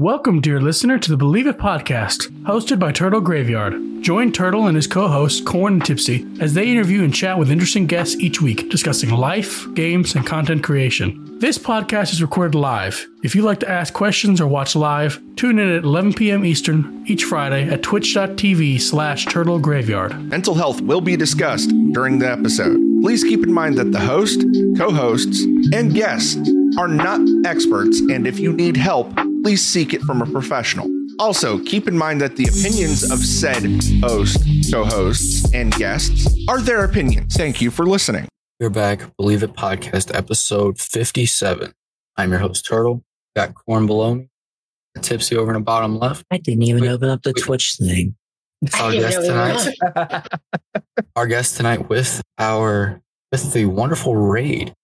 Welcome, dear listener, to the Believe It podcast, hosted by Turtle Graveyard. Join Turtle and his co hosts, Corn and Tipsy, as they interview and chat with interesting guests each week, discussing life, games, and content creation. This podcast is recorded live. If you'd like to ask questions or watch live, tune in at 11 p.m. Eastern each Friday at twitch.tv slash turtle graveyard. Mental health will be discussed during the episode. Please keep in mind that the host, co hosts, and guests are not experts, and if you need help, please seek it from a professional. Also, keep in mind that the opinions of said host, co hosts, and guests are their opinions. Thank you for listening. We're back, Believe It Podcast, episode 57. I'm your host, Turtle. Got corn below me, tipsy over in the bottom left. I didn't even Wait, open up the wait. Twitch thing. Our guest tonight, our guest tonight with our with the wonderful raid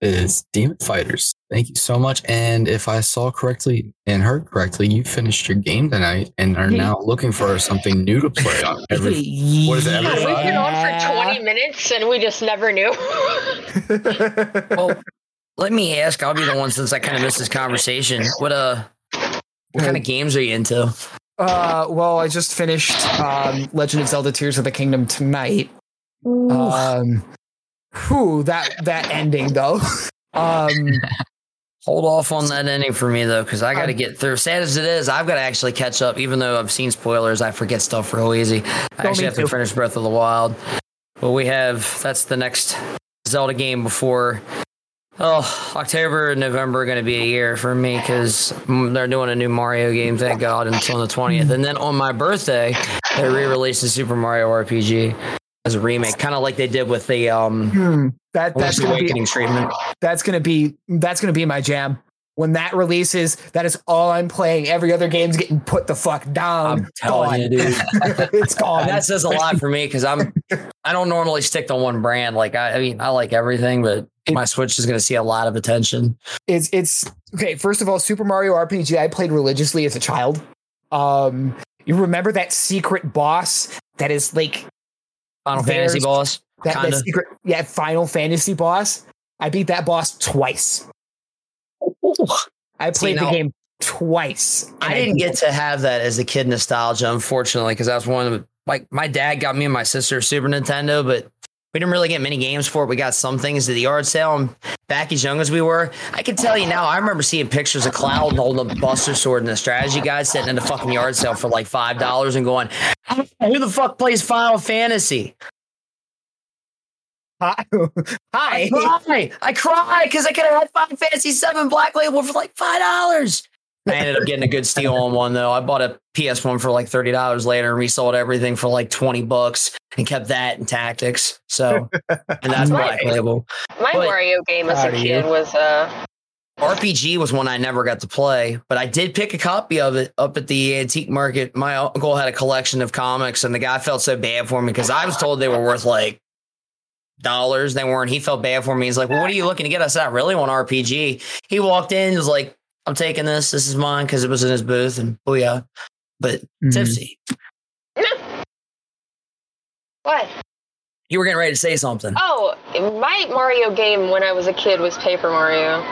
is Demon Fighters. Thank you so much. And if I saw correctly and heard correctly, you finished your game tonight and are now looking for something new to play on every what is it, every Yeah, we've been on for 20 minutes and we just never knew. Well, let me ask. I'll be the one since I kind of missed this conversation. What uh, what kind of games are you into? Uh, well, I just finished um, Legend of Zelda: Tears of the Kingdom tonight. Um, whew, that that ending though. Um, Hold off on that ending for me though, because I got to get through. Sad as it is, I've got to actually catch up. Even though I've seen spoilers, I forget stuff real easy. I actually have to finish Breath of the Wild. But we have that's the next Zelda game before. Oh, October and November are going to be a year for me because they're doing a new Mario game, thank God, until the 20th. And then on my birthday, they re released the Super Mario RPG as a remake, kind of like they did with the um, hmm, that that's gonna be Awakening treatment. that's gonna be that's gonna be my jam. When that releases, that is all I'm playing. Every other game's getting put the fuck down. I'm telling you, dude. it's gone. that says a lot for me because I'm I don't normally stick to one brand. Like I, I mean, I like everything, but my Switch is going to see a lot of attention. it's it's okay. First of all, Super Mario RPG I played religiously as a child. Um, you remember that secret boss that is like Final There's- Fantasy boss. that, that secret yeah Final Fantasy boss. I beat that boss twice. I See, played the now- game twice. I didn't get to have that as a kid nostalgia, unfortunately, because that was one of the, like my dad got me and my sister Super Nintendo, but we didn't really get many games for it. We got some things at the yard sale. And back as young as we were, I can tell you now, I remember seeing pictures of Cloud holding a Buster Sword and the strategy guide sitting in the fucking yard sale for like $5 and going, who the fuck plays Final Fantasy? Hi. I Hi. cry. I cry because I could have had Final Fantasy 7 Black Label for like five dollars. I ended up getting a good steal on one though. I bought a PS one for like thirty dollars later and resold everything for like twenty bucks and kept that in Tactics. So, and that's Black Label. My But- Mario game as a kid you. was uh RPG was one I never got to play, but I did pick a copy of it up at the antique market. My uncle had a collection of comics, and the guy felt so bad for me because I was told they were worth like dollars. They weren't. He felt bad for me. He's like, "Well, what are you looking to get?" I said, "I really want RPG." He walked in, was like, "I'm taking this. This is mine," because it was in his booth, and oh yeah. But Mhm. tipsy, what? you were getting ready to say something. Oh, my Mario game when I was a kid was Paper Mario.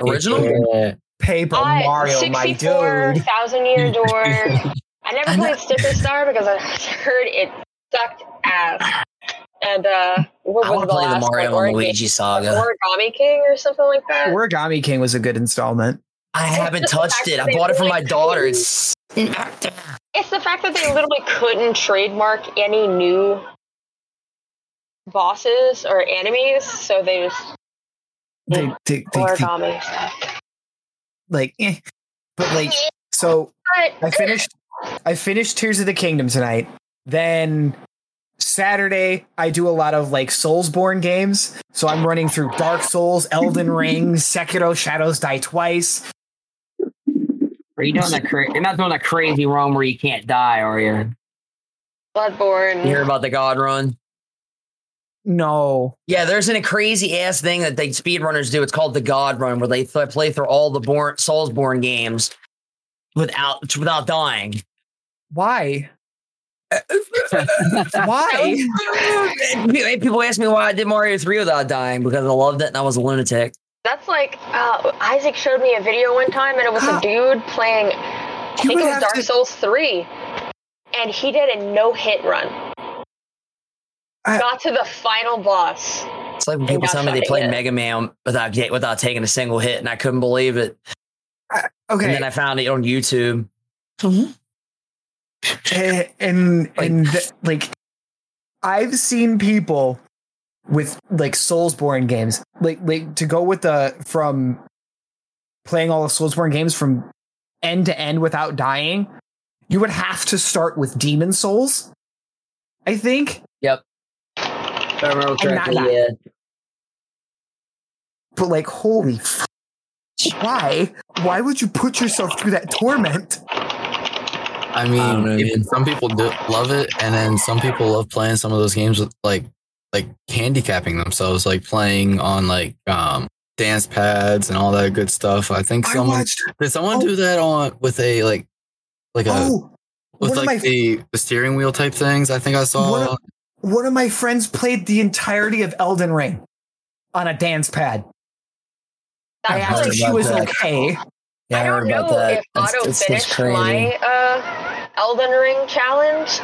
Original. Paper I- Mario, my dude. Thousand Year Door. I never played Sticker Star because I heard it sucked ass. And uh, what I was want the to play the last Mario one? and Origami- Luigi saga. Origami King or something like that. Origami King was a good installment. I haven't touched it. I bought it for really my daughter. It's It's the fact that they literally couldn't trademark any new bosses or enemies, so they just They, Yeah. they, they, they- origami stuff. like, eh. but like, so But I finished I finished Tears of the Kingdom tonight. Then Saturday I do a lot of like Soulsborne games. So I'm running through Dark Souls, Elden Ring, Sekiro Shadows Die Twice. Are you doing that? Cra- you're not doing that crazy run where you can't die, are you? Bloodborne. you hear about the God Run? No. Yeah, there's a crazy ass thing that they speedrunners do. It's called the God Run, where they th- play through all the born Soulsborne games without without dying. Why? Why? People ask me why I did Mario 3 without dying because I loved it and I was a lunatic. That's like uh, Isaac showed me a video one time, and it was a dude playing. I think it was Dark to- Souls three, and he did a no hit run. I- Got to the final boss. It's like when people tell me they shot played in. Mega Man without get, without taking a single hit, and I couldn't believe it. Okay. And then I found it on YouTube. Eh, and and, and th- like I've seen people with like Soulsborne games, like like to go with the from playing all the Soulsborne games from end to end without dying. You would have to start with Demon's Souls, I think. If I remember correctly, yeah. But like, holy, f- why? Why would you put yourself through that torment? I mean, don't know, even some people do love it, and then some people love playing some of those games with like like handicapping themselves, like playing on like um dance pads and all that good stuff. I think I someone watched. did someone oh. do that on with a like like a Oh, with like my the, the steering wheel type things. I think I saw. One of- one of my friends played the entirety of Elden Ring on a dance pad. I That's asked like if she was that. okay. Yeah, I don't heard about know that. if That's- Otto that's- that's finished crazy. my uh, Elden Ring challenge.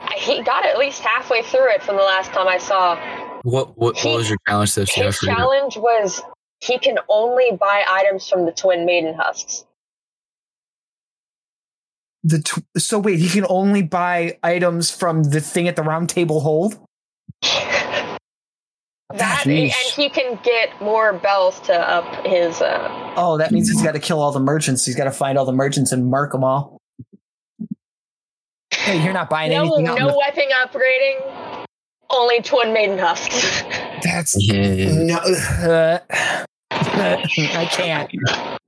I- He got at least halfway through it from the last time I saw. what what, what was your challenge, Tipsy? I His challenge was he can only buy items from the Twin Maiden husks. The tw- so wait, he can only buy items from the thing at the round table hold. That Jeez. and he can get more bells to up his. Uh, Oh, that means he's got to kill all the merchants. He's got to find all the merchants and mark them all. Hey, you're not buying no, anything out. no the- weapon upgrading. Only Twin Maiden husks. That's Yeah. no. uh, I can't.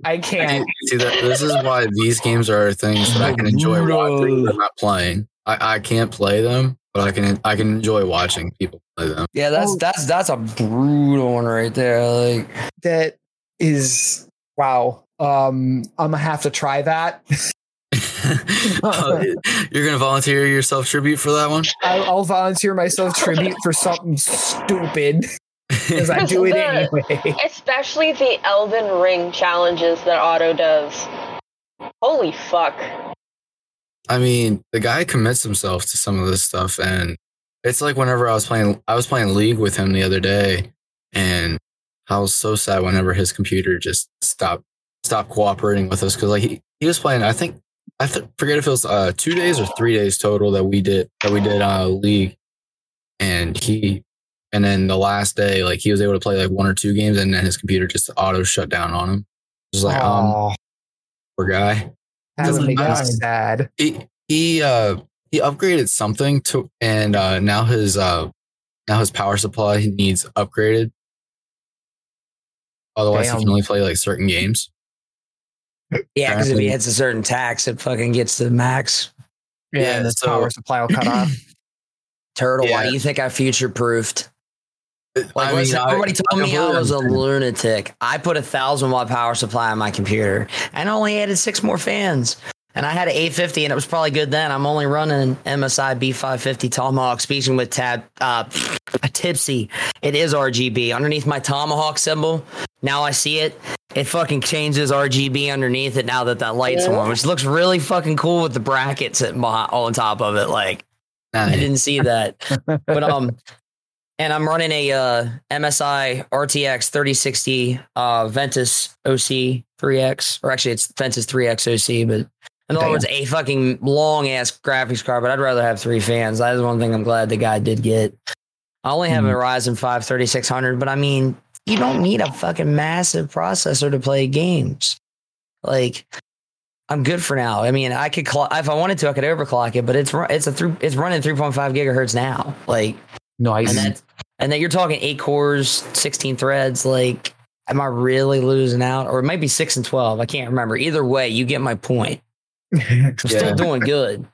I I can't. see that this is why these games are things that I can enjoy watching but not playing. I, I can't play them, but I can I can enjoy watching people play them. Yeah, that's that's that's a brutal one right there. Like, That is wow. Um, I'm gonna have to try that. You're gonna volunteer yourself tribute for that one? I'll, I'll volunteer myself tribute for something stupid because I do it anyway. Especially the Elden Ring challenges that Otto does. Holy fuck. I mean, the guy commits himself to some of this stuff, and it's like whenever I was playing, I was playing League with him the other day, and I was so sad whenever his computer just stopped stopped cooperating with us because like he, he was playing. I think I th- forget if it was uh, two days or three days total that we did that we did uh, League, and he. And then the last day, like he was able to play like one or two games, and then his computer just auto shut down on him. It was like, um, oh, poor guy that would make me sad. he he uh he upgraded something to and uh now his uh now his power supply he needs upgraded otherwise he can only play like certain games yeah, because if Apparently- he hits a certain tax, it fucking gets to the max. Yeah, Yeah, the so- power supply will cut off. Turtle, why do you think I future proofed? Like, I listen, mean, I- everybody told me I was a lunatic. I put a thousand watt power supply on my computer and only added six more fans. And I had an 850 and it was probably good then. I'm only running MSI B550 Tomahawk, speaking with tab uh, tipsy. It is RGB underneath my Tomahawk symbol. Now I see it. It fucking changes RGB underneath it now that that light's on, which looks really fucking cool with the brackets sitting on top of it. Like I didn't see that. but um and I'm running a uh MSI RTX 3060 uh Ventus OC 3X or actually it's Ventus 3X OC but in other Damn. words a fucking long ass graphics card but I'd rather have three fans. That is one thing I'm glad the guy did get. I only have a Ryzen 5 3600 but I mean you don't need a fucking massive processor to play games. Like I'm good for now. I mean, I could clock if I wanted to, I could overclock it, but it's it's a three, it's running 3.5 gigahertz now. Like, Nice. and that and that you're talking eight cores, 16 threads. Like, am I really losing out? Or it might be six and 12. I can't remember. Either way, you get my point. I'm still doing good.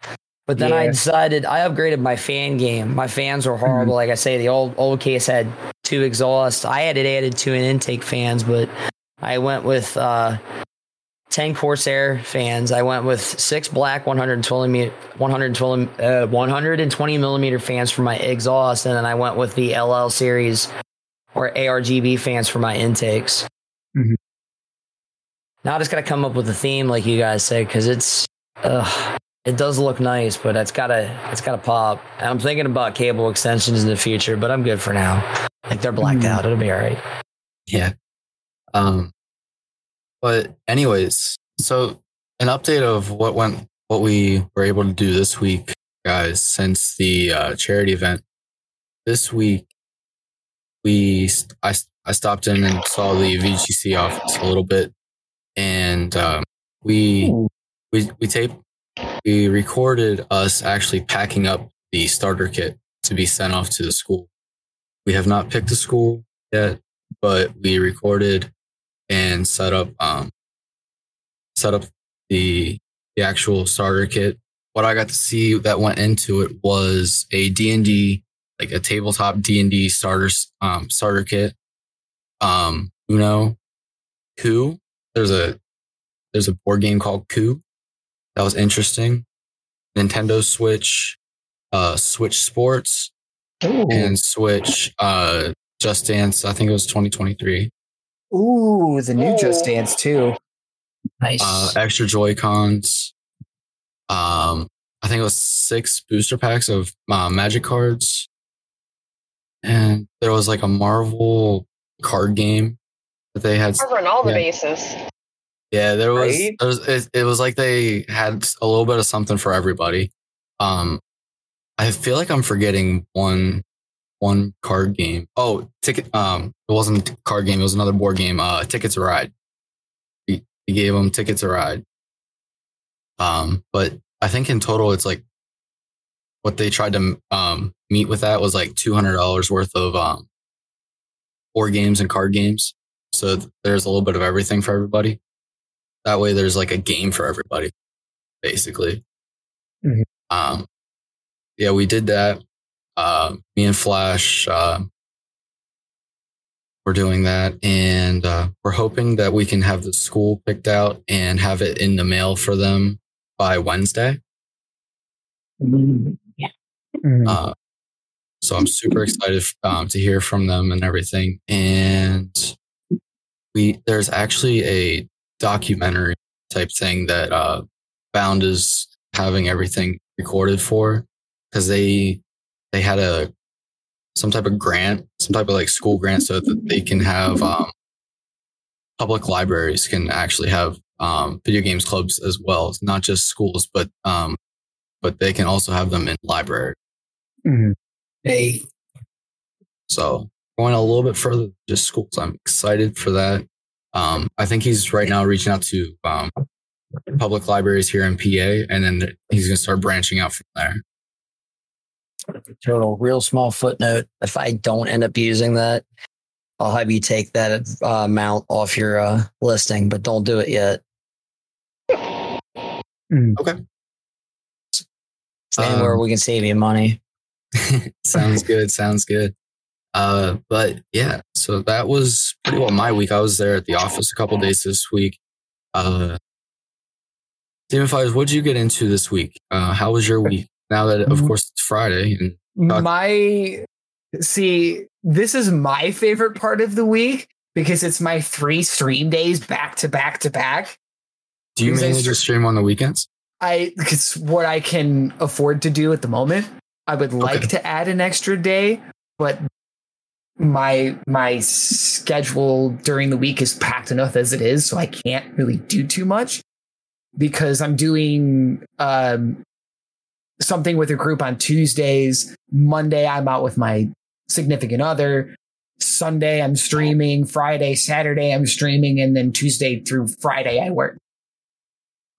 But then I decided I upgraded my fan game. My fans were horrible. Like I say, the old old case had two exhausts. I had it added to an intake fans, but I went with uh, 10 Corsair fans. I went with six black 120 me- 120 uh, 120 millimeter fans for my exhaust, and then I went with the LL series or ARGB fans for my intakes. Mhm. Now I just got to come up with a theme, like you guys say, because it's uh, it does look nice, but it's gotta it's gotta pop. And I'm thinking about cable extensions in the future, but I'm good for now. Like they're blacked Mhm. out, it'll be all right. Yeah. Um, but anyways, so an update of what went, what we were able to do this week, guys, since the uh, charity event. This week, we I I stopped in and saw the VGC office a little bit, and um, we we we taped we recorded us actually packing up the starter kit to be sent off to the school. We have not picked a school yet, but we recorded and set up um set up the the actual starter kit. What I got to see that went into it was a D&D like a tabletop D&D starter um starter kit. Um Uno, Coup. There's a there's a board game called Coup. That was interesting. Nintendo Switch, uh Switch Sports, and Switch uh Just Dance. I think it was 2023. Ooh, the new Just Dance too. Nice. Uh, extra Joy Cons. Um, I think it was six booster packs of uh, Magic cards, and there was like a Marvel card game that they had. Covering all the Yeah. bases. Yeah, there was. Right? There was it, it was like they had a little bit of something for everybody. Um, I feel like I'm forgetting one one card game. Oh, ticket. Um, it wasn't a card game. It was another board game. Uh, Tickets to Ride. He, he gave them Tickets to Ride. Um, but I think in total it's like what they tried to um meet with that was like two hundred dollars worth of um board games and card games. So th- there's a little bit of everything for everybody. That way, there's like a game for everybody, basically. Mhm. Um, yeah, we did that. Uh, me and Flash, uh, we're doing that, and uh, we're hoping that we can have the school picked out and have it in the mail for them by Wednesday. Mhm. Uh, so I'm super excited um, to hear from them and everything. And we there's actually a documentary type thing that uh, Bound is having everything recorded for because they they had a some type of grant, some type of like school grant, so that they can have um, public libraries can actually have um, video games clubs as well. It's not just schools, but um, but they can also have them in library. Mhm. hey, So going a little bit further, just schools. I'm excited for that. Um, I think he's right now reaching out to um, public libraries here in PA, and then he's going to start branching out from there. Total real small footnote. If I don't end up using that, I'll have you take that uh, amount off your uh, listing, but don't do it yet. Okay, It's anywhere Um, we can save you money. sounds good. Sounds good. Uh, but yeah, so that was pretty well my week. I was there at the office a couple days this week. Uh, Demon Fighters, what did you get into this week? Uh, how was your week? Now that, of Mhm. course, it's Friday, and My see, this is my favorite part of the week because it's my three stream days back to back to back. do you Because mainly just stream on the weekends? I it's what I can afford to do at the moment. I would like Okay. to add an extra day, but my my schedule during the week is packed enough as it is, so I can't really do too much because I'm doing um, something with a group on Tuesdays. Monday, I'm out with my significant other. Sunday, I'm streaming. Friday, Saturday, I'm streaming, and then Tuesday through Friday, I work.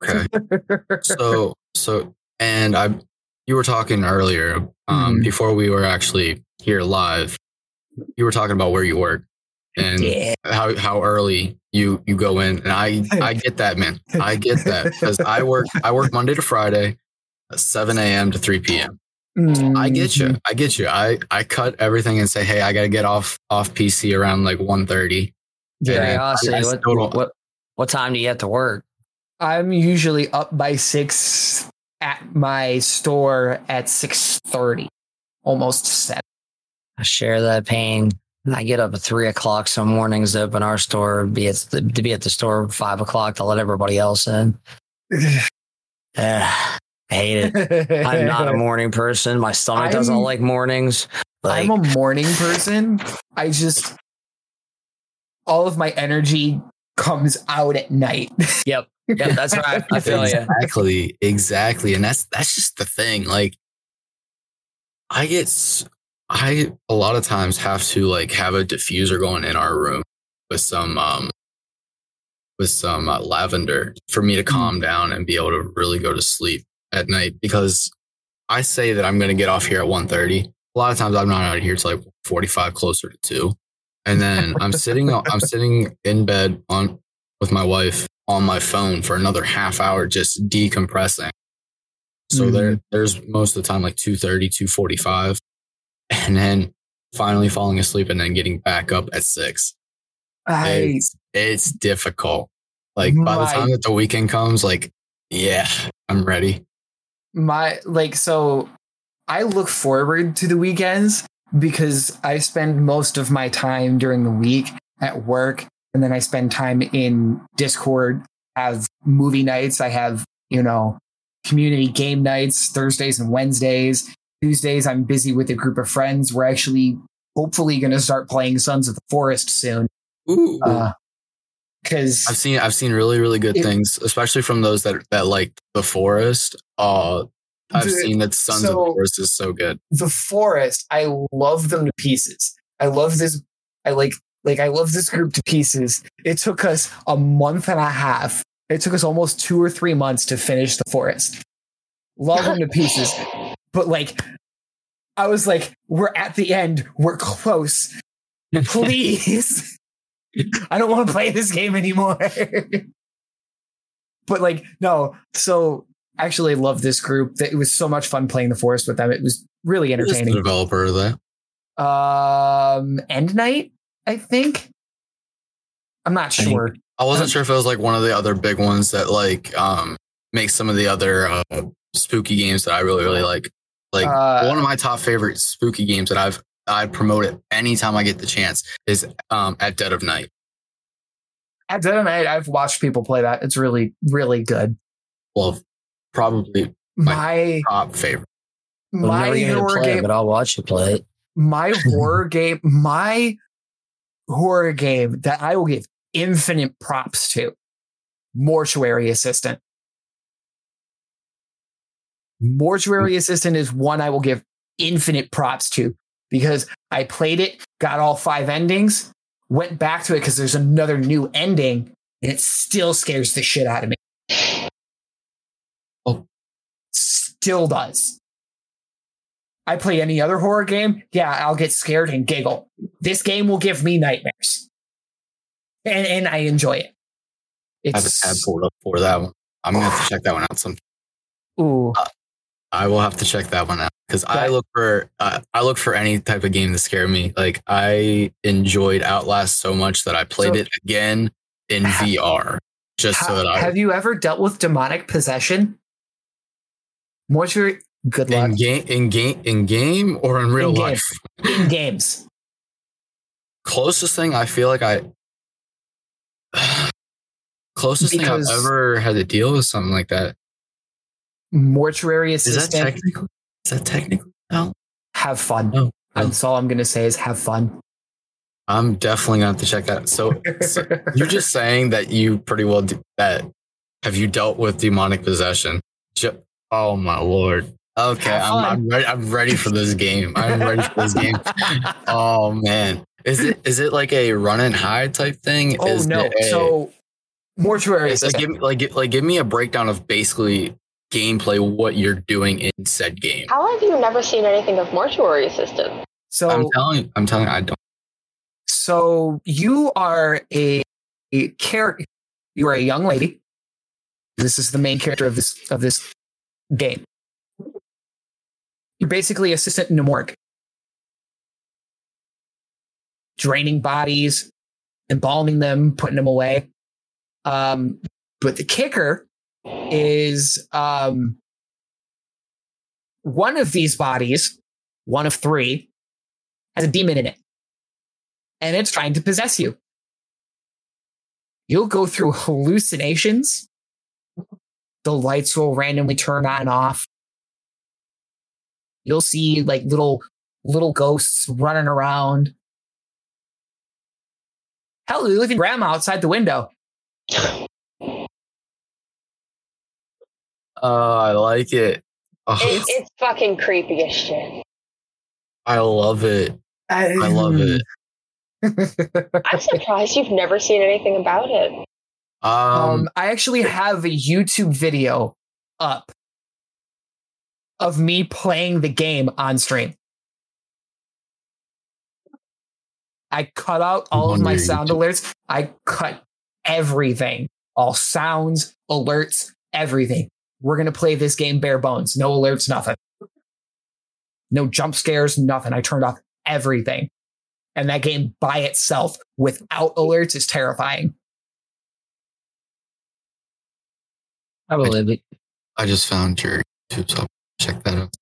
Okay. so so and i you were talking earlier um Mhm. before we were actually here live you were talking about where you work and Yeah. how how early you you go in and i i get that man i get that because i work i work monday to friday Uh, 7 a.m to 3 p.m i get you mm-hmm. i get you i i cut everything and say hey i gotta get off off pc around like 1.30 Yeah. Curiosity, I what, still don't- what, what time do you have to work? I'm usually up by six at my store at six thirty, almost seven. I share that pain. I get up at three o'clock some mornings to open our store, be at the, to be at the store five o'clock to let everybody else in. I hate it. I'm not a morning person. My stomach doesn't like mornings. Like, I'm a morning person. I just all of my energy comes out at night. yep, yep, that's right. I feel you. exactly, exactly, and that's that's just the thing. Like, I get, s- I a lot of times have to like have a diffuser going in our room with some um with some uh, lavender for me to calm down and be able to really go to sleep at night because I say that I'm going to get off here at 1.30. A lot of times I'm not out of here till like 45 closer to 2. And then I'm sitting I'm sitting in bed on with my wife on my phone for another half hour just decompressing. So mm-hmm. there there's most of the time like 2.30, 2.45 and then finally falling asleep and then getting back up at 6 I it's, it's difficult. Like by the time that the weekend comes, like, yeah, I'm ready. My like so I look forward to the weekends because I spend most of my time during the week at work and then I spend time in Discord, have movie nights, I have, you know, community game nights, Thursdays and Wednesdays. Tuesdays I'm busy with a group of friends. We're actually hopefully going to start playing Sons of the Forest soon. Ooh. Uh cuz I've seen I've seen really really good It- things, especially from those that that like the forest. Uh, I've The- seen that Sons of the Forest is so good. the forest i love them to pieces. I love this i like like i love this group to pieces. It took us a month and a half it took us almost two or three months to finish the forest. Love them to pieces. But like i was like we're at the end. We're close. Please i don't want to play this game anymore. But like no so actually love this group. That it was so much fun playing the forest with them. It was really Who's the entertaining. developer of that? um Endnight i think? I'm not I sure. I wasn't sure if it was like one of the other big ones that like um make some of the other uh, spooky games that I really really like. Like Uh, one of my top favorite spooky games that I've I promote it anytime I get the chance is um at Dead of Night. at dead of night i've watched people play that it's really really good Well, probably my top favorite. I'm my never going to horror play it, game but I'll watch you play it. my horror game my horror game that i will give infinite props to mortuary assistant mortuary assistant is one i will give infinite props to because i played it got all five endings went back to it because there's another new ending and it still scares the shit out of me Oh. still does I play any other horror game, yeah, I'll get scared and giggle. This game will give me nightmares. And and I enjoy it. I have a tab pulled up for that one. I'm gonna have to check that one out. sometime. ooh. Uh, I will have to check that one out because I look for uh, I look for any type of game to scare me. Like I enjoyed Outlast so much that I played So- it again in Ha- VR just so that I have you ever dealt with demonic possession? Mortuary good luck. in game in game in game or in real In life. In games. Closest thing I feel like I closest Because- thing I've ever had to deal with something like that. Mortuary assistant. Is that technical? Is that technical? No. have fun. No. That's all I'm gonna say is have fun. I'm definitely gonna have to check that. So, so you're just saying that you pretty well do that. Have you dealt with demonic possession? Ju- oh my lord. Okay, I'm. I'm ready. I'm ready for this game. I'm ready for this game. Oh man, is it is it like a run and hide type thing? oh Is no. a- So mortuary like give me like like give me a breakdown of basically gameplay what you're doing in said game. How have you never seen anything of Mortuary Assistant? so I'm telling I'm telling I don't. So you are a, a character. You are a young lady. This is the main character of this of this game. You're basically assistant in a morgue, draining bodies, embalming them, putting them away. Um, but the kicker is um, one of these bodies, one of three, has a demon in it and it's trying to possess you. You'll go through hallucinations. The lights will randomly turn on and off. You'll see like little little ghosts running around. Hell, you leaving grandma outside the window. Oh, I like it. Oh, It, it's fucking creepy as shit. I love it. I love it. I'm surprised you've never seen anything about it. Um, Um, I actually have a YouTube video up of me playing the game on stream. I cut out all of my sound alerts. I cut everything, all sounds, alerts, everything. We're going to play this game bare bones. No alerts, nothing. No jump scares, nothing. I turned off everything. And that game by itself without alerts is terrifying. I believe it. I just found your YouTube, so I'll check that out.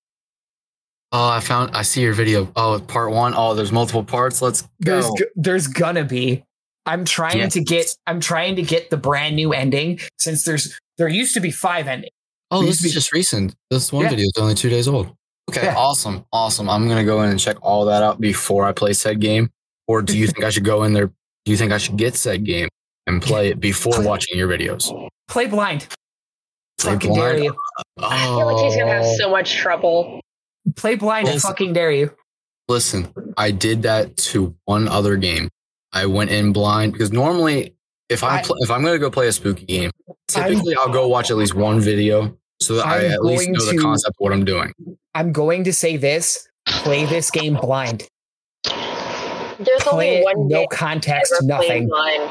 Oh, I found. I see your video. Oh, part one. Oh, there's multiple parts. Let's there's go. g- there's gonna be i'm trying Yes. to get i'm trying to get the brand new ending since there's there used to be five endings Oh, this used is be- just recent. This one Yeah. video is only two days old. Okay, Yeah. awesome, awesome. I'm gonna go in and check all that out before I play said game. Or do you think I should go in there? Do you think I should get said game and play it before watching your videos? play blind Play fucking dare blind? you oh. I feel like he's gonna have Oh. so much trouble. play blind and Listen. fucking dare you Listen, I did that to one other game. I went in blind because normally, if I, I- pl- if I'm gonna go play a spooky game, typically I'll go watch at least one video so that i I'm at least going know the to- concept of what I'm doing. i'm going to say this play this game blind There's play only it one no context I ever played nothing blind,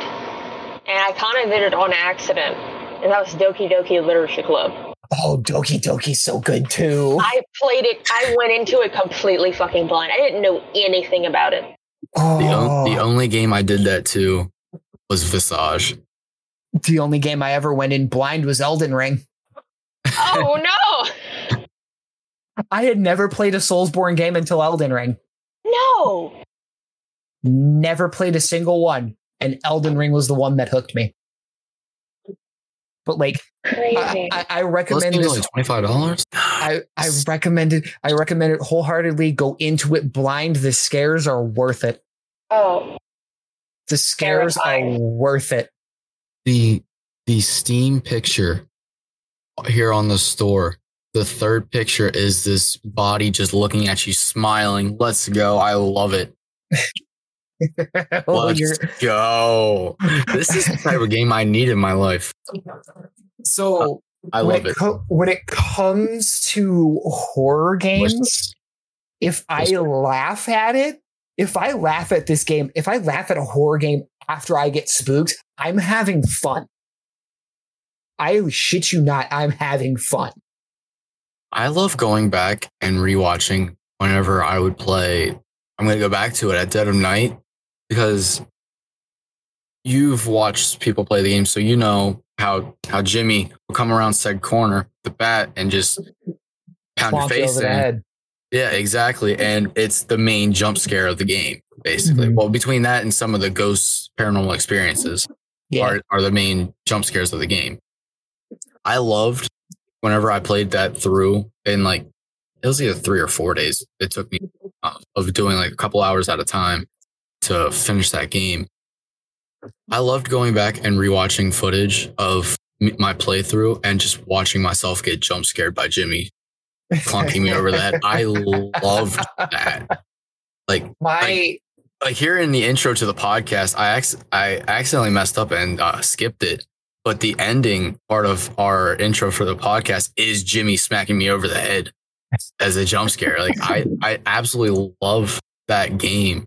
and I kind of did it on accident. And that was Doki Doki Literature Club. oh doki doki's so good too I played it. I went into it completely fucking blind. I didn't know anything about it. Oh. The, on- the oh, only game I did that to was Visage. the only game i ever went in blind was elden ring Oh no, i had never played a soulsborne game until elden ring no! never played a single one and elden ring was the one that hooked me but like I, I, I recommend this. only twenty five dollars. I, I recommend it. I recommend it wholeheartedly. Go into it blind. The scares are worth it. oh, The scares are worth it. the the Steam picture here on the store. The third picture is this body just looking at you, smiling. Let's go! I love it. Let's go! This is the type of game I need in my life. so I when love it, it. co- when it comes to horror games, if I laugh at it, if I laugh at this game, if I laugh at a horror game after I get spooked, I'm having fun. I shit you not, I'm having fun. I love going back and rewatching whenever I would play. I'm going to go back to it at dead of night because you've watched people play the game, so you know how how Jimmy will come around said corner, the bat, and just pound your face in. Yeah, exactly. And it's the main jump scare of the game, basically. Mhm. Well, between that and some of the ghost paranormal experiences Yeah. are, are the main jump scares of the game. I loved whenever I played that through in like, it was either three or four days. It took me uh, of doing like a couple hours at a time to finish that game. I loved going back and rewatching footage of my playthrough and just watching myself get jump scared by Jimmy clunking me over that. I loved that. Like, My like here in the intro to the podcast, I ac- I accidentally messed up and uh, skipped it. But the ending part of our intro for the podcast is Jimmy smacking me over the head as a jump scare. Like I, I absolutely love that game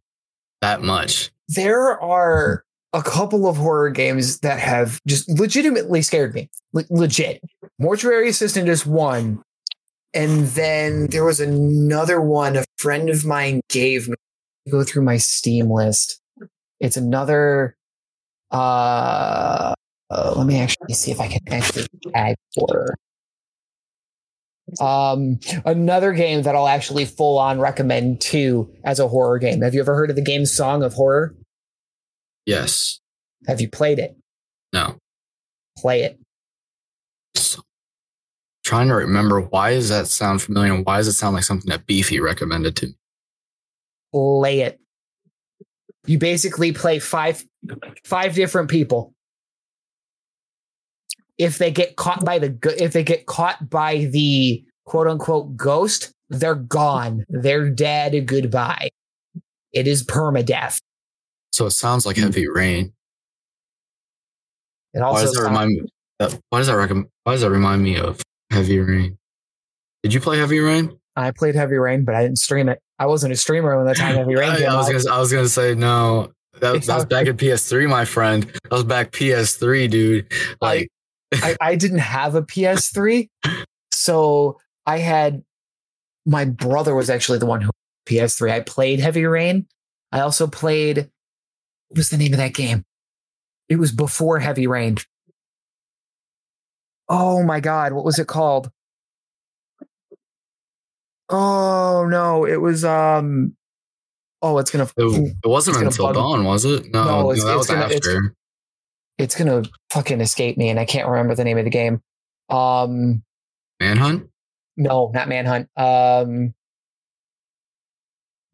that much. there are a couple of horror games that have just legitimately scared me. Le- legit. Mortuary Assistant is one. And then there was another one a friend of mine gave me. Go through my Steam list. It's another uh, uh let me actually see if I can actually tag horror. Um another game that I'll actually full on recommend too as a horror game. Have you ever heard of the game Song of Horror? Yes. Have you played it? No. Play it. So, trying to remember why does that sound familiar and why does it sound like something that Beefy recommended to me? Play it. You basically play five five different people. If they get caught by the go- if they get caught by the quote unquote ghost, they're gone. They're dead. Goodbye. It is permadeath. So it sounds like Heavy Rain. It Why also does that sounds- remind me? uh, Why does that recommend? Why does that remind me of Heavy Rain? Did you play Heavy Rain? I played Heavy Rain, but I didn't stream it. I wasn't a streamer when the time Heavy Rain I, came I was out. gonna. I was gonna say no. That, that was back in PS3, my friend. That was back PS3, dude. Like, I, I didn't have a PS3, so I had my brother was actually the one who PS3. I played Heavy Rain. I also played what was the name of that game? It was before Heavy Rain. Oh my god, what was it called? Oh no, it was um oh it's gonna it, it wasn't It's gonna until dawn, was it? No, No, no, that it's was gonna- after. It's gonna fucking escape me and I can't remember the name of the game. Um Manhunt. No, not Manhunt. Um,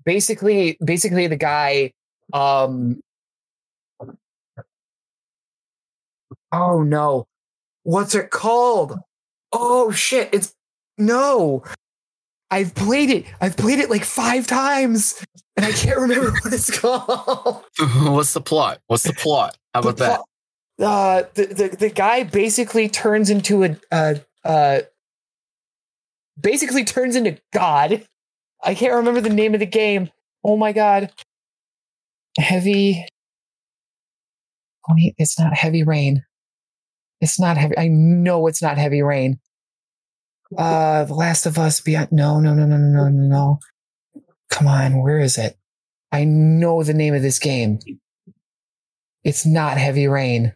basically, basically the guy. Um, oh no, what's it called? Oh shit! It's no. I've played it. I've played it like five times, and I can't remember what it's called. What's the plot? What's the plot? How about The that? Uh, the, the the guy basically turns into a uh uh basically turns into God. I can't remember the name of the game. Oh my god. Heavy. It's not heavy rain. It's not heavy. I know it's not heavy rain. Uh, The Last of Us. Beyond. No, no, no, no, no, no, no. Come on, where is it? I know the name of this game. It's not heavy rain.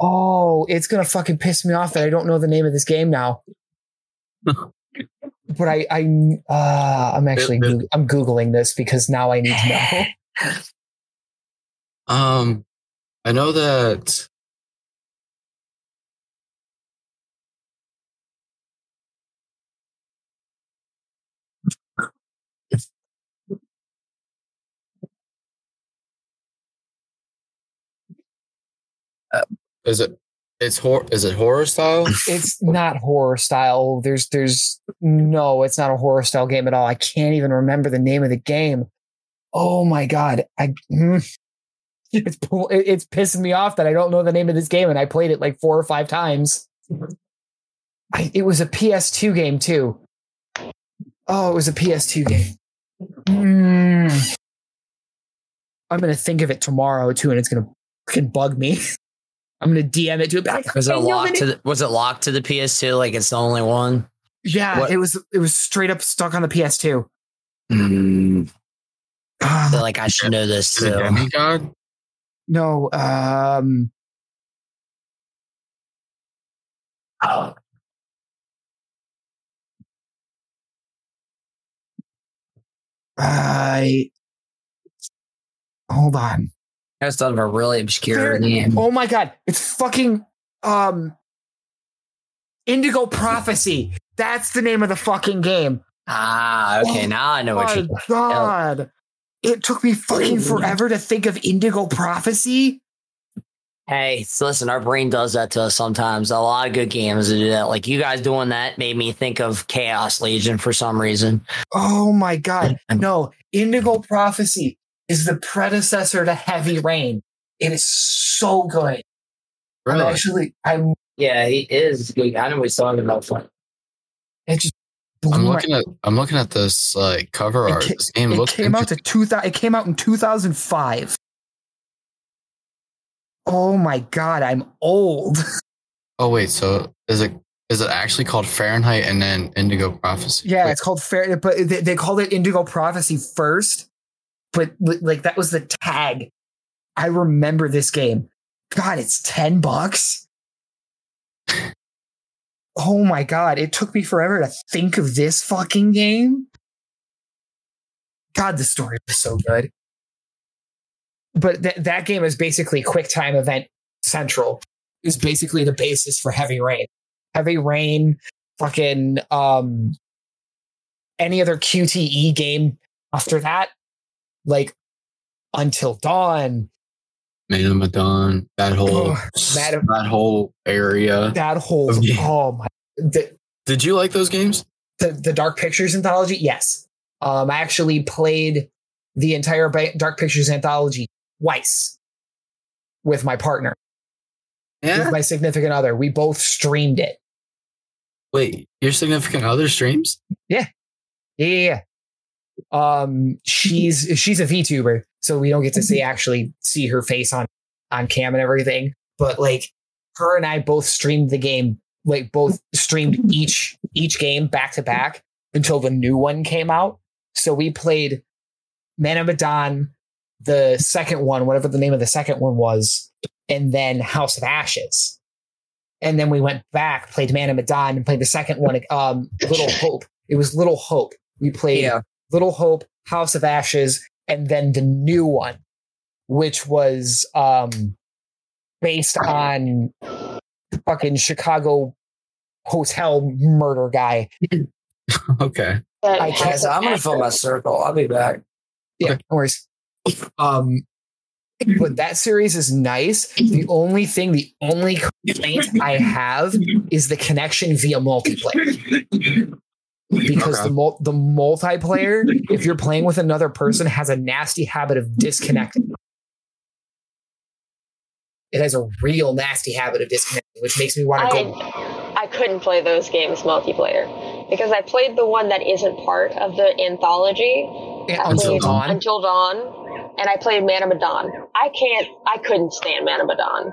Oh, it's gonna fucking piss me off that I don't know the name of this game now. but I, I, uh, I'm actually, Goog- I'm googling this because now I need to know. Um, I know that. Is it? It's horror. Is it horror style? it's not horror style. There's, there's no, it's not a horror style game at all. I can't even remember the name of the game. Oh my god, I. mm. It's it's pissing me off that I don't know the name of this game, and I played it like four or five times. I, it was a PS2 game too. Oh, it was a PS2 game. Mm. I'm gonna think of it tomorrow too, and it's gonna freaking bug me. I'm gonna DM it to it back. Was it I know the locked to the, was it locked to the PS2 like it's the only one? Yeah, What- it was. It was straight up stuck on the PS2. I feel like I should know this too. Demigod? no, um, I hold on. That's thought of a really obscure There- name. Oh my god, it's fucking um Indigo Prophecy. That's the name of the fucking game. Ah, okay. Oh now I know what my you. god. It took me fucking forever to think of Indigo Prophecy. Hey, so listen, our brain does that to us sometimes. A lot of good games do that. Like you guys doing that made me think of Chaos Legion for some reason. Oh my god. No, Indigo Prophecy is the predecessor to Heavy Rain. It is so good. I'm actually I'm Yeah, he is. good. I know what he's talking about. it just blew I'm my- looking at. I'm looking at this like cover It art. ca- this game it looks. came out to two thousand. It came out in two thousand five. Oh my god, I'm old. oh wait, so is it? Is it actually called Fahrenheit and then Indigo Prophecy? Yeah, Wait, it's called Fair, but they, they called it Indigo Prophecy first. But like that was the tag. I remember this game. God, it's ten bucks. Oh my god, it took me forever to think of this fucking game. God, the story was so good. but th- that game is basically QuickTime Event Central. Is basically the basis for Heavy Rain. Heavy Rain, fucking um, any other QTE game after that, like Until Dawn, Man of Medan, that whole Oh, Man that whole area. that whole oh my the, Did you like those games? the the Dark Pictures anthology. Yes, um, I actually played the entire Dark Pictures anthology twice with my partner, Yeah. with my significant other. We both streamed it. Wait, your significant other streams? Yeah, yeah, yeah. Um, she's she's a VTuber, so we don't get to see actually see her face on on cam and everything. But like, her and I both streamed the game, like both streamed each each game back to back until the new one came out. So we played Man of Medan, the second one, whatever the name of the second one was, and then House of Ashes. And then we went back, played Man of Medan, and played the second one, um, Little Hope. It was Little Hope. We played Yeah. Little Hope, House of Ashes, and then the new one, which was um based on fucking Chicago hotel murder guy. okay. I can't- Guys, I'm gonna fill my circle. I'll be back. Yeah, no worries. Um, but that series is nice. The only thing, the only complaint I have is the connection via multiplayer. Because Okay. the mul- the multiplayer, if you're playing with another person, has a nasty habit of disconnecting. It has a real nasty habit of disconnecting, which makes me want to go. I, I couldn't play those games multiplayer because I played the one that isn't part of the anthology I Until dawn. Until Dawn, and I played Man of Medan. I can't. I couldn't stand Man of Medan.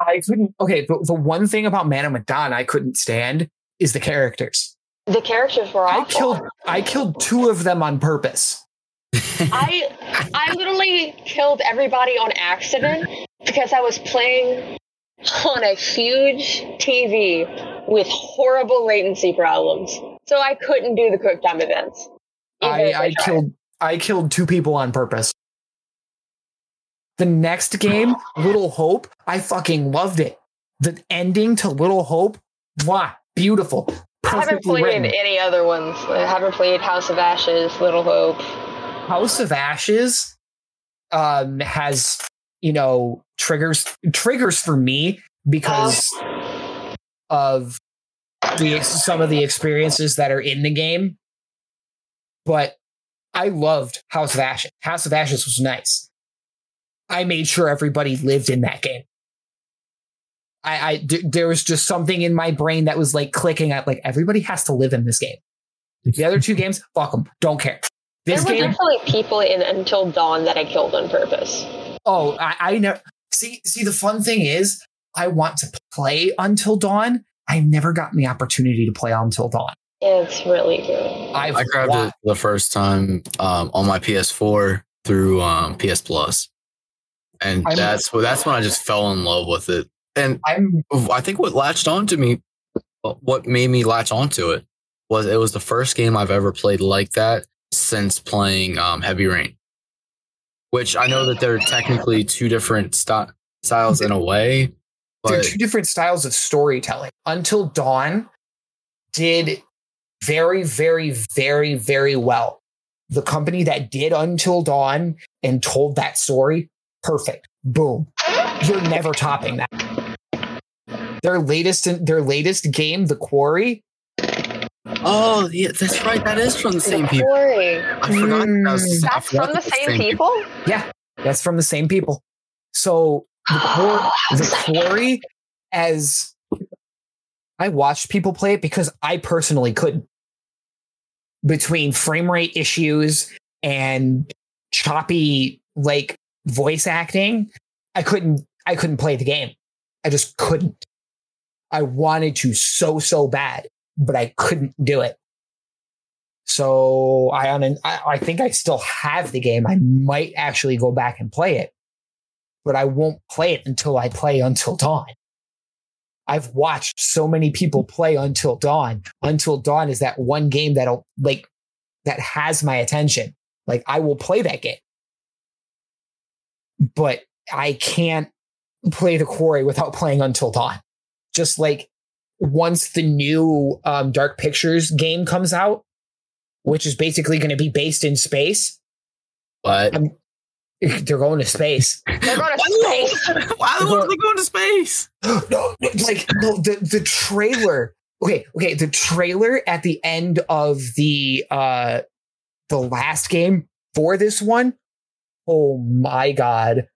I couldn't. Okay, the, the one thing about Man of Medan I couldn't stand is the characters. The characters were I killed. I killed two of them on purpose. I I literally killed everybody on accident because I was playing on a huge TV with horrible latency problems. So I couldn't do the quick time events. even I, I killed. I killed two people on purpose. The next game, Little Hope, I fucking loved it. The ending to Little Hope, wow, beautiful. I haven't played written. any other ones. I haven't played House of Ashes, Little Hope. House of Ashes um, has you know triggers triggers for me because of the some of the experiences that are in the game. But I loved House of Ashes. House of Ashes was nice. I made sure everybody lived in that game. I, I d- there was just something in my brain that was like clicking at like everybody has to live in this game. The other two games, fuck them, don't care. This there were game, definitely people in Until Dawn that I killed on purpose. Oh, I, I never see. See, the fun thing is, I want to play Until Dawn. I've never gotten the opportunity to play Until Dawn. It's really good. I've I grabbed wa- it the first time um, on my PS4 through um, PS Plus, and I'm- that's that's when I just fell in love with it. And I'm I think what latched on to me, what made me latch onto it, was it was the first game I've ever played like that since playing um, Heavy Rain. Which I know that they're technically two different sti- styles in a way, They're two different styles of storytelling. Until Dawn did very, very, very, very well. The company that did Until Dawn and told that story, perfect. Boom. You're never topping that. Their latest their latest game, The Quarry, oh yeah, that's right. That is from the same people. Corey, I forgot. That was, hmm. I that's forgot from the that was same people? Yeah, that's from the same people. So the, oh, quar- the quarry, as I watched people play it because I personally couldn't. Between frame rate issues and choppy like voice acting, I couldn't. I couldn't play the game. I just couldn't. I wanted to so so bad, but I couldn't do it. So I on I, I think I still have the game. I might actually go back and play it, but I won't play it until I play Until Dawn. I've watched so many people play Until Dawn. Until Dawn is that one game that'll like that has my attention. Like I will play that game. but I can't play the quarry without playing Until Dawn. Just like once the new um, Dark Pictures game comes out, which is basically going to be based in space, But I'm- they're going to space. They're going to space. why the fuck are they going to space? no, no, like no, the the trailer. Okay, okay, the trailer at the end of the uh the last game for this one. Oh my god.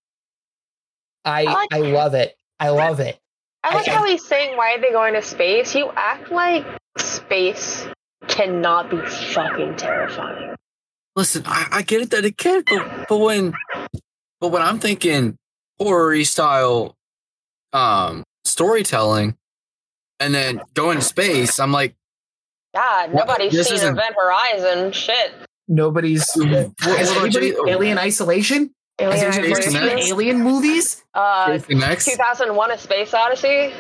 I I like- I love it. I love it. I like I- how he's saying, why are they going to space? You act like space cannot be fucking terrifying. Listen, I, I get it that it can, but but when but when I'm thinking horror style um storytelling and then going to space, I'm like, God, nobody's this seen isn't- Event Horizon. Shit. Nobody's has what about anybody, Alien Isolation? Has Alien anybody Jason X? Alien movies? Uh, Jason X, 2001: A Space Odyssey.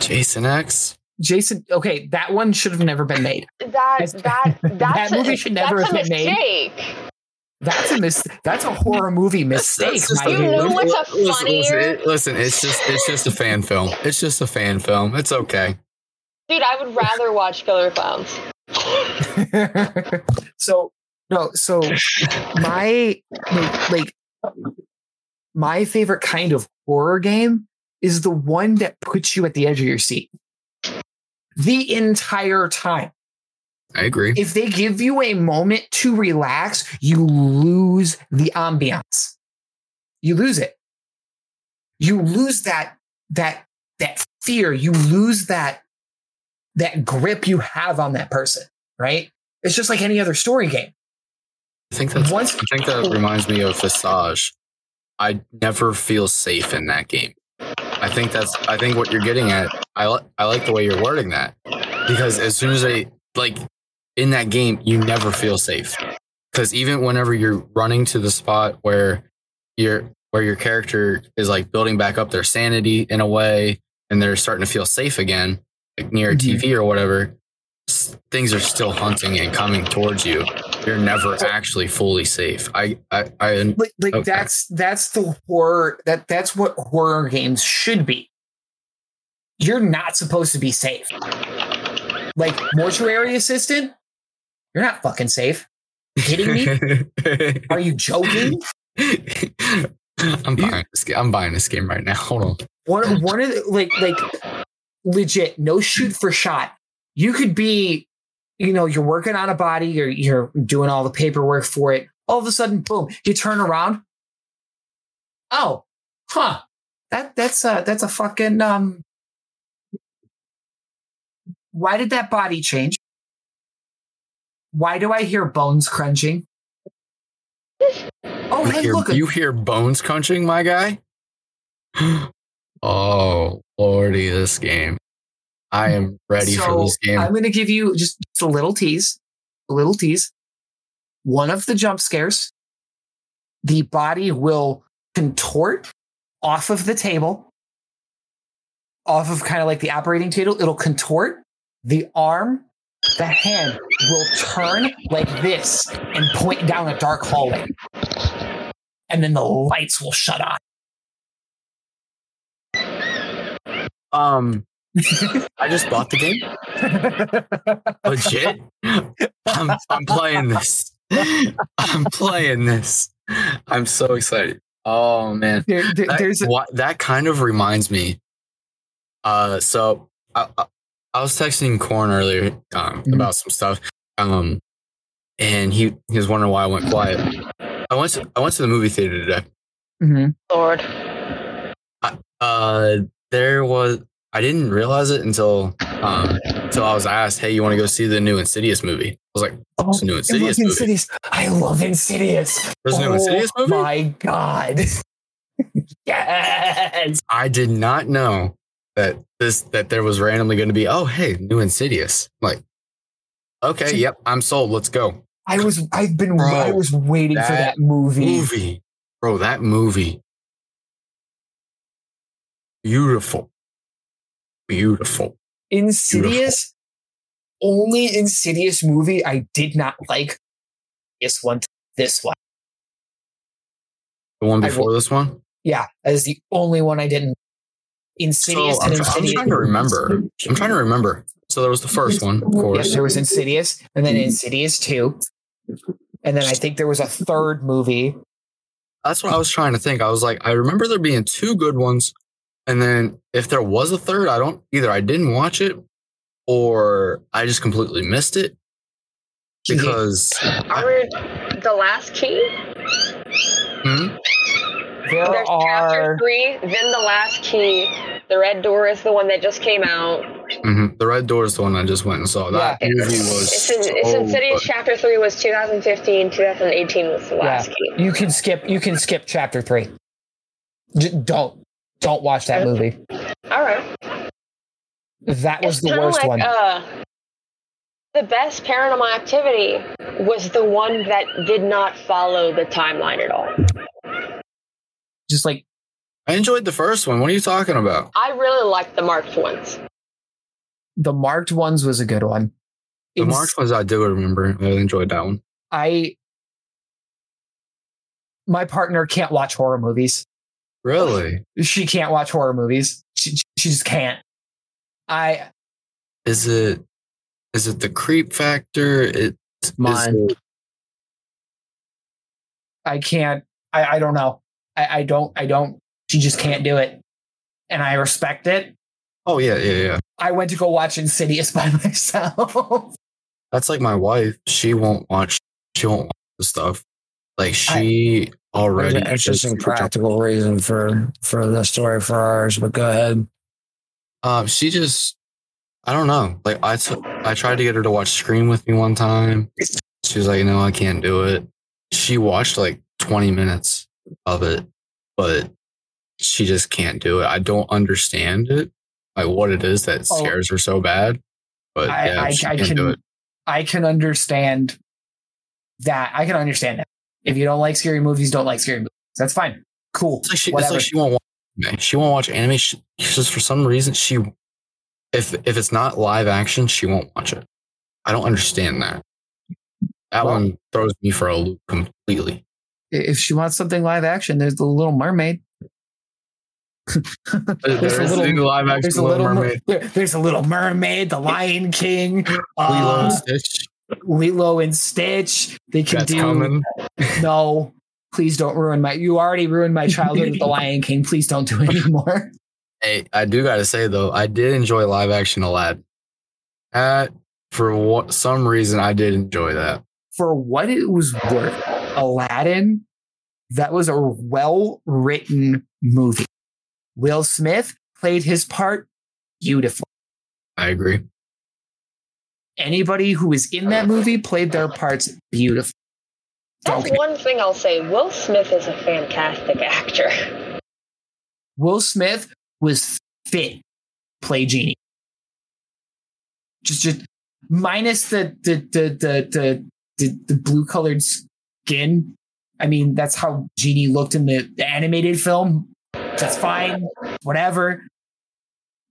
Jason X. Jason, okay, that one should have never been made. That that that's that movie a, should never have been made. mistake. That's a mis- that's a horror movie mistake, That's just You knew dude. what's a listen, funnier- Listen, it- listen, it's just it's just a fan film. It's just a fan film. It's okay. Dude, I would rather watch Killer Clowns. so no, so my like, like my favorite kind of horror game is the one that puts you at the edge of your seat the entire time. I agree. If they give you a moment to relax, you lose the ambiance. You lose it. You lose that that that fear. You lose that that grip you have on that person, right? It's just like any other story game. I think that's I think that reminds me of Visage. I never feel safe in that game. I think that's I think what you're getting at. I li- I like the way you're wording that because as soon as I like in that game, you never feel safe because even whenever you're running to the spot where you're where your character is like building back up their sanity in a way and they're starting to feel safe again, like near a Mhm. TV or whatever, things are still hunting and coming towards you. You're never actually fully safe. I I, I Like, like Okay. that's that's the horror that that's what horror games should be. You're not supposed to be safe. Like mortuary assistant, you're not fucking safe. Are Kidding me? Are you joking? I'm buying this game. I'm buying this game right now. Hold on. One one of the, like like legit no shoot for shot. You could be, you know, you're working on a body, you're you're doing all the paperwork for it. All of a sudden, boom, you turn around. Oh, huh. That that's a that's a fucking um. Why did that body change? Why do I hear bones crunching? Oh, You hey, hear, look, you hear bones crunching, my guy? oh, lordy, this game. I am ready for this game. I'm going to give you just, just a little tease, a little tease. One of the jump scares, the body will contort off of the table, off of kind of like the operating table. It'll contort. The arm, the hand will turn like this and point down a dark hallway. And then the lights will shut off. um, I just bought the game. Legit. I'm, I'm playing this. I'm playing this. I'm so excited. Oh man. There- there- that, there's a, what, that kind of reminds me. Uh, so I, I, I was texting Corn earlier um, Mhm. about some stuff, um, and he he was wondering why I went quiet. I went to I went to the movie theater today. Mhm. Lord. Uh, there was I didn't realize it until um until I was asked, "Hey, you want to go see the new Insidious movie?" I was like, Oh, "It's a new Insidious love movie." Insidious. I love Insidious. There's a new Insidious movie. Oh my god. yes. I did not know that this that there was randomly going to be. Oh, hey, new Insidious. I'm like, okay, yep, I'm sold. Let's go. I was I've been Bro, I was waiting for that that movie. movie, bro. That movie, beautiful, beautiful. Insidious. Only Insidious movie I did not like this one. This one. The one I before this one. Yeah, that is the only one I didn't. Insidious So I'm, and try- I'm trying to remember. I'm trying to remember. So there was the first one, of Yes, course. there was Insidious, and then Insidious two, and then I think there was a third movie. That's what I was trying to think. I was like, I remember there being two good ones, and then if there was a third, I don't either. I didn't watch it, or I just completely missed it because I read The Last Key. Hmm? There There's chapter are three, then The Last Key. The Red Door is the one that just came out. Mhm. the Red Door is the one I just went and saw. That Yeah. movie was It's, in, it's so Insidious. good. Chapter three was 2015. 2018 was The Last Key. you can skip you can skip chapter three. J- don't don't watch that movie. All right. That was It's the kinda worst like, one. Uh, the best Paranormal Activity was the one that did not follow the timeline at all. Just like I enjoyed the first one. What are you talking about? I really liked the marked ones. the marked ones was a good one. The Ins- March ones I do remember. I enjoyed that one. I my partner can't watch horror movies. Really? She can't watch horror movies. She, she just can't. I Is it? Is it the creep factor? It is Mine. it- I can't. I, I don't know. I, I don't. I don't. She just can't do it, and I respect it. oh yeah, yeah, yeah. I went to go watch Insidious by myself. That's like my wife. She won't watch. She won't watch the stuff. Like she There's already. an interesting practical reason for for the story for ours, but go ahead. Um, she just. I don't know. Like I. I tried to get her to watch Scream with me one time. She was like, "No, I can't do it." She watched like 20 minutes of it, but she just can't do it. I don't understand it, like what it is that Oh. scares her so bad. But I, yeah, I, I it. I can understand that. I can understand that. If you don't like scary movies, don't like scary movies. That's fine. Cool. It's like she, it's Whatever. like she won't watch anime. She won't watch anime. She, just for some reason she, if if it's not live action, she won't watch it. I don't understand that. That Well- one throws me for a loop completely. if she wants something live action, there's the Little Mermaid. There There's a little- the live action There's a Little little Mermaid. Mer- there- there's a little mermaid, the Lion King, Lilo uh, and Stitch. Lilo and Stitch. They can That's do coming. no. Please don't ruin my. You already ruined my childhood with the Lion King. Please don't do it anymore. Hey, I do gotta say though, I did enjoy live action Aladdin. That for what some reason I did enjoy that. For what it was worth, Aladdin, that was a well written movie. Will Smith played his part beautifully. I agree. Anybody who was in that movie played their parts beautifully. That's one thing I'll say. Will Smith is a fantastic actor. Will Smith was fit play Genie. Just, just minus the the the the the, the, blue colored skin. I mean, that's how Genie looked in the, the animated film. That's fine, whatever.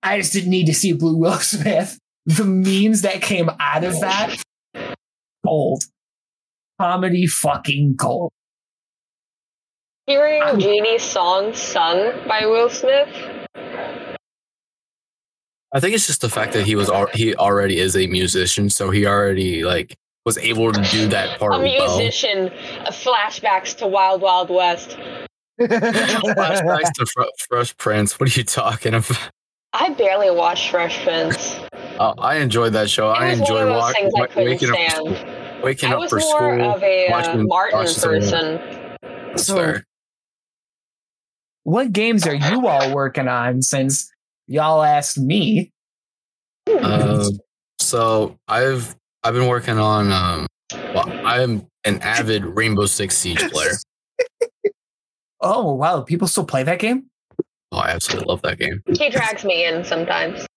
I just didn't need to see a Blue Will Smith. The memes that came out of that, gold. Comedy fucking gold. Hearing Genie's song sung by Will Smith, I think it's just the fact that he was al- he already is a musician, so he already like was able to do that part a well. musician, uh, flashbacks to Wild Wild West. Flashbacks to Fre- Fresh Prince. What are you talking about? I barely watched Fresh Prince. Oh, I enjoyed that show. I It was one enjoyed of those wa- things I wa- couldn't waking up, for stand. school, waking I up was for more school. of a uh, watching- Martin watching person. That's So- fair. what games are you all working on since y'all asked me? Um, so I've I've been working on um well I'm an avid Rainbow Six Siege player. Oh wow, people still play that game? Oh, I absolutely love that game. He drags me in sometimes.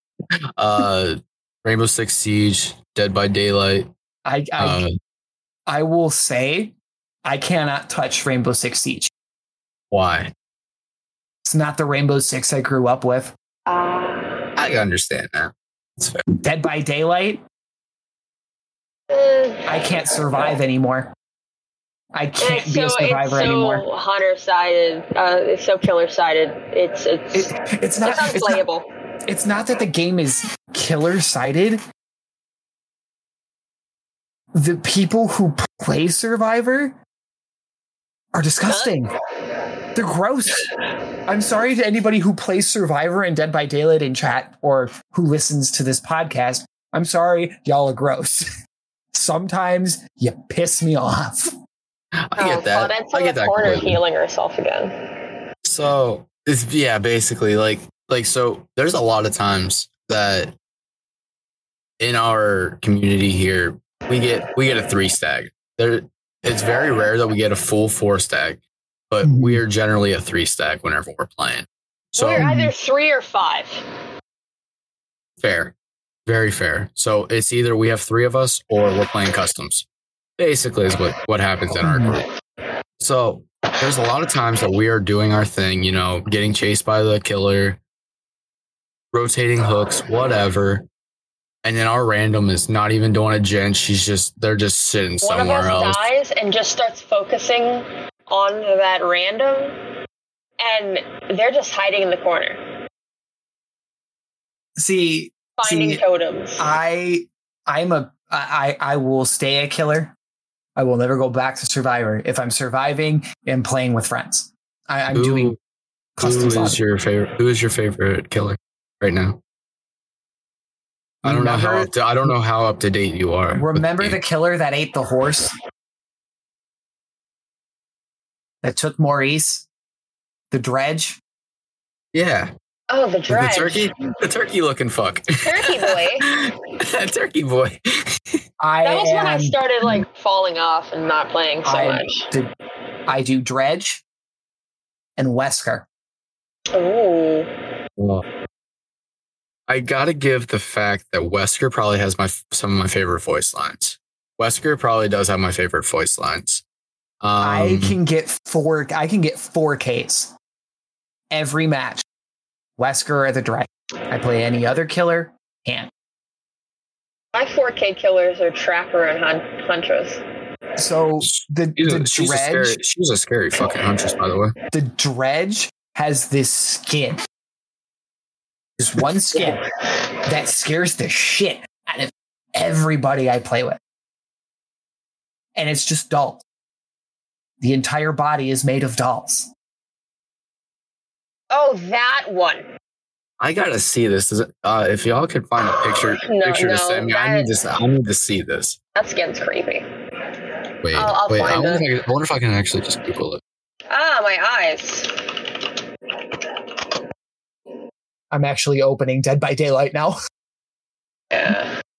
Uh Rainbow Six Siege, Dead by Daylight. I I, Uh, I will say I cannot touch Rainbow Six Siege. why? It's not the Rainbow Six I grew up with. Uh, I understand that. It's fair. Dead by Daylight, I can't survive anymore. I can't it's be so a survivor it's anymore. so hunter sided. Uh, it's so killer sided. It's it's It, it's not. it's It's not, unplayable. It's not that the game is killer sided. The people who play Survivor are disgusting. They're gross. I'm sorry to anybody who plays Survivor and Dead by Daylight in chat or who listens to this podcast. I'm sorry, y'all are gross. Sometimes you piss me off. I Oh, get that. Claudette's I in get the that. corner completely. healing herself again. So it's yeah, basically like like so there's a lot of times that in our community here we get we get a three stag. There it's very rare that we get a full four stag, but Mhm. we are generally a three stag whenever we're playing. So We're either three or five. fair. Very fair. So it's either we have three of us or we're playing customs. Basically is what, what happens in our group. So there's a lot of times that we are doing our thing, you know, getting chased by the killer, rotating hooks, whatever. And then our random is not even doing a gent. She's just they're just sitting One of somewhere us else. dies and just starts focusing on that random, and they're just hiding in the corner, See, finding See, totems. I I'm a I I will stay a killer. I will never go back to Survivor if I'm surviving and playing with friends. I, I'm Who- doing Who custom is slot. your favorite? Who is your favorite killer right now? I don't know how up to, I don't know how up to date you are. Remember game. the killer that ate the horse? That took Maurice? The dredge? yeah oh, the dredge. the turkey the turkey looking fuck Turkey boy. turkey boy. I That was when I started like falling off and not playing so I much. did- I do dredge and Wesker. Oh. Well, I gotta give the fact that Wesker probably has my some of my favorite voice lines. Wesker probably does have my favorite voice lines. Um, I can get four I can get four Ks every match. Wesker or the dredge. I play any other killer, can't. My 4K killers are Trapper and Hun- Huntress. So the, she's, the a, she's a scary, dredge she's a scary fucking huntress, by the way. the dredge has this skin. This one skin that scares the shit out of everybody I play with. And it's just dolls. The entire body is made of dolls. Oh, that one. I gotta see this. Uh, if y'all could find a picture, No, picture to send me, I need that- this. I need to see this. That skin's creepy. Wait, I'll- I'll wait. I wonder, it. if I, can- I wonder if I can actually just Google it. Ah, my eyes. I'm actually opening Dead by Daylight now. Yeah.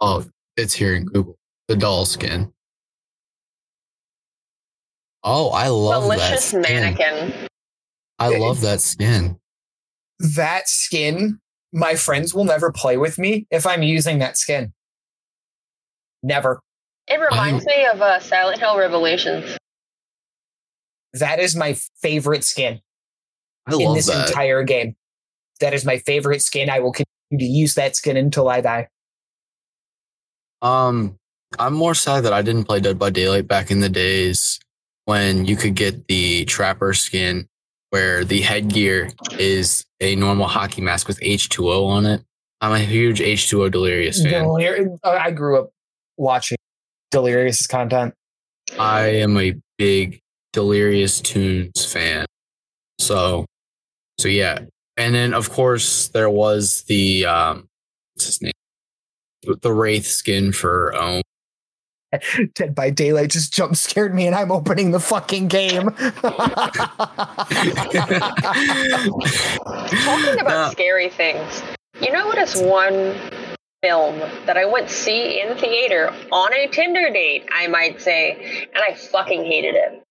Oh, it's here in Google. The doll skin. Oh, I love Malicious that skin. mannequin. I love that skin. That skin, my friends will never play with me if I'm using that skin. Never. It reminds me of uh, Silent Hill Revelations. That is my favorite skin. I in this that. entire game. That is my favorite skin. I will continue to use that skin until I die. Um, I'm more sad that I didn't play Dead by Daylight back in the days when you could get the trapper skin where the headgear is a normal hockey mask with H2O on it. I'm a huge H2O Delirious fan. Delir- uh, I grew up watching Delirious content. I am a big Delirious Tunes fan. So, so yeah. And then of course there was the um, what's his name? The Wraith skin for um Dead by Daylight just jump scared me, and I'm opening the fucking game. Talking about Uh, scary things, you know what is one film that I went see in theater on a Tinder date, I might say, and I fucking hated it.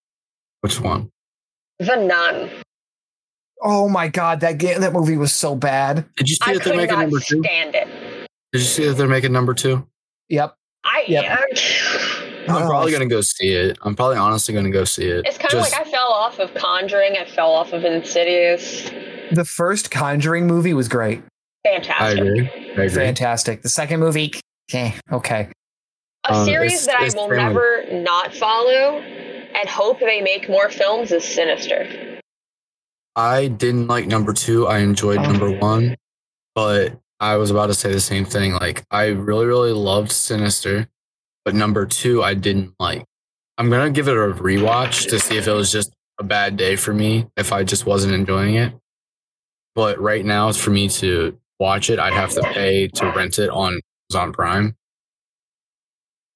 which one? The Nun. Oh my god, that game, that movie was so bad. Did you see I that they're making number two? stand it. Did you see that they're making number two? Yep. I Yep. I'm Oh, probably gonna go see it. I'm probably honestly gonna go see it. It's kind of like I fell off of Conjuring. I fell off of Insidious. The first Conjuring movie was great, I Fantastic. agree. I agree. fantastic. The second movie, okay, okay. A Um, series it's- that I will family. never not follow and hope they make more films is Sinister. I didn't like number two. I enjoyed Oh. number one, but I was about to say the same thing. Like I really, really loved Sinister, but number two I didn't like. I'm gonna give it a rewatch to see if it was just a bad day for me, if I just wasn't enjoying it. But right now, for me to watch it, I'd have to pay to rent it on Amazon Prime.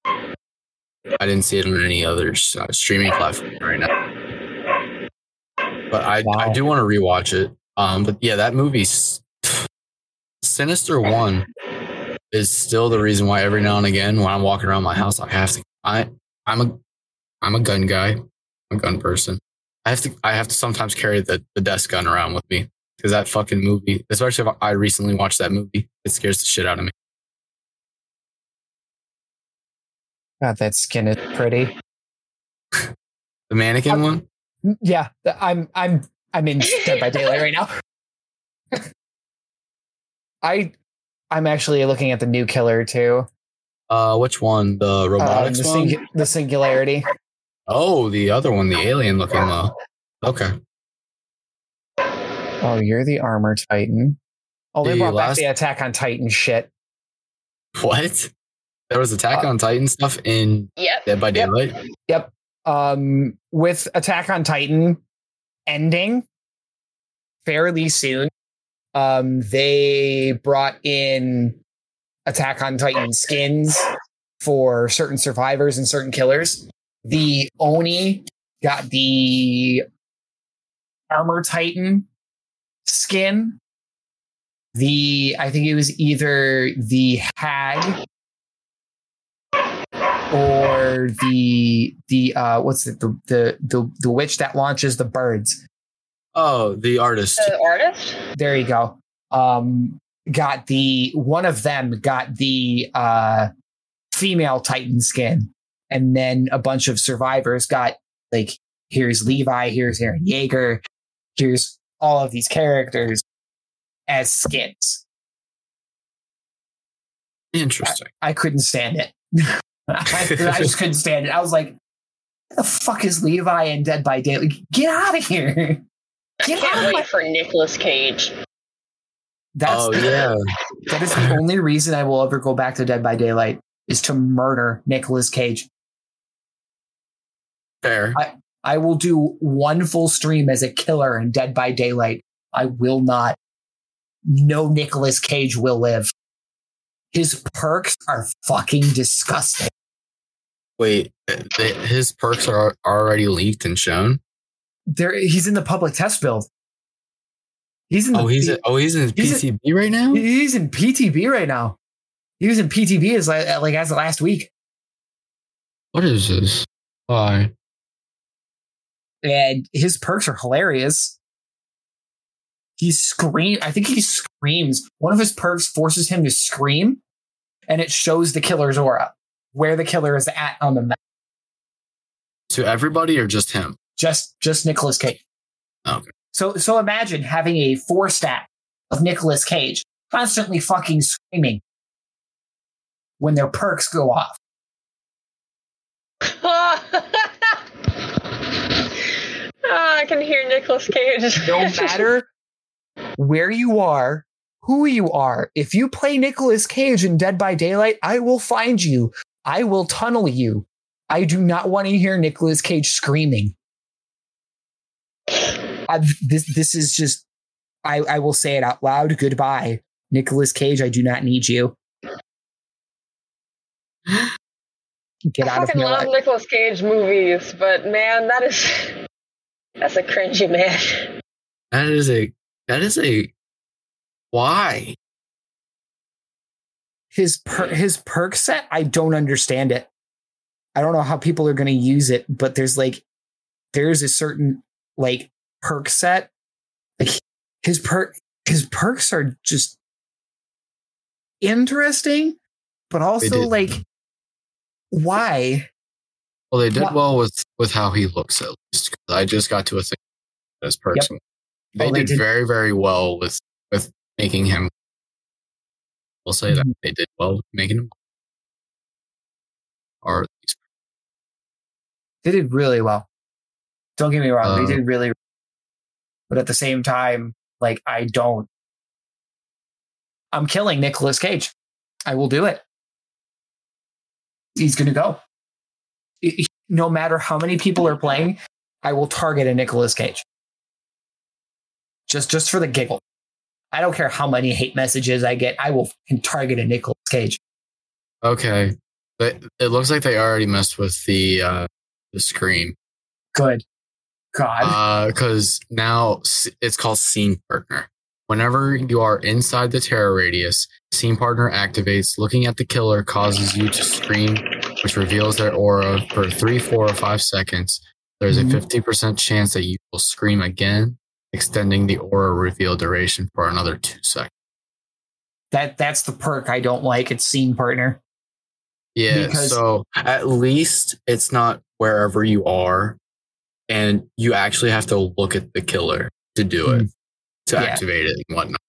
I didn't see it on any other uh, streaming platform right now. But I, I do want to rewatch it. Um, but yeah, that movie's Sinister One is still the reason why every now and again when I'm walking around my house, I have to. I I'm a I'm a gun guy. I'm a gun person. I have to I have to sometimes carry the, the desk gun around with me because that fucking movie, especially if I recently watched that movie, it scares the shit out of me. God, that skin is pretty. The mannequin one. Yeah, I'm I'm I'm in Dead by Daylight right now. I I'm actually looking at the new killer too. Uh, which one? The Um, robotics the, one. singu- the singularity. oh, the other one, the alien looking one. Okay. Oh, you're the armor titan. Oh, they The brought back the Attack on Titan shit. What? There was Attack on Titan stuff in Yep. Dead by Yep. Daylight. Yep. Um, with Attack on Titan ending fairly soon, um, they brought in Attack on Titan skins for certain survivors and certain killers. The Oni got the Armor Titan skin. The I think it was either the Hag or the the uh what's it the the the, the witch that launches the birds Oh, the artist. The artist? there you go um got the one of them got the uh female titan skin and then a bunch of survivors got like here's levi here's eren yeager here's all of these characters as skins Interesting. i couldn't stand it I, I just couldn't stand it i was like the fuck is levi in dead by daylight get out of here Get out can't of wait my for Nicolas Cage. That's oh yeah. that is the only reason I will ever go back to Dead by Daylight is to murder Nicolas Cage. Fair. I will do one full stream as a killer in Dead by Daylight. I will not. No Nicolas Cage will live. His perks are fucking disgusting. Wait, th- his perks are already leaked and shown. There, he's in the public test build. He's in. The, Oh, he's in, oh he's in he's PTB right now. he's in PTB right now. He was in PTB as like, like as of last week. What is this? Why? and his perks are hilarious. He scream. I think he screams. One of his perks forces him to scream, and it shows the killer's aura, where the killer is at on the map. To everybody or just him? Just, just Nicolas Cage. Okay. So, so imagine having a four stack of Nicolas Cage constantly fucking screaming when their perks go off. Ah, I can hear Nicolas Cage. no matter where you are, who you are, if you play Nicolas Cage in Dead by Daylight, I will find you. I will tunnel you. I do not want to hear Nicolas Cage screaming. I, this this is just I, I will say it out loud. Goodbye. Nicolas Cage, I do not need you. Get I out of fucking my love life. Nicolas Cage movies, but man, that is that's a cringy man. That is a. That is a. Why? His per- his perk set i don't understand it i don't know how people are going to use it but there's like there's a certain like perk set like his perk his perks are just interesting but also like why Well, they did What? well with with how he looks at least. I just got to a thing as perks. Oh, they, Oh, they did, did. very very well with with making him. We'll say that Mhm. they did well making him. They did really well. Don't get me wrong, Uh, they did really. But at the same time, like I don't. I'm killing Nicolas Cage. I will do it. He's going to go. No matter how many people are playing, I will target a Nicolas Cage. Just, just for the giggle. I don't care how many hate messages I get. I will fucking target a Nicolas Cage. Okay. But it looks like they already messed with the uh the scream. Good. God. Uh cuz now it's called scene partner. Whenever you are inside the terror radius, scene partner activates. Looking at the killer causes you to scream, which reveals their aura for 3, 4 or 5 seconds. There's a 50% chance that you will scream again, extending the aura reveal duration for another 2 seconds. that that's the perk I don't like. It's scene partner. Yeah. Because- so at least it's not wherever you are, and you actually have to look at the killer to do it, mm. to Yeah. activate it and whatnot.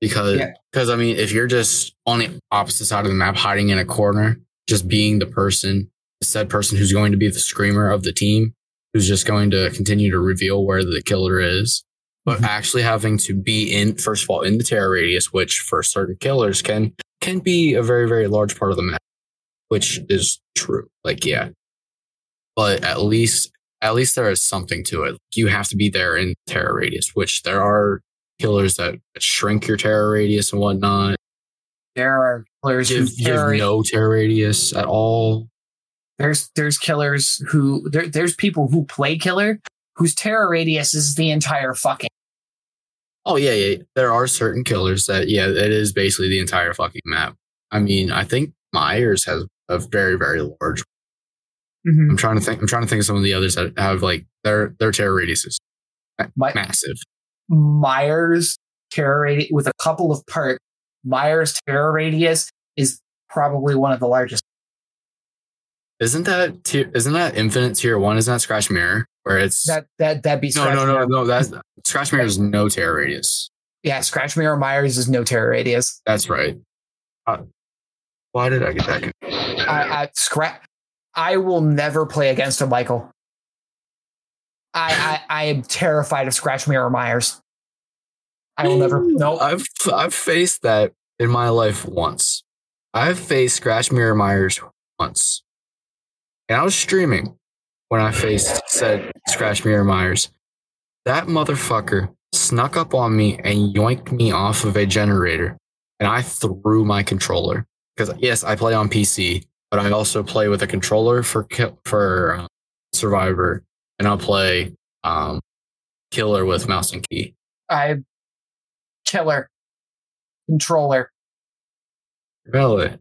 Because, Yeah. because I mean, if you're just on the opposite side of the map, hiding in a corner, just being the person, the said person who's going to be the screamer of the team, who's just going to continue to reveal where the killer is. But Mhm. actually having to be in, first of all, in the terror radius, which for certain killers can can be a very, very large part of the map which is true. Like, yeah. But at least, at least there is something to it. You have to be there in terror radius, which there are killers that shrink your terror radius and whatnot. There are killers Give, who give terror- no terror radius at all. There's there's killers who there, there's people who play killer whose terror radius is the entire fucking Oh yeah, yeah. There are certain killers that, yeah, it is basically the entire fucking map. I mean, I think Myers has a very, very large. Mm-hmm. I'm trying to think. I'm trying to think of some of the others that have like their their terror radius is My- massive. Myers terror radius with a couple of perks. Myers terror radius is probably one of the largest. Isn't that tier, isn't that infinite tier one? Isn't that Scratch Mirror where it's That that that'd be no no no Mirror. no that's Scratch Mirror is no terror radius. Yeah, Scratch Mirror Myers is no terror radius. That's right. Uh, why did I get that? I, I scratch. I will never play against a Michael. I, I I am terrified of Scratch Mirror Myers. I will never. No, I've I've faced that in my life once. I've faced Scratch Mirror Myers once, and I was streaming when I faced said Scratch Mirror Myers. That motherfucker snuck up on me and yoinked me off of a generator, and I threw my controller because yes, I play on PC, but I also play with a controller for for uh, Survivor, and I'll play um, Killer with mouse and key. I killer controller. Really?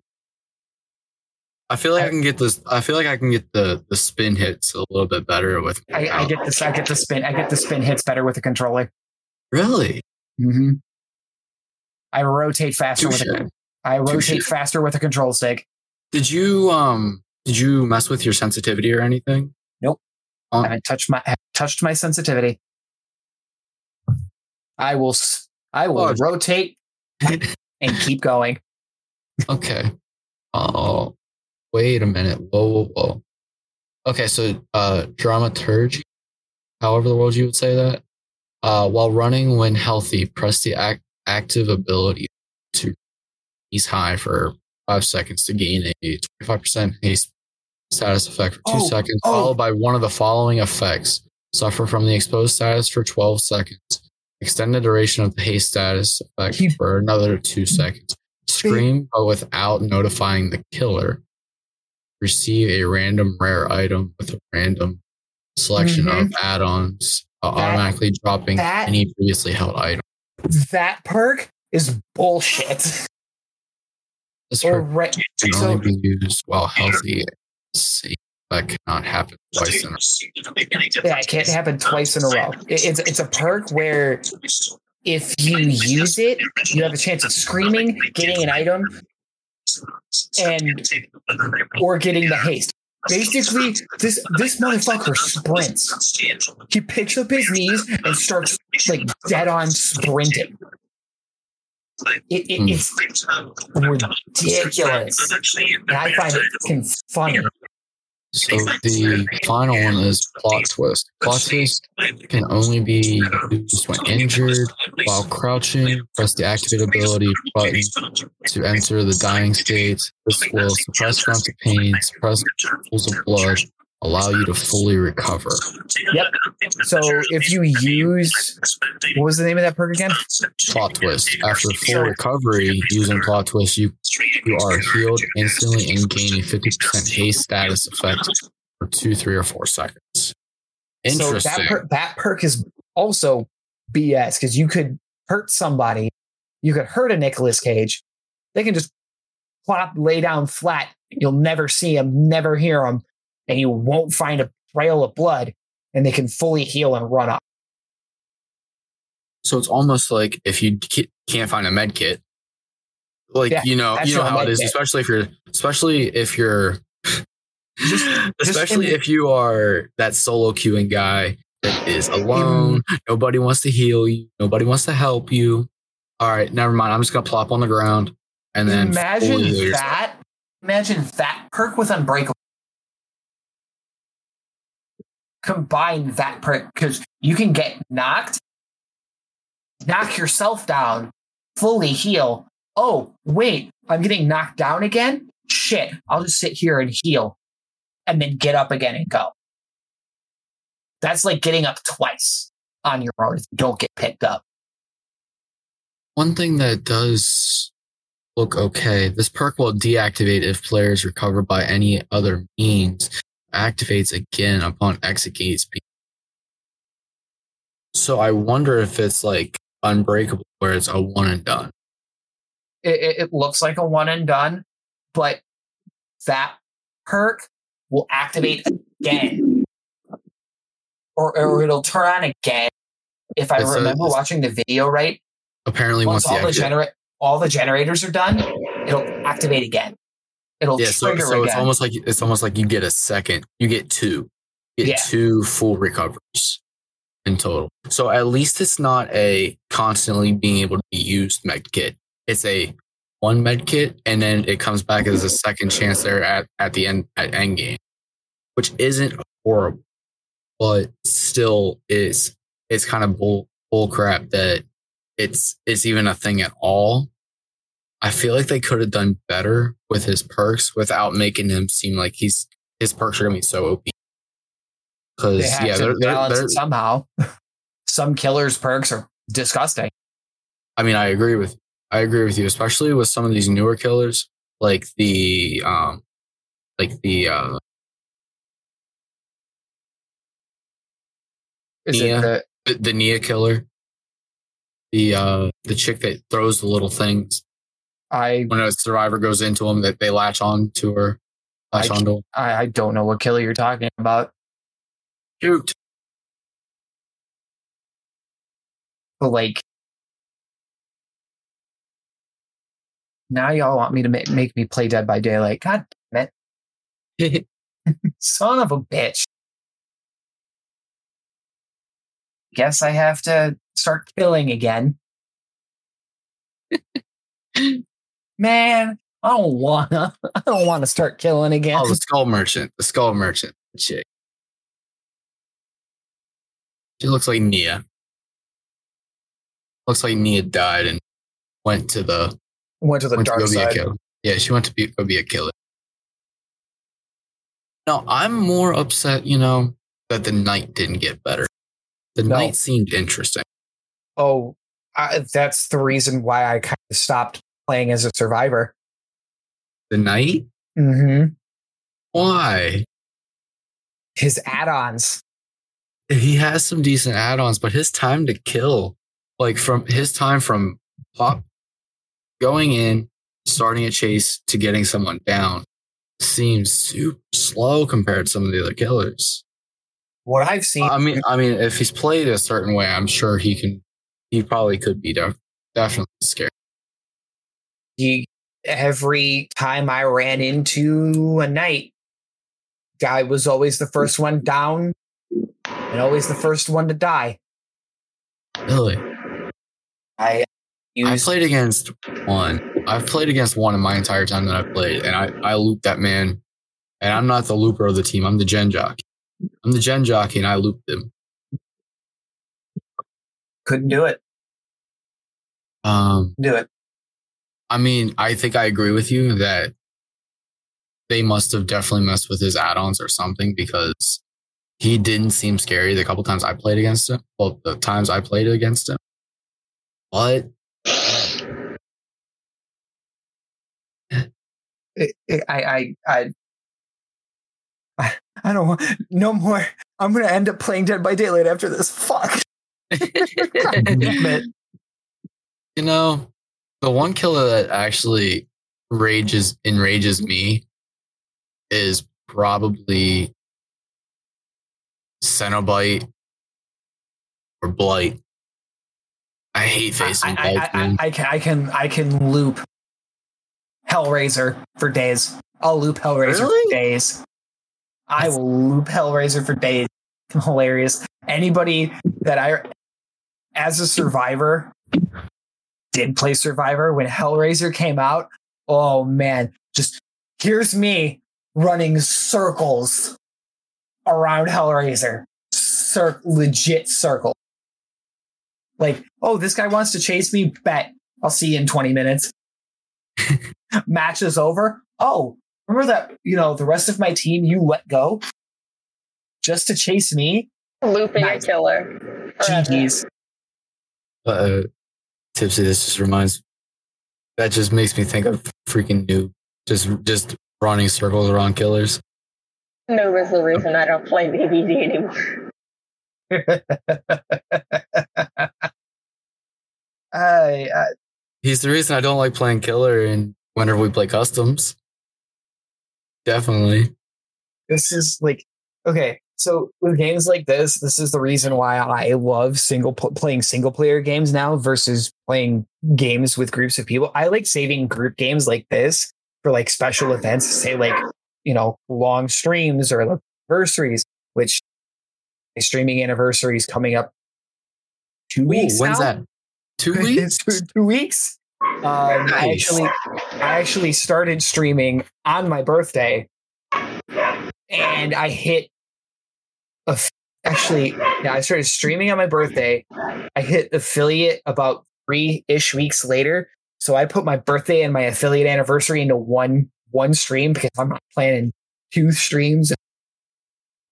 I feel like I, I- can get this. I feel like I can get the the spin hits a little bit better with. I, I get this. I get the spin. I get the spin hits better with a controller. really. Mm-hmm. I rotate faster with Touche. a. I rotate Touche. faster with a control stick. Did you um? Did you mess with your sensitivity or anything? Nope. Oh. I haven't touched my haven't touched my sensitivity. I will. I will Oh. rotate and keep going. okay. Oh, wait a minute. Whoa, whoa, whoa. Okay, so uh, dramaturgy, however the world you would say that. Uh, while running when healthy, press the act- active ability to ease high for five seconds to gain a 25% haste status effect for two Oh, seconds, oh. followed by one of the following effects. Suffer from the exposed status for 12 seconds. Extend the duration of the haste status effect for another two seconds. Scream, but without notifying the killer. Receive a random rare item with a random selection of add-ons, uh, Mm-hmm. That- automatically dropping that- any previously held item. That perk is bullshit. This Or perk re- can so- only be used while healthy. See, that cannot happen twice in a yeah, it can't happen twice in a row. It- it's it's a perk where if you use it, you have a chance of screaming, getting an item, and or getting the haste. Basically, this this motherfucker sprints. He picks up his knees and starts like dead on sprinting. It, it, Hmm. it's ridiculous, and I find it fucking funny. So the final one is plot twist. Plot twist can only be used when injured. While crouching, press the activate ability button to enter the dying state. This will suppress grunts of pain, suppress pools of blood, allow you to fully recover. Yep. So if you use what was the name of that perk again? Plot twist. After full recovery using plot twist, you you are healed instantly and gain a 50% haste status effect for two, three, or four seconds. So Interesting. that per- that perk is also BS because you could hurt somebody, you could hurt a Nicolas Cage. They can just plop, lay down flat. You'll never see them, never hear them, and you won't find a trail of blood. And they can fully heal and run off. So it's almost like if you can't find a med kit, like Yeah, you know, you know how it is, especially if you're, especially if you're, just especially in- if you are that solo queuing guy that is alone. Mm-hmm. nobody wants to heal you. Nobody wants to help you. All right, never mind. I'm just gonna plop on the ground and then imagine heal yourself. that. Imagine that perk with Unbreakable. Combine that perk because you can get knocked, knock yourself down, fully heal. Oh, wait, I'm getting knocked down again? Shit, I'll just sit here and heal and then get up again and go. That's like getting up twice on your own if you don't get picked up. One thing that does look okay, this perk will deactivate if players recover by any other means. Activates again upon exit gate speed. So I wonder if it's like unbreakable where it's a one and done. It, it, looks like a one and done, but that perk will activate again, or, or hmm. it'll turn on again. If I It's remember it's- watching the video right, Apparently once once, all the the genera- all the generators are done, it'll activate again. It'll yeah, so, trigger so it's again. almost like it's almost like you get a second. You get two. You get Yeah. two full recoveries in total. So at least it's not a constantly being able to be used med kit. It's a one med kit and then it comes back as a second chance there at, at the end at end game. Which isn't horrible, but still is it's kind of bull bull crap that it's it's even a thing at all. I feel like they could have done better with his perks without making him seem like he's his perks are gonna be so OP. Because yeah, they're, they're, balance they're, it somehow. Some killers' perks are disgusting. I mean, I agree with I agree with you, especially with some of these newer killers, like the um, like the uh, Is it the the, the Nea killer, the uh, the chick that throws the little things I, when a survivor goes into them that they latch on to her, latch I- onto. I I don't know what killer you're talking about. Shoot, But like now y'all want me to ma- make me play Dead by Daylight. God damn it. Son of a bitch. Guess I have to start killing again. Man, I don't wanna. I don't want to start killing again. oh, the skull merchant, the skull merchant the chick. She looks like Nea. Looks like Nea died and went to the Went to the went dark a side. Yeah, she went to be, go be a killer. No, I'm more upset, you know, that the Knight didn't get better. The No. Knight seemed interesting. Oh, I, that's the reason why I kind of stopped playing as a survivor. The Knight? Mm-hmm. Why? His add-ons. He has some decent add-ons, but his time to kill, like from his time from pop going in, starting a chase to getting someone down, seems super slow compared to some of the other killers. What I've seen. I mean, I mean, if he's played a certain way, I'm sure he can. He probably could be def- definitely scared. he every time I ran into a knight, guy was always the first one down and always the first one to die. Really, I I played against one. I've played against one in my entire time that I've played, and I I looped that man And I'm not the looper of the team. I'm the gen jockey. I'm the gen jockey and I looped him. Couldn't do it. Um, Do it. I mean, I think I agree with you that they must have definitely messed with his add-ons or something because he didn't seem scary the couple times I played against him. Well, the times I played against him. But I, I, I, I, I, I don't want no more. I'm gonna end up playing Dead by Daylight after this. Fuck. You know, the one killer that actually rages enrages me is probably Cenobite or Blight. I hate facing I, Blight. I, I. I can, I can, I can loop Hellraiser for days. I'll loop Hellraiser Really? for days. I will loop Hellraiser for days. Hilarious. Anybody that I, as a survivor, did play Survivor when Hellraiser came out. Oh man, just here's me running circles around Hellraiser. Cir- legit circle. Like, oh, this guy wants to chase me. Bet I'll see you in 20 minutes. Match is over. Oh, remember that, you know, the rest of my team you let go just to chase me? Looping Nice. a killer. GG's. uh, tipsy. This just reminds. That just makes me think of freaking noob. Just just running circles around killers. No is the reason I don't play DBD anymore. I, I, He's the reason I don't like playing killer and whenever we play customs. Definitely. this is like okay so with games like this this is the reason why i love single pl- playing single player games now versus playing games with groups of people i like saving group games like this for like special events say like you know long streams or anniversaries which streaming anniversary is coming up two weeks Ooh, when's now? that? Two weeks? two, two weeks um, I actually, I actually started streaming on my birthday, and I hit. A, actually, yeah, I started streaming on my birthday. I hit affiliate about three ish weeks later. So I put my birthday and my affiliate anniversary into one one stream because I'm not planning two streams.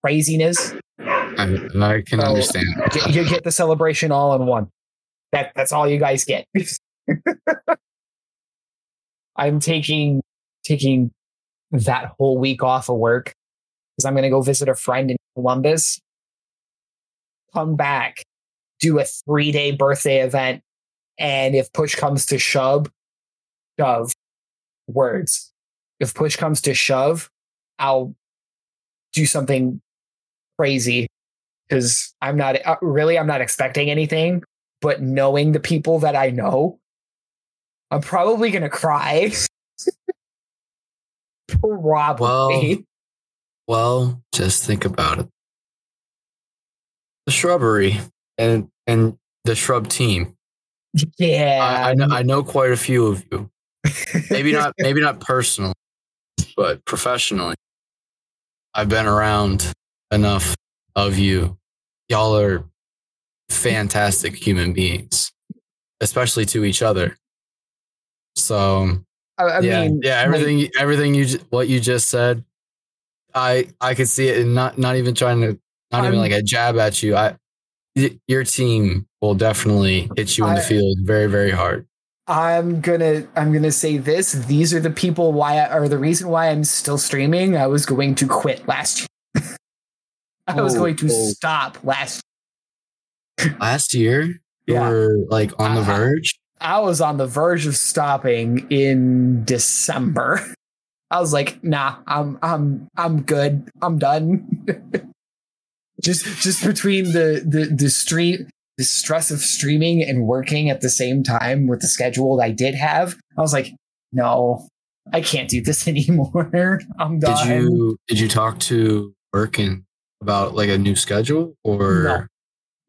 Craziness. I, I can Oh. understand. Get- you get the celebration all in one. That that's all you guys get. I'm taking taking that whole week off of work because I'm going to go visit a friend in Columbus. Come back, do a three day birthday event, and if push comes to shove, shove words. If push comes to shove, I'll do something crazy because I'm not uh, really I'm not expecting anything, but knowing the people that I know, I'm probably gonna cry. probably. Well, just think about it. The shrubbery and and the shrub team. yeah. I, I know I know quite a few of you. Maybe not maybe not personally, but professionally. I've been around enough of you. Y'all are fantastic human beings, especially to each other. So I, I yeah, mean, yeah, like, everything, everything you what you just said, I I could see it, and not not even trying to, not even I'm- like a jab at you. I, your team will definitely hit you in the I- field very very hard. I'm gonna I'm gonna say this. These are the people why I, or the reason why I'm still streaming. I was going to quit last year. I was Oh, going to oh. stop last. Last year, you Yeah. were like on the verge. I was on the verge of stopping in December. I was like, nah, I'm I'm I'm good. I'm done. just just between the the the stream the stress of streaming and working at the same time with the schedule I did have, I was like, no, I can't do this anymore. I'm done. Did you did you talk to working about like a new schedule or No.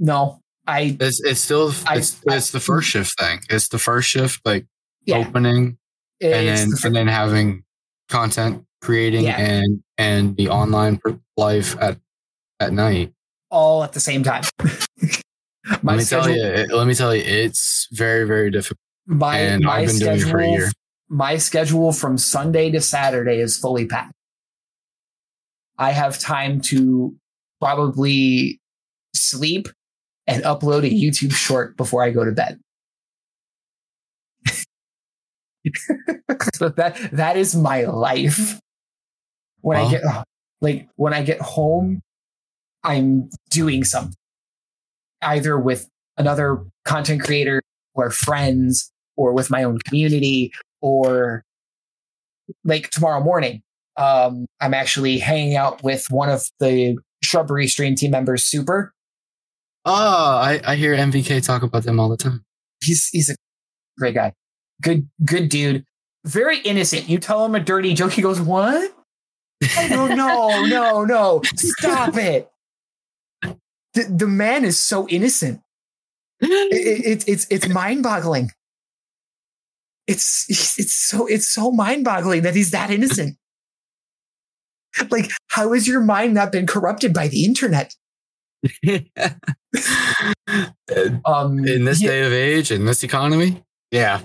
No, I it's it's still I- it's it's the first shift thing. It's the first shift like yeah. opening and then the and then having content creating Yeah. and and the online life at at night. all at the same time. my let me schedule, tell you, it- let me tell you, it's very very difficult. my, and my I've been doing it schedule, for a year. my schedule from Sunday to Saturday is fully packed. I have time to probably sleep and upload a YouTube short before I go to bed. so that that is my life. When I get like when I get home, I'm doing something either with another content creator or friends or with my own community or like tomorrow morning um i'm actually hanging out with one of the shrubbery stream team members super Oh, I, I hear MVK talk about them all the time. he's he's a great guy good good dude very innocent you tell him a dirty joke he goes what go, no no no stop it the, the man is so innocent it, it, it's it's it's mind boggling. It's it's so it's so mind boggling that he's that innocent. Like, how has your mind not been corrupted by the internet? Um, in this yeah, day of age, in this economy, yeah.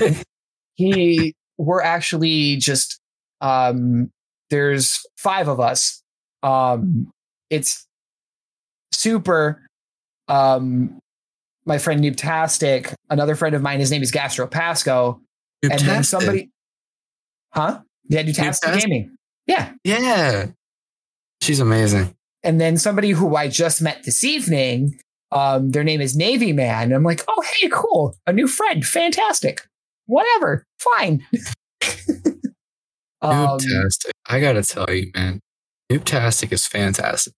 he, we're actually just um, there's five of us. Um, it's super. Um, my friend Noobtastic, another friend of mine, his name is Gastro Pasco, and then somebody, huh? Yeah, Noobtastic Noobtastic? Gaming. Yeah, yeah, she's amazing. And then somebody who I just met this evening, um, their name is Navy Man. I'm like, oh, hey, cool, a new friend, fantastic, whatever, fine. um, Noobtastic. I gotta tell you, man, Noobtastic is fantastic.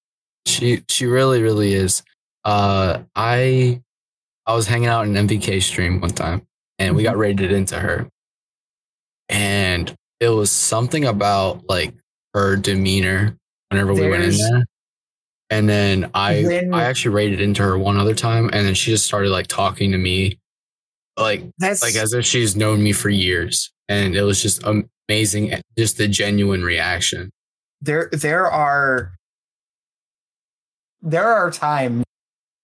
She she really really is. Uh, I I was hanging out in an MVK stream one time, and we Mm-hmm. got raided into her, and it was something about like her demeanor whenever we went in there. And then I When- I actually raided into her one other time, and then she just started like talking to me, like that's like as if she's known me for years and it was just amazing eh, just the genuine reaction there. There are there are times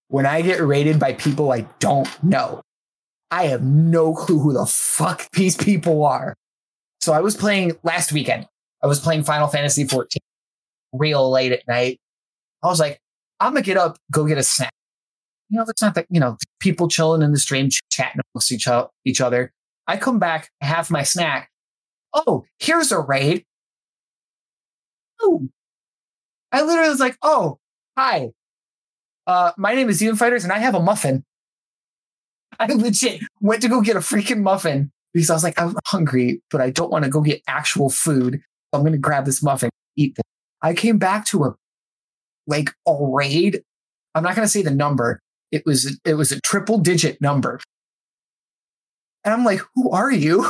when I get rated by people I don't know. I have no clue who the fuck these people are. So I was playing last weekend. I was playing Final Fantasy 14 real late at night. I was like, I'm gonna get up, go get a snack. You know, it's not that, you know, people chilling in the stream, chatting amongst each, each other. I come back, I have my snack. Oh, here's a raid. Oh, I literally was like, oh, hi. Uh, my name is DemonFighterz and I have a muffin. I legit went to go get a freaking muffin because I was like, I'm hungry, but I don't want to go get actual food. So I'm going to grab this muffin, eat this. I came back to a like a raid. I'm not going to say the number. It was it was a triple digit number. And I'm like, who are you?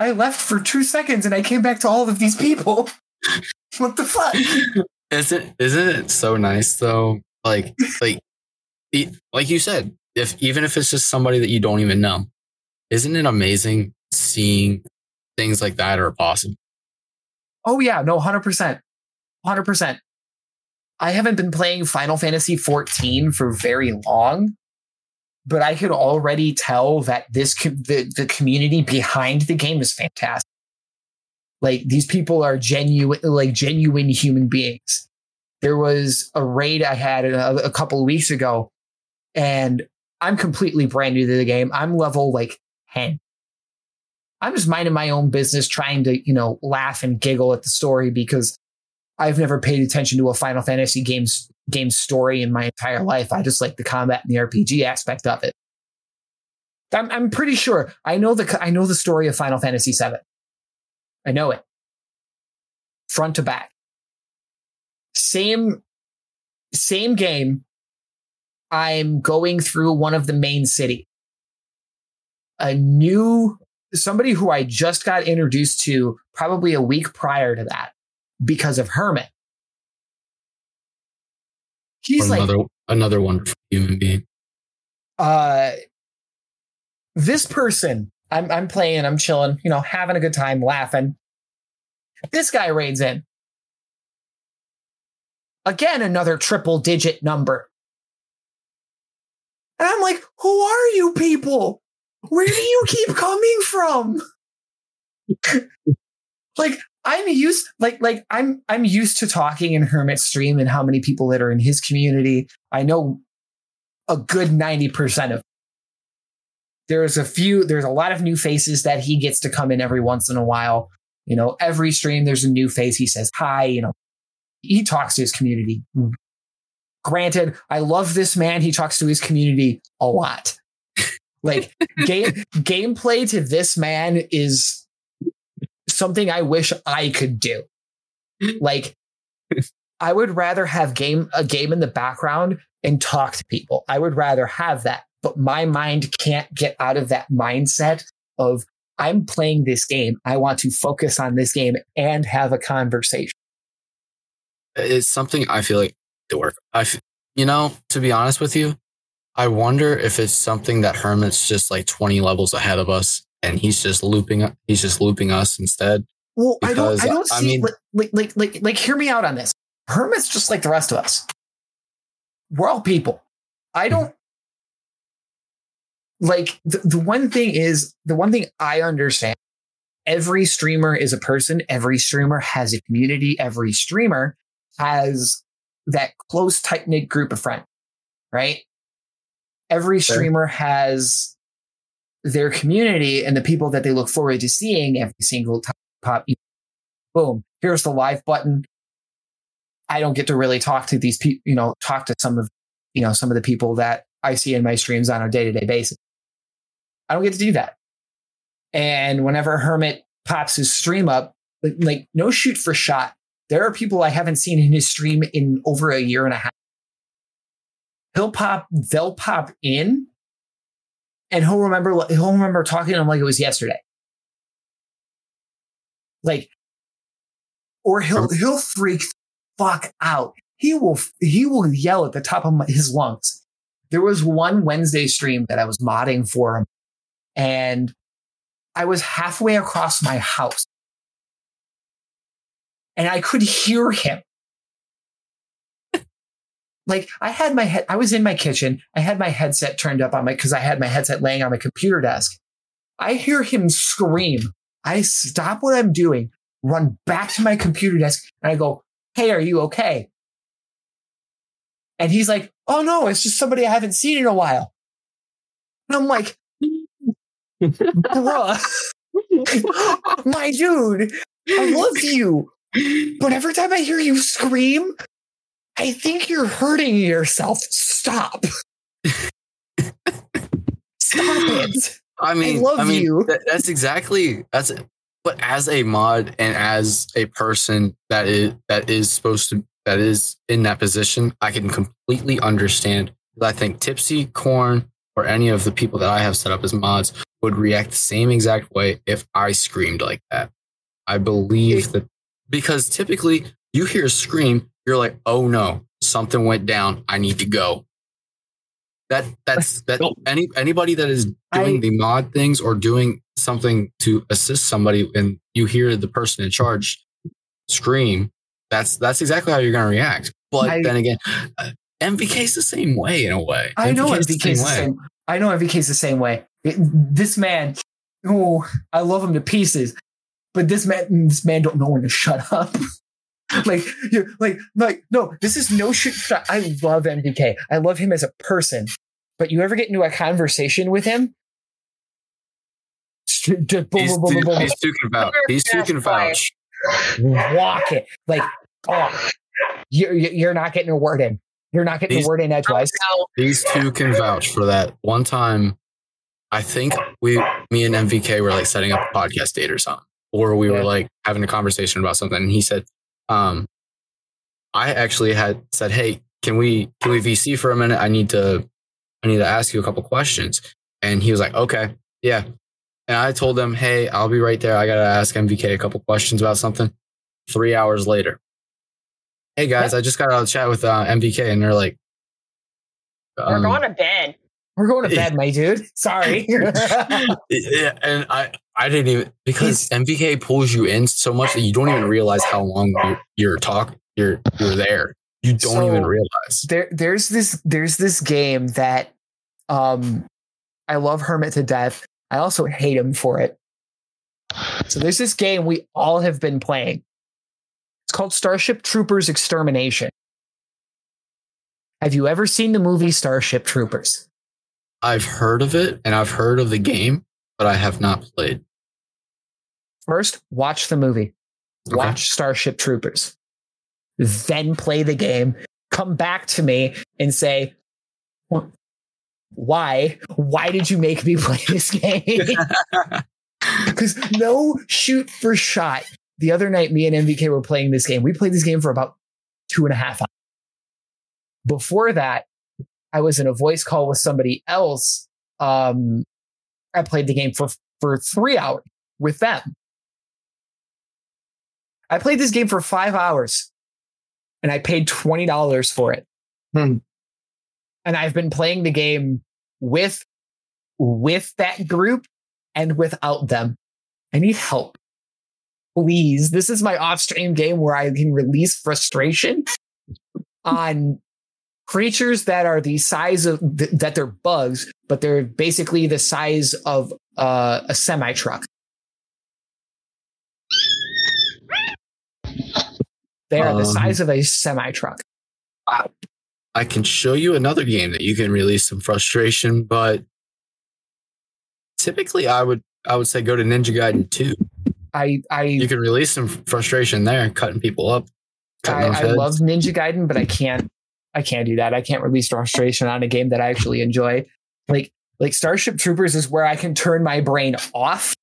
I left for two seconds and I came back to all of these people. what the fuck? isn't isn't it so nice though like like like you said if even if it's just somebody that you don't even know isn't it amazing seeing things like that are possible Oh yeah, no, hundred percent, hundred percent. I haven't been playing Final Fantasy fourteen for very long, but I could already tell that this the the community behind the game is fantastic. Like these people are genuine, like genuine human beings. There was a raid I had a, a couple of weeks ago, and I'm completely brand new to the game. I'm level like ten. I'm just minding my own business, trying to, you know, laugh and giggle at the story because I've never paid attention to a Final Fantasy game's game story in my entire life. I just like the combat and the RPG aspect of it. I'm, I'm pretty sure I know the I know the story of Final Fantasy VII. I know it front to back. Same same game. I'm going through one of the main city. A new somebody who I just got introduced to probably a week prior to that because of Hermit. He's Or like, another another wonderful human being uh, this person, I'm, I'm playing, I'm chilling, you know, having a good time, laughing. This guy raids in. Again, another triple digit number. And I'm like, who are you people? Where do you keep coming from? like, I'm used like like I'm I'm used to talking in Hermit Stream and how many people that are in his community. I know a good 90% of there's a few there's a lot of new faces that he gets to come in every once in a while. You know, every stream there's a new face. He says hi, you know. He talks to his community. Granted, I love this man. He talks to his community a lot. Like game gameplay to this man is something I wish I could do. Like I would rather have game a game in the background and talk to people. I would rather have that. But my mind can't get out of that mindset of I'm playing this game. I want to focus on this game and have a conversation. It's something I feel like to work. I, f- you know, to be honest with you, I wonder if it's something that Hermit's just like 20 levels ahead of us and he's just looping, up, he's just looping us instead. Well, I don't, I don't I see, mean- like, like, like, like, hear me out on this. Hermit's just like the rest of us. We're all people. I hmm. don't like the, the one thing is the one thing I understand. Every streamer is a person. Every streamer has a community. Every streamer has that close, tight knit group of friends, right? Every streamer has their community and the people that they look forward to seeing every single time pop. Boom. Here's the live button. I don't get to really talk to these people, you know, talk to some of, you know, some of the people that I see in my streams on a day to day basis. I don't get to do that. And whenever Hermit pops his stream up, like, like no shoot for shot, there are people I haven't seen in his stream in over a year and a half. He'll pop, they'll pop in and he'll remember, he'll remember talking to him like it was yesterday. Like, or he'll, he'll freak fuck out. He will, he will yell at the top of my, his lungs. There was one Wednesday stream that I was modding for him and I was halfway across my house and I could hear him. Like I had my head, I was in my kitchen. I had my headset turned up on my, cause I had my headset laying on my computer desk. I hear him scream. I stop what I'm doing, run back to my computer desk and I go, Hey, are you okay? And he's like, Oh no, it's just somebody I haven't seen in a while. And I'm like, bruh, my dude, I love you. But every time I hear you scream, I think you're hurting yourself. Stop. Stop it. I mean, love mean, you. that- that's exactly that's. But as a mod and as a person that is that is supposed to that is in that position, I can completely understand. I think Tipsy, Corn, or any of the people that I have set up as mods would react the same exact way if I screamed like that. I believe that because typically you hear a scream, you're like, "Oh no, something went down. I need to go." That that's that any anybody that is doing I- the mod things or doing something to assist somebody and you hear the person in charge scream, that's that's exactly how you're going to react. But I- then again, uh, MVK's the same way in a way. I know MVK's MVK's the same. way. I know MVK's the same way. It- this man, oh, I love him to pieces, but this man, this man don't know when to shut up. like, you're like, like, no, this is no shit. I love MVK. I love him as a person. But you ever get into a conversation with him? Just boom, He's, boom, boom, too, boom, boom, he's too can vouch. He's too can vouch. walk it. Like, oh, you're you're not getting a word in. You're not getting He's- a word in edgewise. These two can vouch for that. One time, I think we, me and MVK were like setting up a podcast date or something, or we were like having a conversation about something. And he said, um, I actually had said, Hey, can we, can we VC for a minute? I need to, I need to ask you a couple questions. And he was like, okay, yeah. And I told him, Hey, I'll be right there. I got to ask MVK a couple questions about something. Three hours later. Hey guys, I just got out of chat with uh, MVK and they're like, We're um, going to bed. We're going to bed, my dude. Sorry. yeah, and I I didn't even because MVK pulls you in so much that you don't even realize how long you're, you're talking. You're you're there. You don't So- even realize. there there's this there's this game that um I love Hermit to death. I also hate him for it. So there's this game we all have been playing. It's called Starship Troopers Extermination. Have you ever seen the movie Starship Troopers? I've heard of it and I've heard of the game, but I have not played. First, watch the movie. Okay. Watch Starship Troopers. Then play the game. Come back to me and say, why? Why did you make me play this game? Because no shoot for shot. The other night, me and MVK were playing this game. We played this game for about two and a half hours. Before that, I was in a voice call with somebody else. Um, I played the game for for three hours with them. I played this game for five hours, and I paid twenty dollars for it. Hmm. And I've been playing the game with with that group and without them. I need help. Please. This is my off-stream game where I can release frustration on creatures that are the size of th- that they're bugs, but they're basically the size of uh, a semi truck. They are the Um, size of a semi truck. Wow. I can show you another game that you can release some frustration, but typically I would I would say go to Ninja Gaiden 2. I I You can release some frustration there, cutting people up. Cutting I, I love Ninja Gaiden, but I can't I can't do that. I can't release frustration on a game that I actually enjoy. Like like Starship Troopers is where I can turn my brain off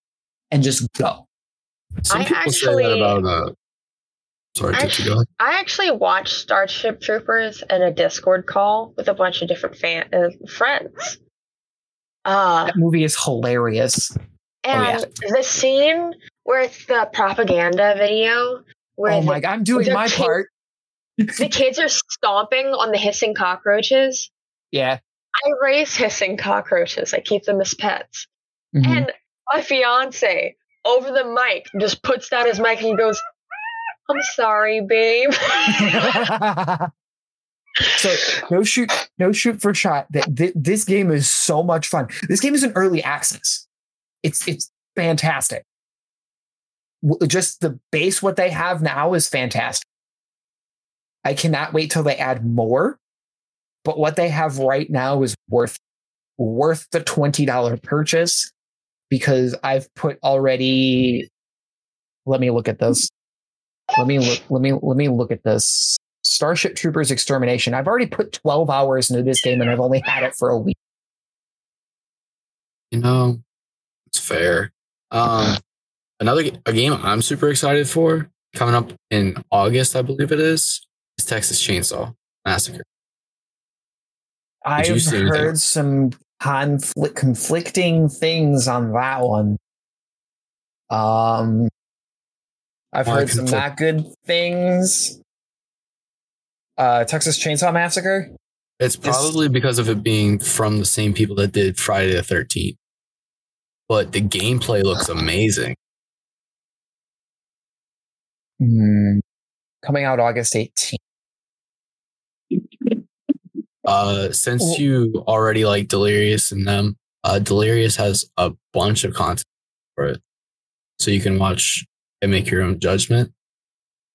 and just go. Some I people say that about uh sorry, I Tipsy. I actually watched Starship Troopers in a Discord call with a bunch of different fan uh, friends. Uh, That movie is hilarious. and yeah. the scene where it's the propaganda video where Oh the, my god, I'm doing my kid- part. the kids are stomping on the hissing cockroaches. Yeah. I raise hissing cockroaches. I keep them as pets. Mhm. And my fiance over the mic just puts down his mic and he goes, I'm sorry, babe. so no shoot, no shoot for shot. That th- this game is so much fun. This game is an early access. It's it's fantastic. Just the base, what they have now is fantastic. I cannot wait till they add more. But what they have right now is worth worth the twenty dollar purchase because I've put already. Let me look at this. Let me look. Let me let me look at this. Starship Troopers Extermination. I've already put 12 hours into this game and I've only had it for a week. You know, it's fair. Um, another a game I'm super excited for coming up in August, I believe it is, is Texas Chainsaw Massacre. Did I've heard some conflict, conflicting things on that one. Um, I've heard some not good things. Uh, Texas Chainsaw Massacre. It's probably because of it being from the same people that did Friday the 13th. But the gameplay looks amazing. Hmm. Coming out August 18th. Uh, since Well- you already like Delirious and them, uh, Delirious has a bunch of content for it, so you can watch and make your own judgment.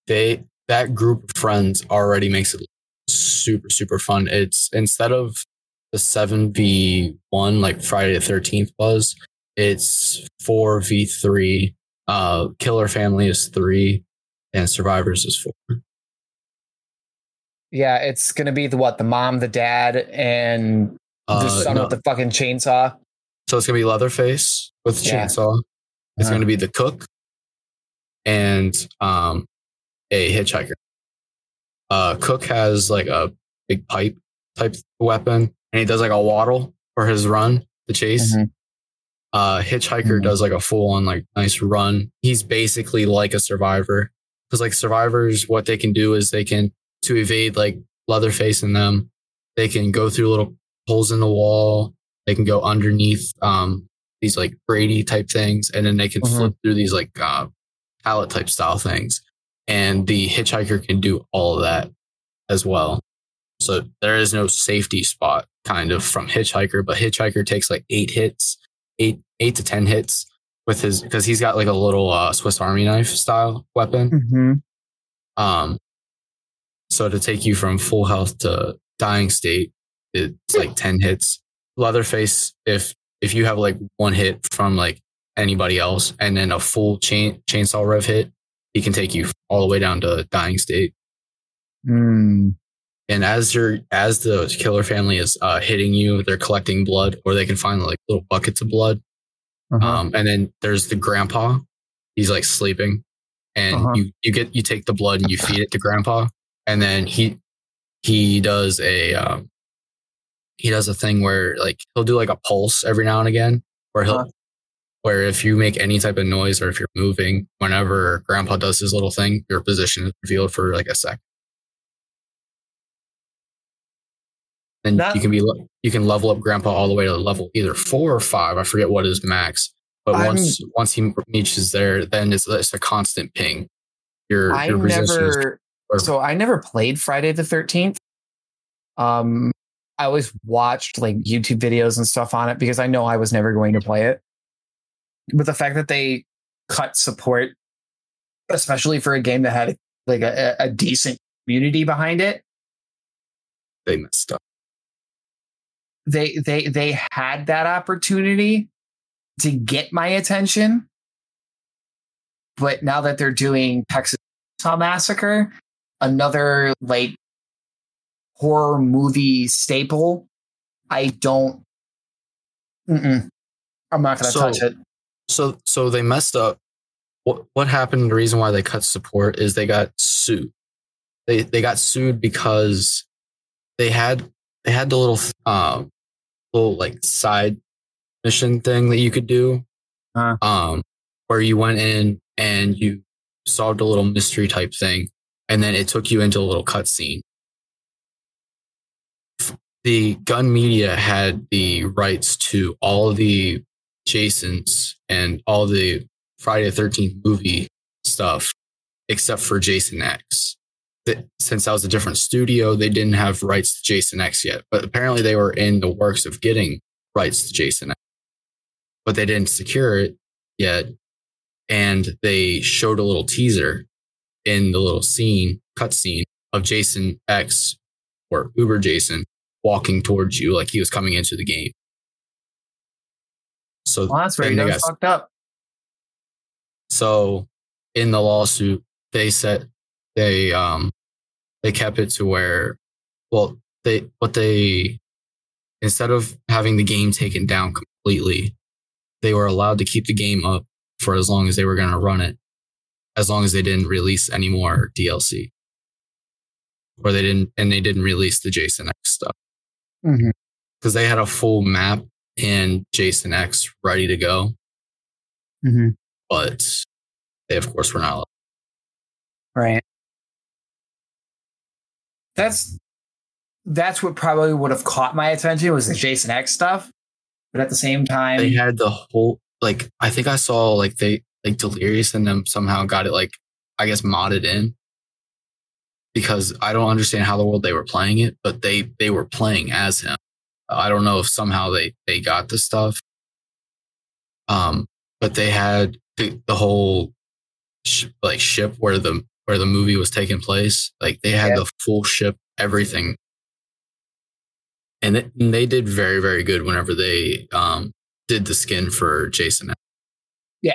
They that group of friends already makes it super super fun. It's instead of the seven v one like Friday the Thirteenth was, it's four v three. Uh, Killer Family is three, and Survivors is four. Yeah, it's gonna be the what? The mom, the dad, and the Uh, son no. with the fucking chainsaw. So it's gonna be Leatherface with Yeah. chainsaw. It's Uh-huh. gonna be the cook and um a hitchhiker. Uh cook has like a big pipe type weapon and he does like a waddle for his run the chase. Mhm. Uh hitchhiker Mhm. does like a full on like nice run. He's basically like a survivor. Because like survivors, what they can do is they can to evade like Leatherface and them, they can go through little holes in the wall. They can go underneath um these like Brady type things, and then they can Mhm. flip through these like uh, pallet type style things. And the hitchhiker can do all of that as well. So there is no safety spot kind of from hitchhiker, but hitchhiker takes like eight hits, eight eight to ten hits with his because he's got like a little uh, Swiss Army knife style weapon. Mm-hmm. Um, so to take you from full health to dying state, it's like 10 hits. Leatherface, if if you have like one hit from like anybody else and then a full chain chainsaw rev hit, he can take you all the way down to dying state. Mm. And as your as the killer family is uh, hitting you, they're collecting blood, or they can find like little buckets of blood. Uh-huh. Um, and then there's the grandpa. He's like sleeping, and Uh-huh. you you get you take the blood and you feed it to grandpa, and then he he does a um, he does a thing where like he'll do like a pulse every now and again, where he'll Uh-huh. Where if you make any type of noise or if you're moving, whenever grandpa does his little thing, your position is revealed for like a sec. And That- you can be you can level up grandpa all the way to level either four or five. I forget what is max. But I'm- once once he reaches there, then it's, it's a constant ping. Your I your never. So I never played Friday the Thirteenth. Um, I always watched like YouTube videos and stuff on it because I know I was never going to play it. But the fact that they cut support, especially for a game that had like a, a decent community behind it, they messed up. they they they had that opportunity to get my attention. But now that they're doing Texas Massacre, another like horror movie staple, I don't. Mm-mm. I'm not going to So- touch it. So so they messed up. What what happened? The reason why they cut support is they got sued. They they got sued because they had they had the little um little like side mission thing that you could do. Uh-huh. Um where you went in and you solved a little mystery type thing and then it took you into a little cutscene. The Gun Media had the rights to all the Jason's and all the Friday the 13th movie stuff, except for Jason X. Since that was a different studio, they didn't have rights to Jason X yet. But apparently, they were in the works of getting rights to Jason X, but they didn't secure it yet. And they showed a little teaser in the little scene, cutscene of Jason X or Uber Jason walking towards you like he was coming into the game. So Well, that's where you got fucked up. so in the lawsuit, they said they um they kept it to where well they what they instead of having the game taken down completely, they were allowed to keep the game up for as long as they were going to run it, as long as they didn't release any more DLC. Or they didn't, and they didn't release the Jason X stuff Mhm. because they had a full map and Jason X ready to go, Mhm. but they of course were not. Right. That's that's what probably would have caught my attention was the Jason X stuff. But at the same time, they had the whole like I think I saw like they like Delirious and them somehow got it like I guess modded in because I don't understand how the world they were playing it, but they they were playing as him. I don't know if somehow they they got the stuff. Um, but they had the, the whole sh- like ship where the where the movie was taking place. Like they had Yeah. the full ship, everything, and, it, and they did very very good whenever they um did the skin for Jason. Yeah.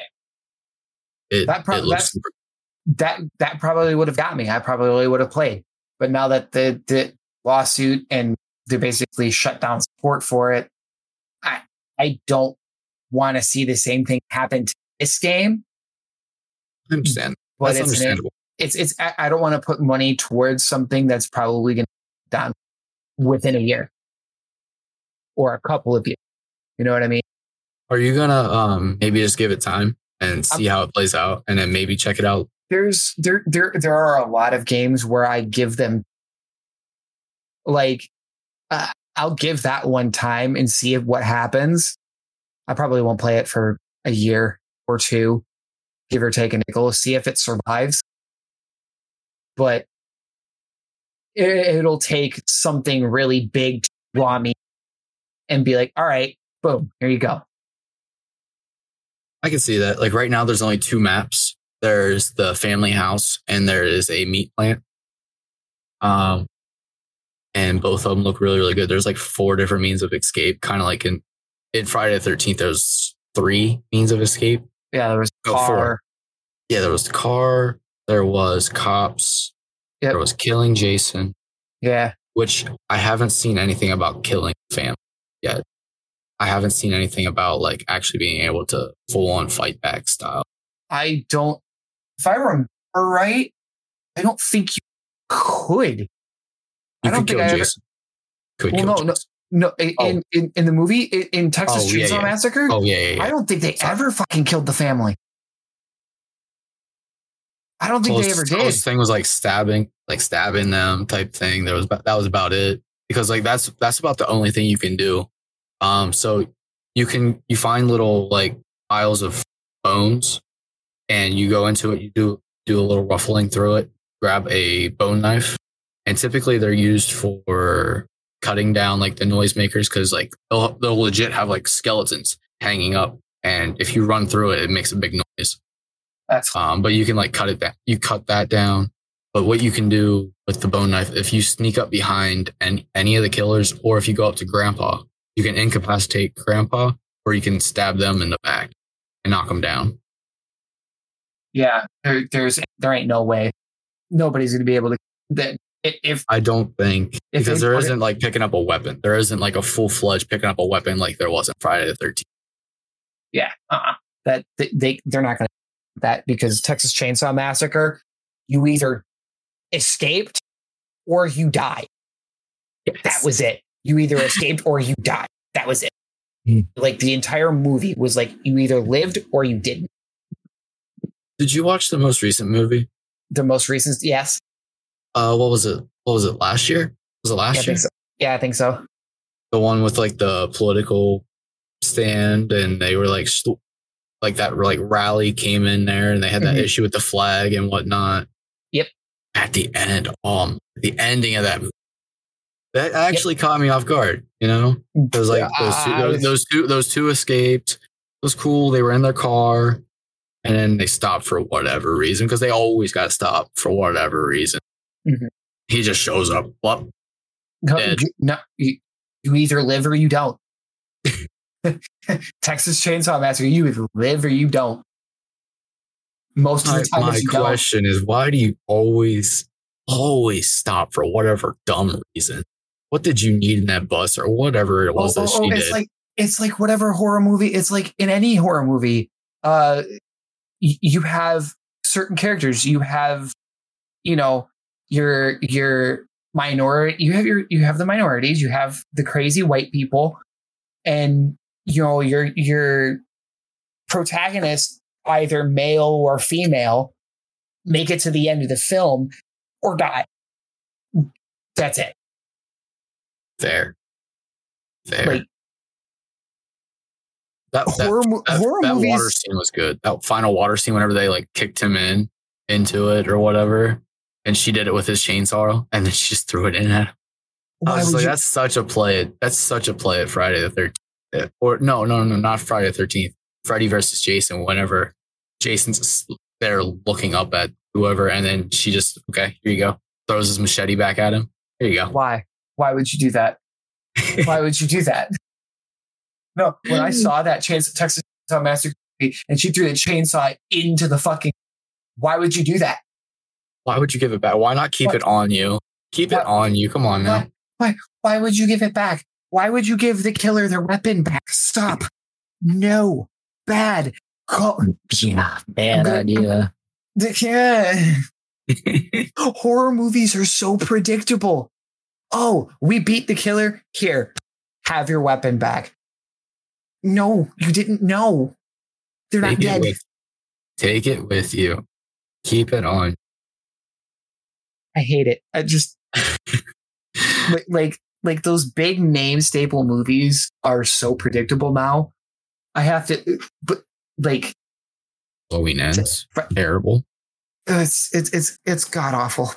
It, That prob- it looks super that that probably would have got me. I probably would have played. But now that the, the lawsuit and they basically shut down support for it, I I don't want to see the same thing happen to this game. I understand. But That's it's an, understandable. it's it's I don't want to put money towards something that's probably going to be done within a year or a couple of years. You know what I mean? Are you gonna um maybe just give it time and see how it plays out, and then maybe check it out? there's there there there are a lot of games where I give them like uh, I'll give that one time and see what happens. I probably won't play it for a year or two, give or take a nickel, see if it survives. But it, it'll take something really big to draw me and be like, all right, boom, here you go. I can see that. Like right now, there's only two maps. There's the family house and there is a meat plant. Um, and both of them look really, really good. There's like four different means of escape, kind of like in, in Friday the 13th, there's three means of escape. Yeah, there was Oh, car. four. Yeah, there was the car, there was cops, Yep. there was killing Jason, Yeah. which I haven't seen anything about killing family yet. I haven't seen anything about like actually being able to full on fight back style. I don't, if I remember right, I don't think you could. You I don't could think kill I ever- Jason. Could Well, kill no, no. Jason. No, in, Oh. in, in, in the movie, in, Texas Oh, Chainsaw yeah. Massacre, Oh yeah, yeah, yeah. I don't think they ever fucking killed the family. I don't think they ever did. closest thing was like stabbing, like stabbing them type thing. There was that was about it because like that's that's about the only thing you can do. Um, so you can you find little like piles of bones, and you go into it. You do do a little ruffling through it. Grab a bone knife, and typically they're used for cutting down like the noisemakers because like they'll they'll legit have like skeletons hanging up, and if you run through it, it makes a big noise. That's Um, but you can like cut it down. You cut that down. But what you can do with the bone knife, if you sneak up behind any, any of the killers, or if you go up to grandpa, you can incapacitate grandpa, or you can stab them in the back and knock them down. yeah. There, there's there ain't no way nobody's gonna be able to. That if I don't think because there isn't like picking up a weapon. There isn't like a full fledged picking up a weapon like there was in Friday the Thirteenth. yeah, uh-uh. that they, they they're not gonna that because Texas Chainsaw Massacre, you either escaped or you died. That was it. You either escaped or you died. That was it. Hmm. Like the entire movie was like you either lived or you didn't. Did you watch the most recent movie? The most recent, yes, Uh, what was it? What was it? Last year? Was it yeah, I last year? think so. Yeah, I think so. the one with like the political stand and they were like st- like that like rally came in there and they had that Mhm. issue with the flag and whatnot Yep. at the end um the ending of that movie that actually caught me off guard you know it was like those two, those, was- those two those two escaped it was cool they were in their car and then they stopped for whatever reason because they always got stopped for whatever reason Mhm. he just shows up well, No, you, no, you, you either live or you don't. Texas Chainsaw Massacre, you either live or you don't. Most of the time, my you don't. question is why do you always, always stop for whatever dumb reason? What did you need in that bus or whatever it was Oh, that oh, she oh, it's did? like it's like whatever horror movie. It's like in any horror movie, uh, y- you have certain characters. You have, you know, your your minority. You have your you have the minorities. You have the crazy white people, and you know your your protagonist, either male or female, make it to the end of the film or die. That's it. Fair. Fair. Like that, that, horror that, horror that movies. water scene was good. That final water scene, whenever they like kicked him in into it or whatever, and she did it with his chainsaw, and then she just threw it in at him. I was like, you- that's such a play. That's such a play at Friday the Thirteenth, or no, no, no, not Friday the Thirteenth. Freddy versus Jason. Whenever Jason's there looking up at whoever, and then she just okay, here you go, throws his machete back at him. Here you go. Why? Why would you do that? Why would you do that? No, when I saw that chance Texas Chainsaw Massacre and she threw the chainsaw into the fucking. Why would you do that? Why would you give it back? Why not keep What? it on you? Keep it on you. Come on now. Why? Why would you give it back? Why would you give the killer their weapon back? Stop. No. Bad. Go. Yeah, bad Good. idea. Yeah. Horror movies are so predictable. Oh, we beat the killer. Here, have your weapon back. No, you didn't know. They're not Take it, dead. with, take it with you. Keep it on. I hate it. I just like, like like those big name staple movies are so predictable now. I have to, but like Halloween ends. Fr- Terrible. it's it's it's it's god awful.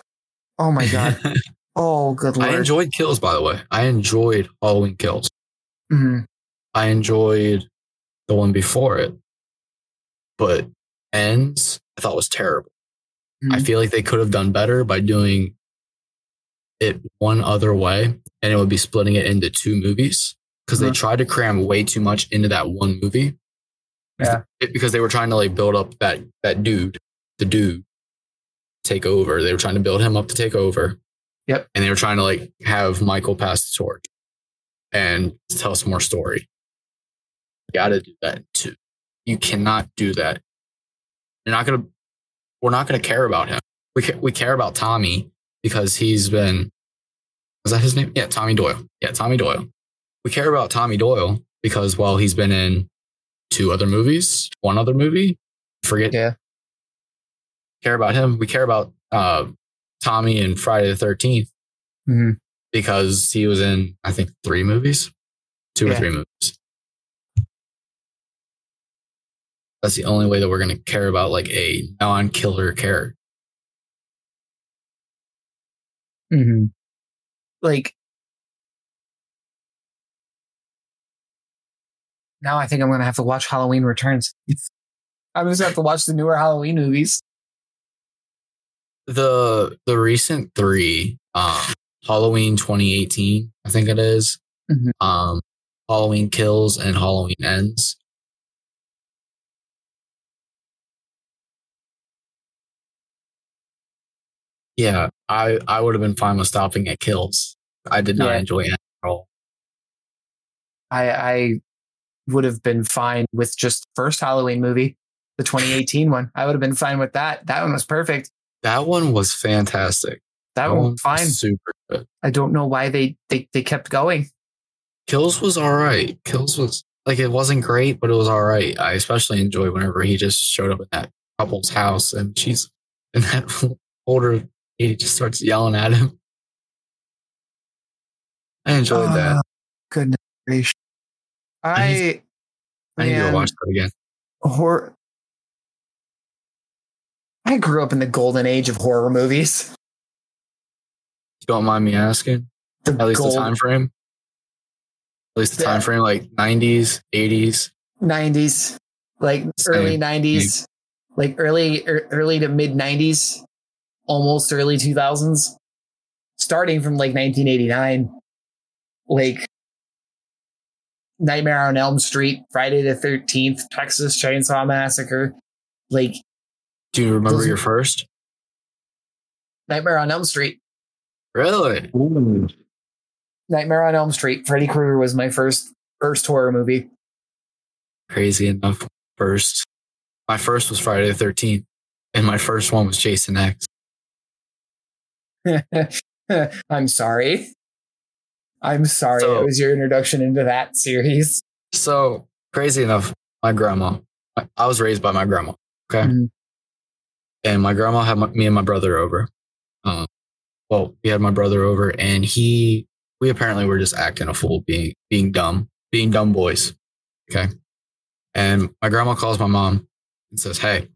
Oh my god. Oh good lord. I enjoyed Kills, by the way. I enjoyed Halloween Kills. Mhm. I enjoyed the one before it, but Ends I thought was terrible. I Mhm. feel like they could have done better by doing it one other way, and it would be splitting it into two movies because they Uh-huh. tried to cram way too much into that one movie. Yeah. Because they were trying to like build up that that dude, the dude, take over. They were trying to build him up to take over. Yep. And they were trying to like have Michael pass the torch and tell some more story. You got to do that too. You cannot do that. You're not gonna. We're not gonna care about him. We ca- we care about Tommy because he's been. Was that his name? Yeah, Tommy Doyle. Yeah, Tommy Doyle. We care about Tommy Doyle because well, he's been in two other movies, one other movie. Forget. Yeah. Care about him. We care about uh, Tommy in Friday the Thirteenth Mhm. because he was in I think three movies, two or three movies. That's the only way that we're going to care about like a non-killer character. Mhm. Like now I think I'm gonna have to watch Halloween Returns. I'm just gonna have to watch the newer Halloween movies. The the recent three, um, Halloween 2018, I think it is, Mhm. um, Halloween Kills and Halloween Ends. Yeah, I I would have been fine with stopping at Kills. I did not Yeah. enjoy it at all. I I would have been fine with just the first Halloween movie, the 2018 one. I would have been fine with that. That one was perfect. That one was fantastic. That one was fine. super good. I don't know why they they, they kept going. Kills was all right. Kills was like it wasn't great, but it was all right. I especially enjoyed whenever he just showed up in that couple's house and she's in that older lady just starts yelling at him. I enjoyed that. Ah, Goodness gracious. I I need to watch that again. horror. I grew up in the golden age of horror movies. Don't mind me asking. The At least gold the time frame. At least the Yeah. time frame, like nineties, eighties. 90s, like Same. early 90s, like early er, early to mid 90s, almost early 2000s, starting from like 1989, like Nightmare on Elm Street, Friday the 13th, Texas Chainsaw Massacre, like Do you remember your first? Nightmare on Elm Street. Really? Nightmare on Elm Street. Freddy Krueger was my first first horror movie. Crazy enough. First. My first was Friday the thirteenth. And my first one was Jason X. I'm sorry. I'm sorry. So- it was your introduction into that series. So crazy enough, my grandma. I- was raised by my grandma. Okay, Mhm. and my grandma had my, me and my brother over. Um, well, we had my brother over, and he. We apparently were just acting a fool, being being dumb, being dumb boys. Okay, and my grandma calls my mom and says, "Hey,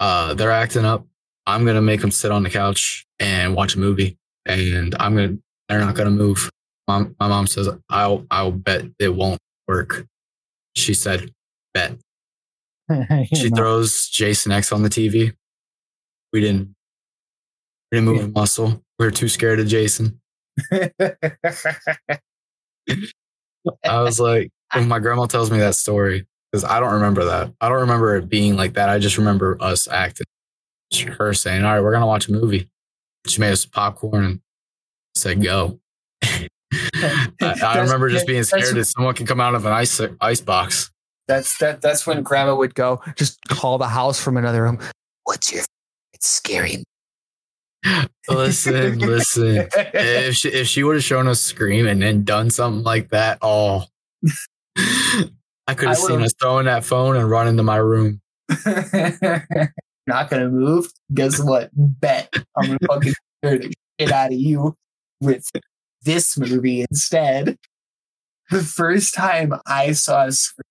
uh, they're acting up. I'm gonna make them sit on the couch and watch a movie, and I'm gonna. They're not gonna move." Mom, my mom says, "I'll I'll bet it won't work." She said, "Bet." She throws Jason X on the TV. We didn't. We didn't move a muscle. We were too scared of Jason. I was like, when my grandma tells me that story, because I don't remember that. I don't remember it being like that. I just remember us acting. Her saying, "All right, we're gonna watch a movie." She made us popcorn and said, "Go." I, I remember just being scared that someone could come out of an ice ice box. That's that. That's when Grandma would go. Just call the house from another room. What's your? It's scary. Listen, listen. If she if she would have shown us scream and then done something like that, oh, I could have seen us throwing that phone and run into my room. Not gonna move. Guess what? Bet I'm gonna fucking scare the shit out of you with this movie instead. The first time I saw Scream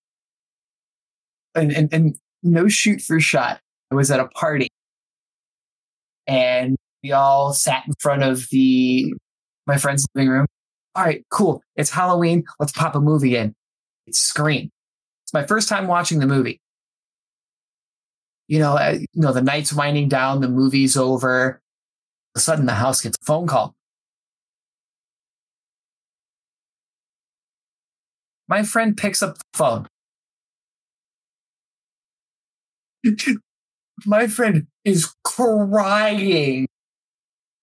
and, and, and no shoot for shot. I was at a party and we all sat in front of the my friend's living room. All right, cool. It's Halloween. Let's pop a movie in. It's Scream. It's my first time watching the movie. You know, uh, you know, the night's winding down, the movie's over. All of a sudden, the house gets a phone call. My friend picks up the phone. My friend is crying,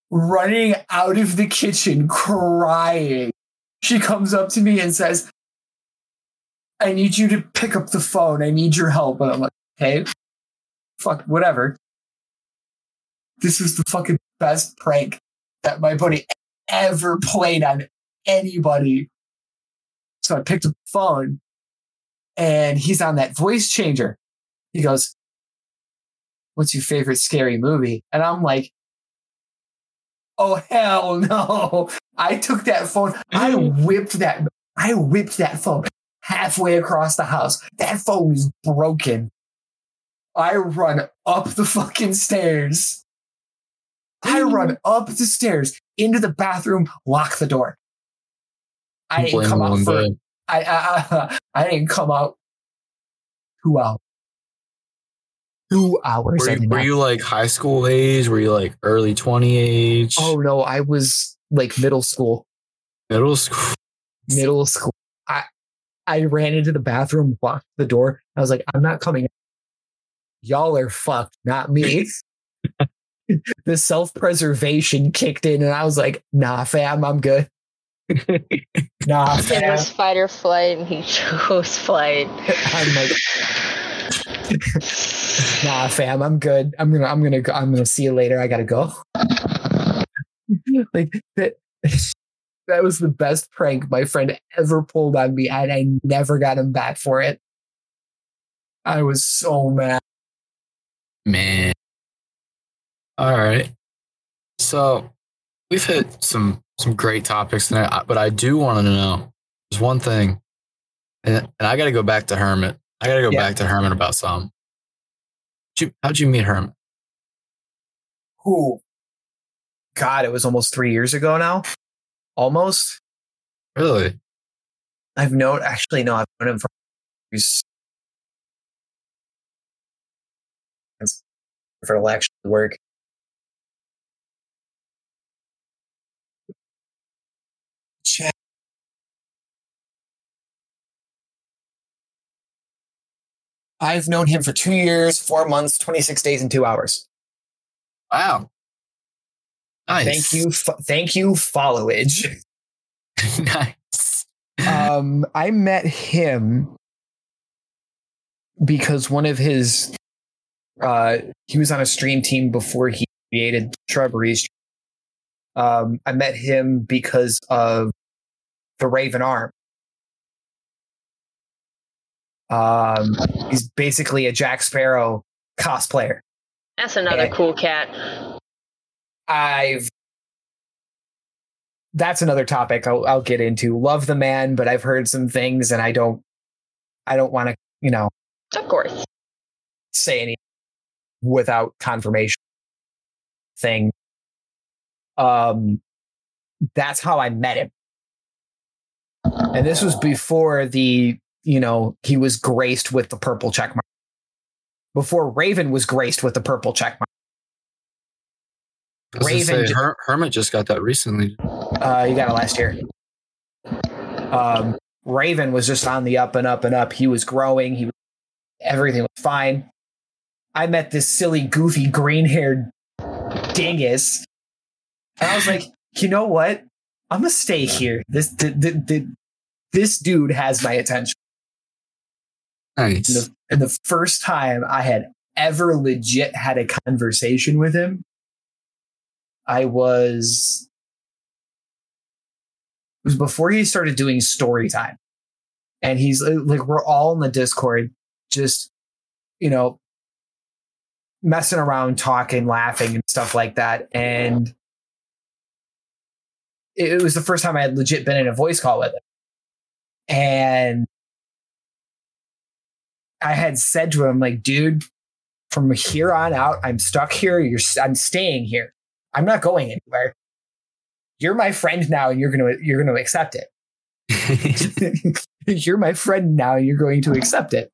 running out of the kitchen, crying. She comes up to me and says, I need you to pick up the phone. I need your help. And I'm like, okay, fuck, whatever. This was the fucking best prank that my buddy ever played on anybody. So I picked up the phone and he's on that voice changer. He goes, What's your favorite scary movie? And I'm like, Oh hell no. I took that phone, I whipped that I whipped that phone halfway across the house. That phone is broken. I run up the fucking stairs. I run up the stairs into the bathroom, lock the door. I didn't come out for day. I, I, I didn't come out two hours. Two hours. Were you, were you like high school age? Were you like early 20 age? oh no, I was like middle school. Middle school? Middle school. I I ran into the bathroom, locked the door. I was like, I'm not coming. Out. Y'all are fucked, not me. the self preservation kicked in, and I was like, Nah, fam, I'm good. nah, fam. It was fight or flight, and he chose flight. I'm like, nah, fam, I'm good. I'm gonna, I'm gonna, go, I'm gonna see you later. I gotta go. like that, that was the best prank my friend ever pulled on me, and I never got him back for it. I was so mad. Man. All right. So we've hit some some great topics tonight, but I do want to know there's one thing, and, and I got to go back to Hermit. I got to go Yeah. back to Hermit about some. How'd you, how'd you meet Hermit? Who? God, it was almost three years ago now. Almost. Really? I've known. Actually, no, I've known him from. he's- For election work. Check. I've known him for two years, four months, 26 days, and two hours. Wow. Nice. Thank you. Fo- thank you, followage. nice. um, I met him because one of his, uh, he was on a stream team before he created Shrubberies. Um, I met him because of the Raven Arm. Um, he's basically a Jack Sparrow cosplayer. That's another Yeah. cool cat. I've that's another topic I'll, I'll get into. Love the man, but I've heard some things, and I don't, I don't want to, you know, Of course. say any without confirmation. Thing. Um, that's how I met him, and this was before the, you know, he was graced with the purple check mark. Before Raven was graced with the purple check mark. I was gonna Raven say, Her- Hermit just got that recently. Uh, you got it last year. Um, Raven was just on the up and up and up. He was growing. He was everything was fine. I met this silly, goofy, green-haired dingus, and I was like, you know what? I'm gonna stay here. This th- th- th- this dude has my attention. And Nice. the, and the first time I had ever legit had a conversation with him, I was it was before he started doing story time. And he's like, we're all in the Discord, just, you know, messing around, talking, laughing, and stuff like that. And it, was the first time I had legit been in a voice call with him. And I had said to him, like, dude, from here on out, I'm stuck here. You're, I'm staying here. I'm not going anywhere. You're my friend now, and you're gonna, you're gonna accept it. you're my friend now, and you're going to accept it.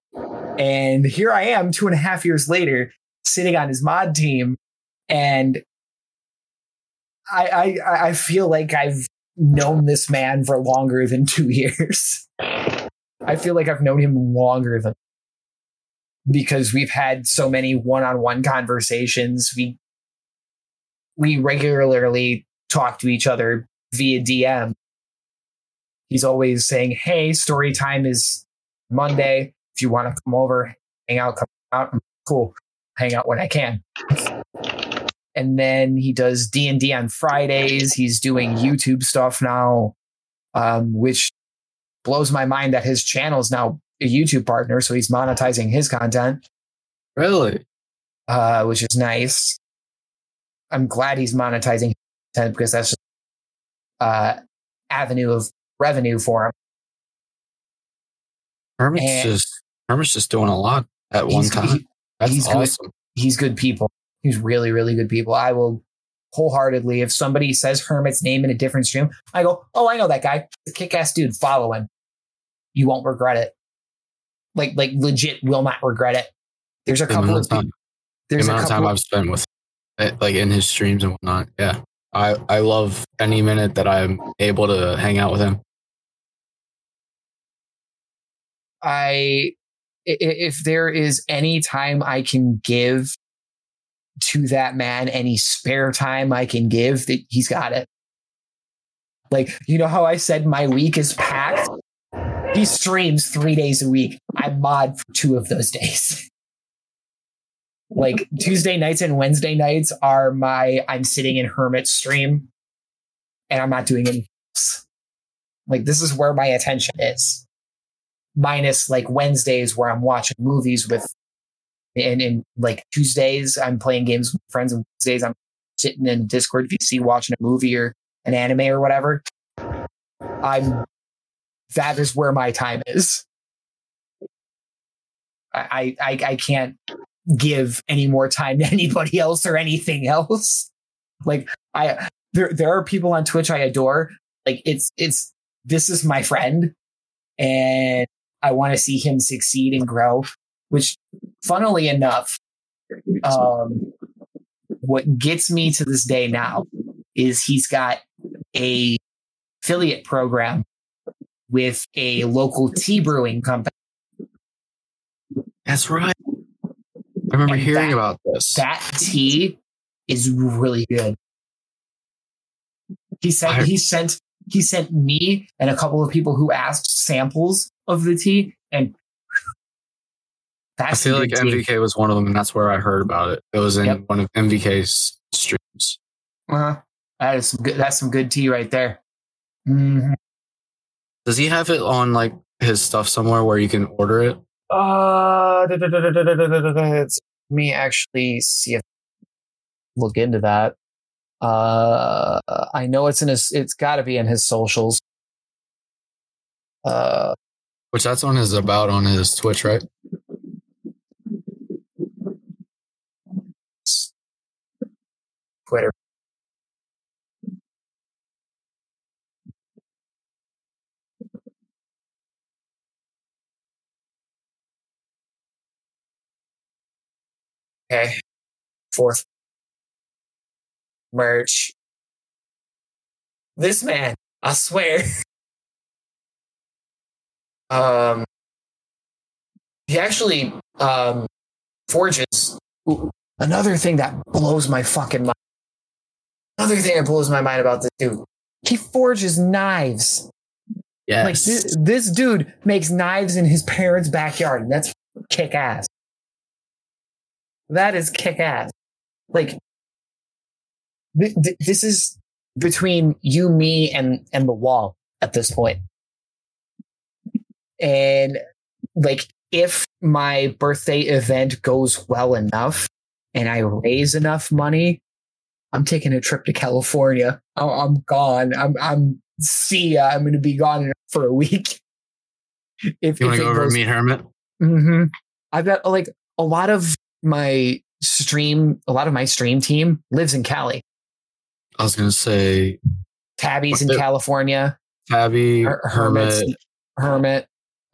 And here I am, two and a half years later, sitting on his mod team, and I, I, I feel like I've known this man for longer than two years. I feel like I've known him longer than because we've had so many one-on-one conversations. We we regularly talk to each other via DM. He's always saying, "Hey, story time is Monday. If you want to come over, hang out, come out. Cool, hang out when I can." And then he does D and D on Fridays. He's doing YouTube stuff now, um, which blows my mind that his channel is now a YouTube partner, so he's monetizing his content. Really? Uh, which is nice. I'm glad he's monetizing content because that's just uh avenue of revenue for him. Hermit's And- just Hermit's just doing a lot at one time. he- That's he's good. he's good people. He's really, really good people. I will wholeheartedly, if somebody says Hermit's name in a different stream, I go, Oh, I know that guy. The kick ass dude. Follow him. You won't regret it. Like, like legit will not regret it. There's a The couple of time, people. the There's a amount of time. I've spent with, eh, like in his streams and whatnot. Yeah, I I love any minute that I'm able to hang out with him. I- if there is any time I can give to that man, any spare time I can give, that he's got it. Like you know how I said my week is packed. He streams three days a week. I mod for two of those days. like Tuesday nights and Wednesday nights are my I'm sitting in hermit stream, and I'm not doing anything else. Like this is where my attention is minus like Wednesdays where I'm watching movies with, and, and like Tuesdays I'm playing games with friends, and Wednesdays I'm sitting in Discord VC watching a movie or an anime or whatever. I'm that is where my time is. I I I can't give any more time to anybody else or anything else. Like I there there are people on Twitch I adore. Like it's it's this is my friend and I want to see him succeed and grow, which funnily enough, um, what gets me to this day now is he's got a affiliate program with a local tea brewing company. That's right. I remember And hearing that- about this. That tea is really good. He sent I- he sent he sent me and a couple of people who asked samples of the tea and I feel like MVK was one of them, and that's where I heard about it. It was in yep. one of MVK's streams. Uh-huh. That is some good. That's some good tea right there. Mm-hmm. Does he have it on like his stuff somewhere where you can order it? Uh, it's me actually see if look into that. Uh, I know it's in his. It's got to be in his socials. Uh, which that's on his about on his Twitch, right? Twitter. Okay. Fourth. Merch. This man, I swear. um he actually um forges another thing that blows my fucking mind. Another thing that blows my mind about this dude. He forges knives. Yes. Like this, this dude makes knives in his parents' backyard, and that's kick ass. That is kick ass. Like th- th- this is between you, me, and and the wall at this point. And like, if my birthday event goes well enough, and I raise enough money, I'm taking a trip to California. I'm, I'm gone. I'm I'm see ya. I'm going to be gone for a week. If, you want to go over goes- meet Hermit? Mhm. I've got like a lot of my stream, a lot of my stream team lives in Cali. I was gonna say Tabby's in the- California. Tabby, Her- Hermit, Hermit.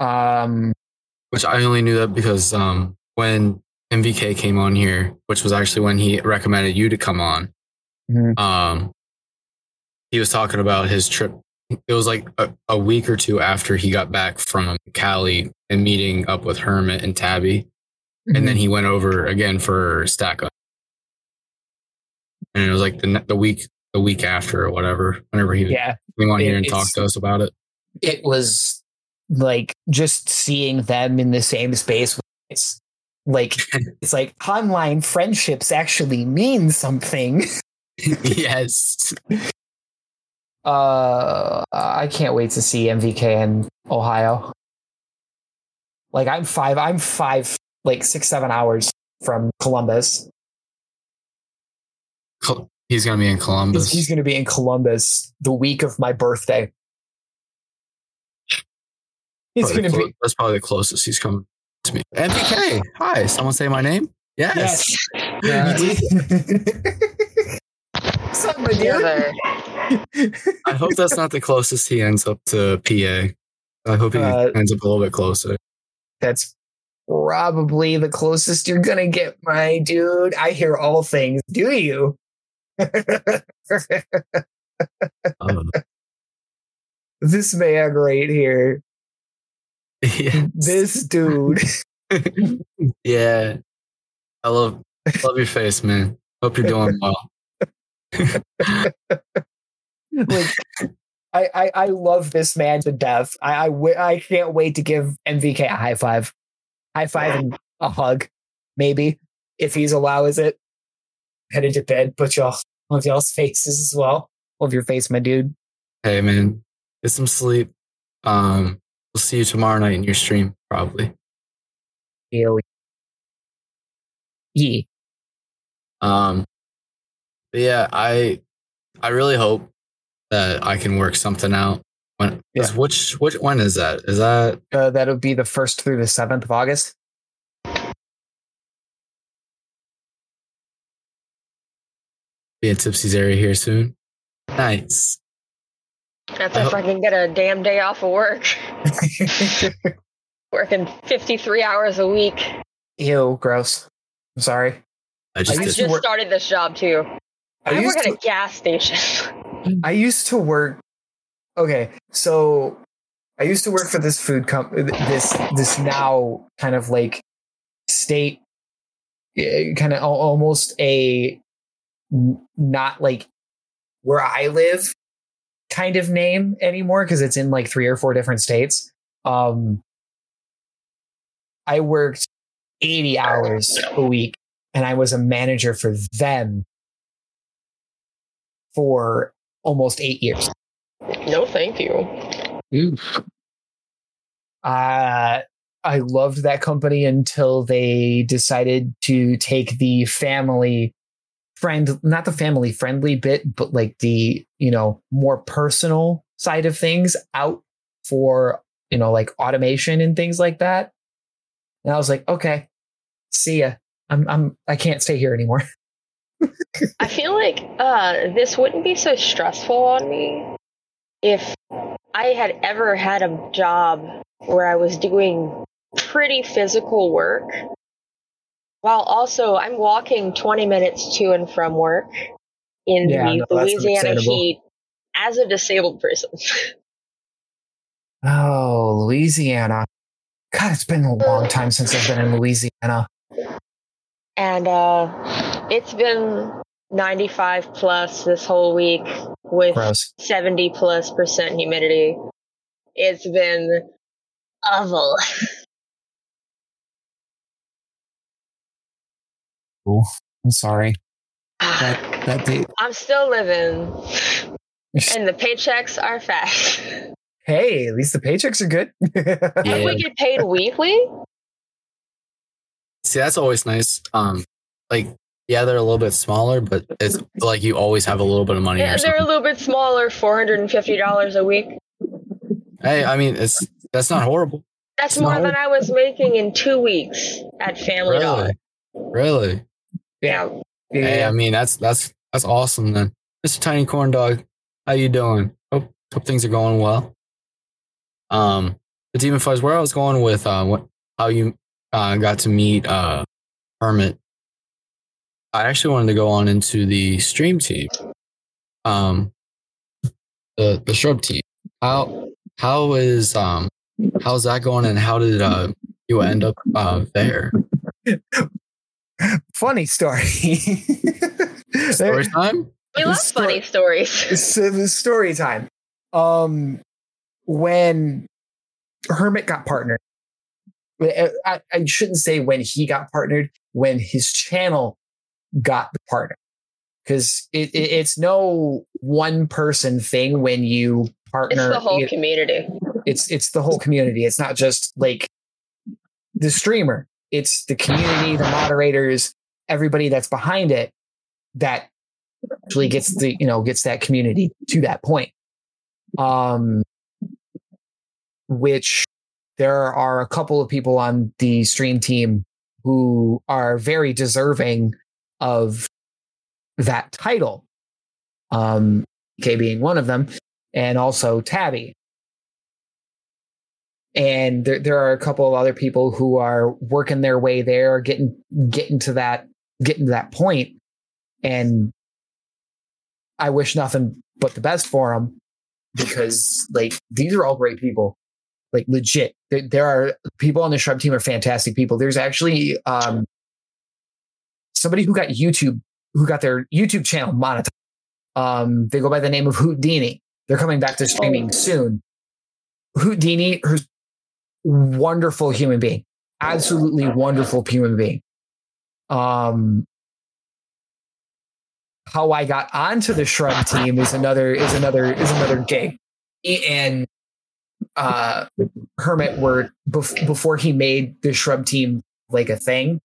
Um, which I only knew that because um, when MVK came on here, which was actually when he recommended you to come on, Mhm. um, he was talking about his trip. It was like a, a week or two after he got back from Cali and meeting up with Hermit and Tabby, and then he went over again for stack up. And it was like the the week the week after or whatever, whenever he yeah, came on here It- and it's- talked to us about it. it was like just seeing them in the same space. It's like it's like online friendships actually mean something. yes. Uh, I can't wait to see MVK in Ohio. Like I'm five, I'm five, like six, seven hours from Columbus. Col- He's gonna be in He's, Columbus. he's going to be in Columbus the week of my birthday. He's going to clo- be That's probably the closest he's come to me. MVK. Hi. Someone say my name? Yes. yes. What's up, my dude? I hope that's not the closest he ends up to PA. I hope he Uh, ends up a little bit closer. That's probably the closest you're gonna get, my dude. I hear all things. Do you? Um, this man right here, yeah. this dude. yeah. I love love your face, man. Hope you're doing well. like, I, I I love this man to death. I I, can't wait to give MVK a high five, high five and a hug, maybe if he's allows it. Headed to bed, put y'all of y'all's faces as well. Love your face, my dude. hey man, get some sleep. Um we'll see you tomorrow night in your stream, probably. Hell yeah. Um, yeah, I I really hope that I can work something out. When Yeah. is which which when is that? Is that Uh, that'll be the first through the seventh of August. be in Tipsy's area here soon? Nice. That's if hope- I can get a damn day off of work. Working 53 hours a week. Ew, gross. I'm sorry. I just I I used did. to just work- started this job too. I I, work used at to- a gas station. I used to work. Okay, so I used to work for this food company. This this now kind of like state, kind of almost a not like where I live kind of name anymore because it's in like three or four different states. Um, I worked eighty hours a week, and I was a manager for them for almost eight years. No, thank you. Uh, I loved that company until they decided to take the family friend, not the family friendly bit, but like the, you know, more personal side of things out for, you know, like automation and things like that. And I was like, okay, see ya. I'm, I'm, I can't stay here anymore. I feel like uh, this wouldn't be so stressful on me if I had ever had a job where I was doing pretty physical work while also I'm walking 20 minutes to and from work in Yeah, the no, Louisiana heat as a disabled person. Oh, Louisiana. God, it's been a long time since I've been in Louisiana. and uh, it's been 95 plus this whole week with Gross. 70 plus percent humidity. It's been awful. I'm sorry. That that day. I'm still living, and the paychecks are fast. Hey, at least the paychecks are good. If Yeah. we get paid weekly, See, that's always nice. Um, like yeah, they're a little bit smaller, but it's like you always have a little bit of money. yeah, they're a little bit smaller, $450 a week. Hey, I mean, it's that's not horrible. That's more than I was making in two weeks at Family Dollar. Really? Really? Yeah. Hey, I mean that's that's that's awesome then. Mr. Tiny Corn Dog, how you doing? Hope hope things are going well. Um the Demon Fuzz, where I was going with uh what how you uh got to meet uh Hermit. I actually wanted to go on into the stream team. Um the the shrub team. How how is um how's that going and how did uh you end up uh there? Funny story. Story time? We love Story- funny stories. Story time. Um, when Hermit got partnered, I, I shouldn't say when he got partnered, when his channel got the partner, because it, it, it's no one person thing when you It's partner. the whole it- community. it's it's the whole community. It's not just like the streamer. It's the community, the moderators, everybody that's behind it that actually gets the you know gets that community to that point. Um, which there are a couple of people on the stream team who are very deserving of that title. Um, K being one of them, and also Tabby and there, there are a couple of other people who are working their way there getting getting to that getting to that point. and i wish nothing but the best for them because like these are all great people. Like legit. There, there are people on the shrub team are fantastic people. There's actually um somebody who got youtube who got their youtube channel monetized. Um they go by the name of houdini they're coming back to streaming soon. Houdini her wonderful human being, absolutely wonderful human being. Um, how I got onto the shrub team is another is another is another gig, and uh, Hermit were bef- before he made the shrub team like a thing.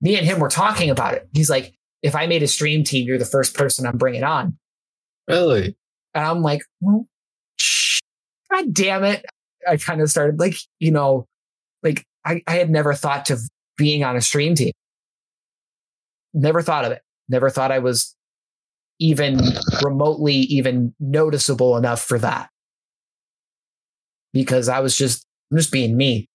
Me and him were talking about it. He's like, if I made a stream team, you're the first person I'm bringing on. Really? And I'm like, well, God damn it. I kind of started like, you know, like I, I had never thought to being on a stream team. Never thought of it. Never thought I was even remotely even noticeable enough for that. Because I was just, I'm just being me,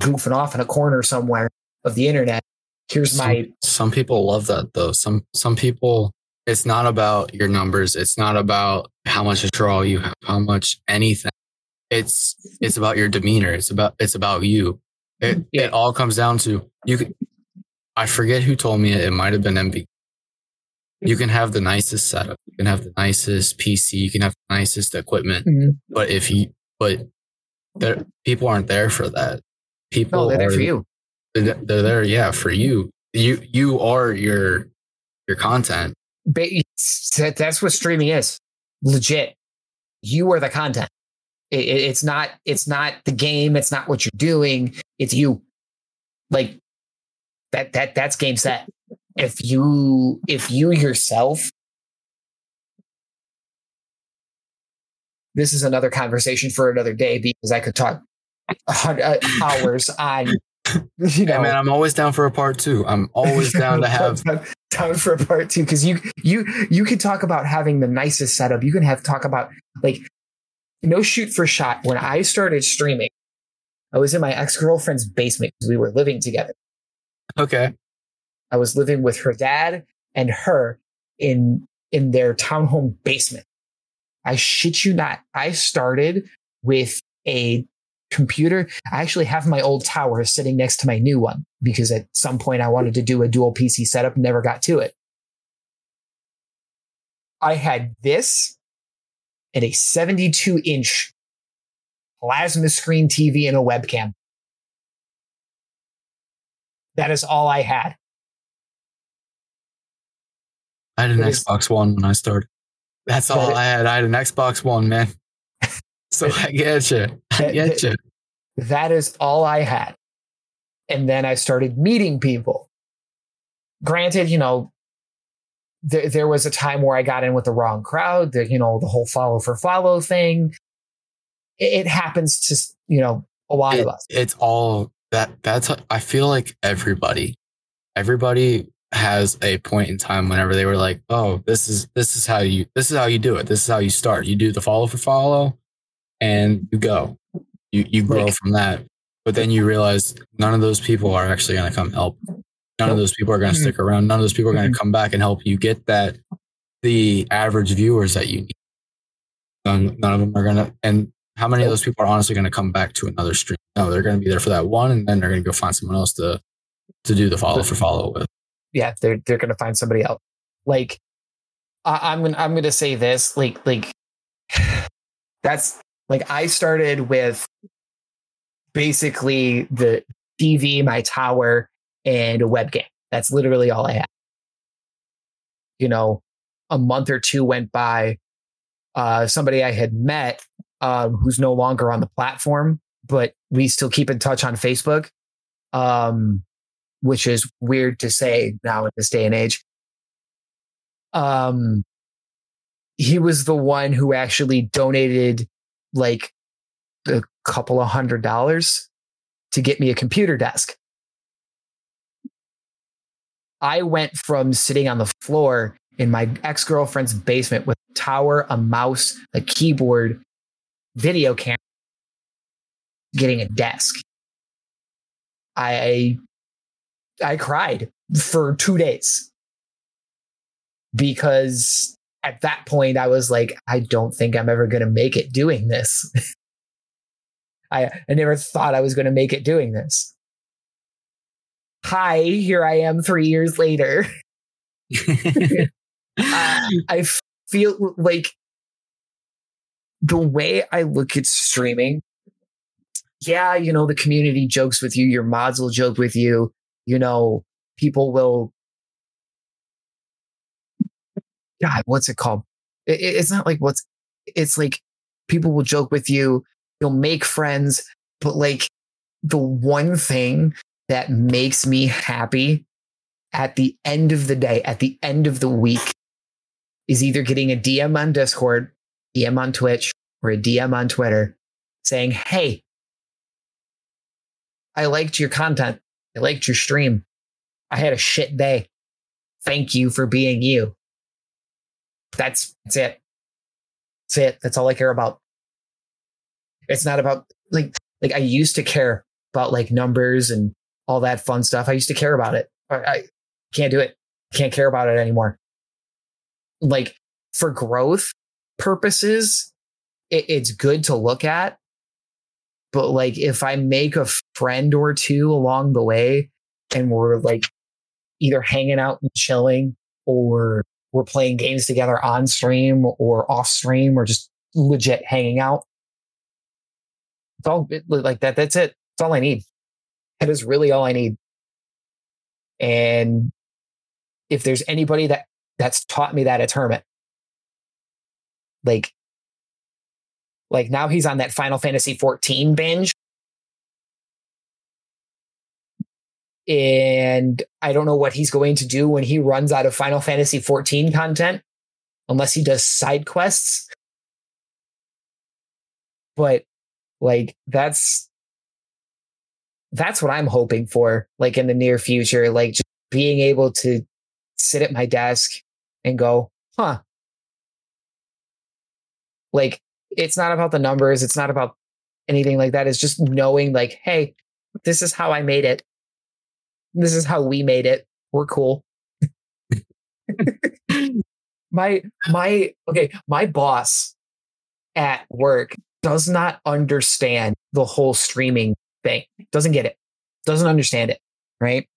goofing off in a corner somewhere of the internet. Here's my some, some people love that though. Some some people it's not about your numbers. It's not about how much a draw you have, how much anything. It's it's about your demeanor. It's about it's about you. It Yeah. it all comes down to you. Can, I forget who told me it. It might have been MB. You can have the nicest setup. You can have the nicest PC. You can have the nicest equipment. Mhm. But if you but there people aren't there for that. People no, they're there are for you. they're they're there, yeah, for you. You you are your your content. Ba- that- that's what streaming is legit you are the content it, it- it's not it's not the game it's not what you're doing it's you like that that that's game set if you if you yourself this is another conversation for another day because i could talk uh, hours on you know Yeah, man, I'm always down for a part two. I'm always down to have. time for a part two because you you you can talk about having the nicest setup. You can have talk about like no shoot for shot. When I started streaming, I was in my ex girlfriend's basement because we were living together. Okay. I was living with her dad and her in in their townhome basement. I shit you not. I started with a computer. I actually have my old tower sitting next to my new one because at some point I wanted to do a dual PC setup, never got to it. I had this and a 72 inch plasma screen TV and a webcam. That is all I had. I had an It is- Xbox One when I started. That's all is- I had. I had an Xbox One, man. So I get you. I get you. That is all I had. And then I started meeting people. Granted, you know, there, there was a time where I got in with the wrong crowd, the, you know, the whole follow for follow thing. It, it happens to, you know, A lot it- of us. it's all that that's i feel like everybody everybody has a point in time whenever they were like oh this is this is how you this is how you do it. This is how you start. You do the follow for follow and you go. You you grow Like- from that. But then you realize none of those people are actually going to come help none of those people are going to Mhm. stick around none of those people are going to come back and help you get that the average viewers that you need none, none of them are going to and how many of those people are honestly going to come back to another stream? No, they're going to be there for that one, and then they're going to go find someone else to to do the follow for follow with. yeah, they're they're gonna find somebody else. Like I, I'm gonna I'm gonna say this, like like that's like I started with basically the TV, my tower, and a web game. That's literally all I had. You know, a month or two went by. Uh, somebody I had met, um, who's no longer on the platform, but we still keep in touch on Facebook. Um, which is weird to say now in this day and age. Um, he was the one who actually donated like a couple of hundred dollars to get me a computer desk. I went from sitting on the floor in my ex girlfriend's basement with a tower, a mouse, a keyboard, video camera, getting a desk. I I cried for two days because at that point I was like, I don't think I'm ever going to make it doing this. I, I never thought I was going to make it doing this. Hi, here I am three years later. I, uh, I feel like the way I look at streaming, yeah, you know, the community jokes with you, your mods will joke with you, you know, people will. God, what's it called? It, it- it's not like what's, it's like people will joke with you, you'll make friends, but like the one thing that makes me happy at the end of the day, at the end of the week, is either getting a DM on Discord, DM on Twitch, or a DM on Twitter saying, Hey, I liked your content. I liked your stream. I had a shit day. Thank you for being you. That's, that's it. That's it. That's all I care about. It's not about like, like I used to care about like numbers and all that fun stuff. I used to care about it. I, I can't do it. Can't care about it anymore. Like for growth purposes, it, it's good to look at. But like if I make a friend or two along the way and we're like either hanging out and chilling or we're playing games together on stream or off stream or just legit hanging out. It's all like that. That's it. That's all I need. That is really all I need. And if there's anybody that that's taught me that, it's Hermit. Like, like now he's on that Final Fantasy 14 binge. And I don't know what he's going to do when he runs out of Final Fantasy 14 content, unless he does side quests. But like that's that's what I'm hoping for, like in the near future, like just being able to sit at my desk and go, huh. Like it's not about the numbers, it's not about anything like that. It's just knowing like, hey, this is how I made it. This is how we made it. We're cool. my my okay, my boss at work does not understand the whole streaming thing. Doesn't get it. Doesn't understand it, right?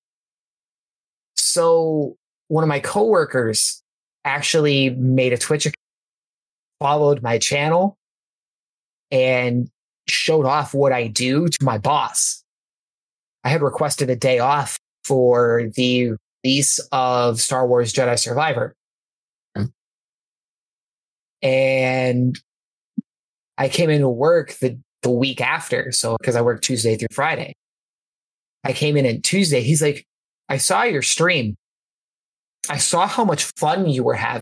So one of my coworkers actually made a Twitch account, followed my channel and showed off what I do to my boss. I had requested a day off for the release of Star Wars Jedi Survivor. And I came into work the, the week after. So, because I work Tuesday through Friday. I came in on Tuesday. He's like, I saw your stream. I saw how much fun you were having.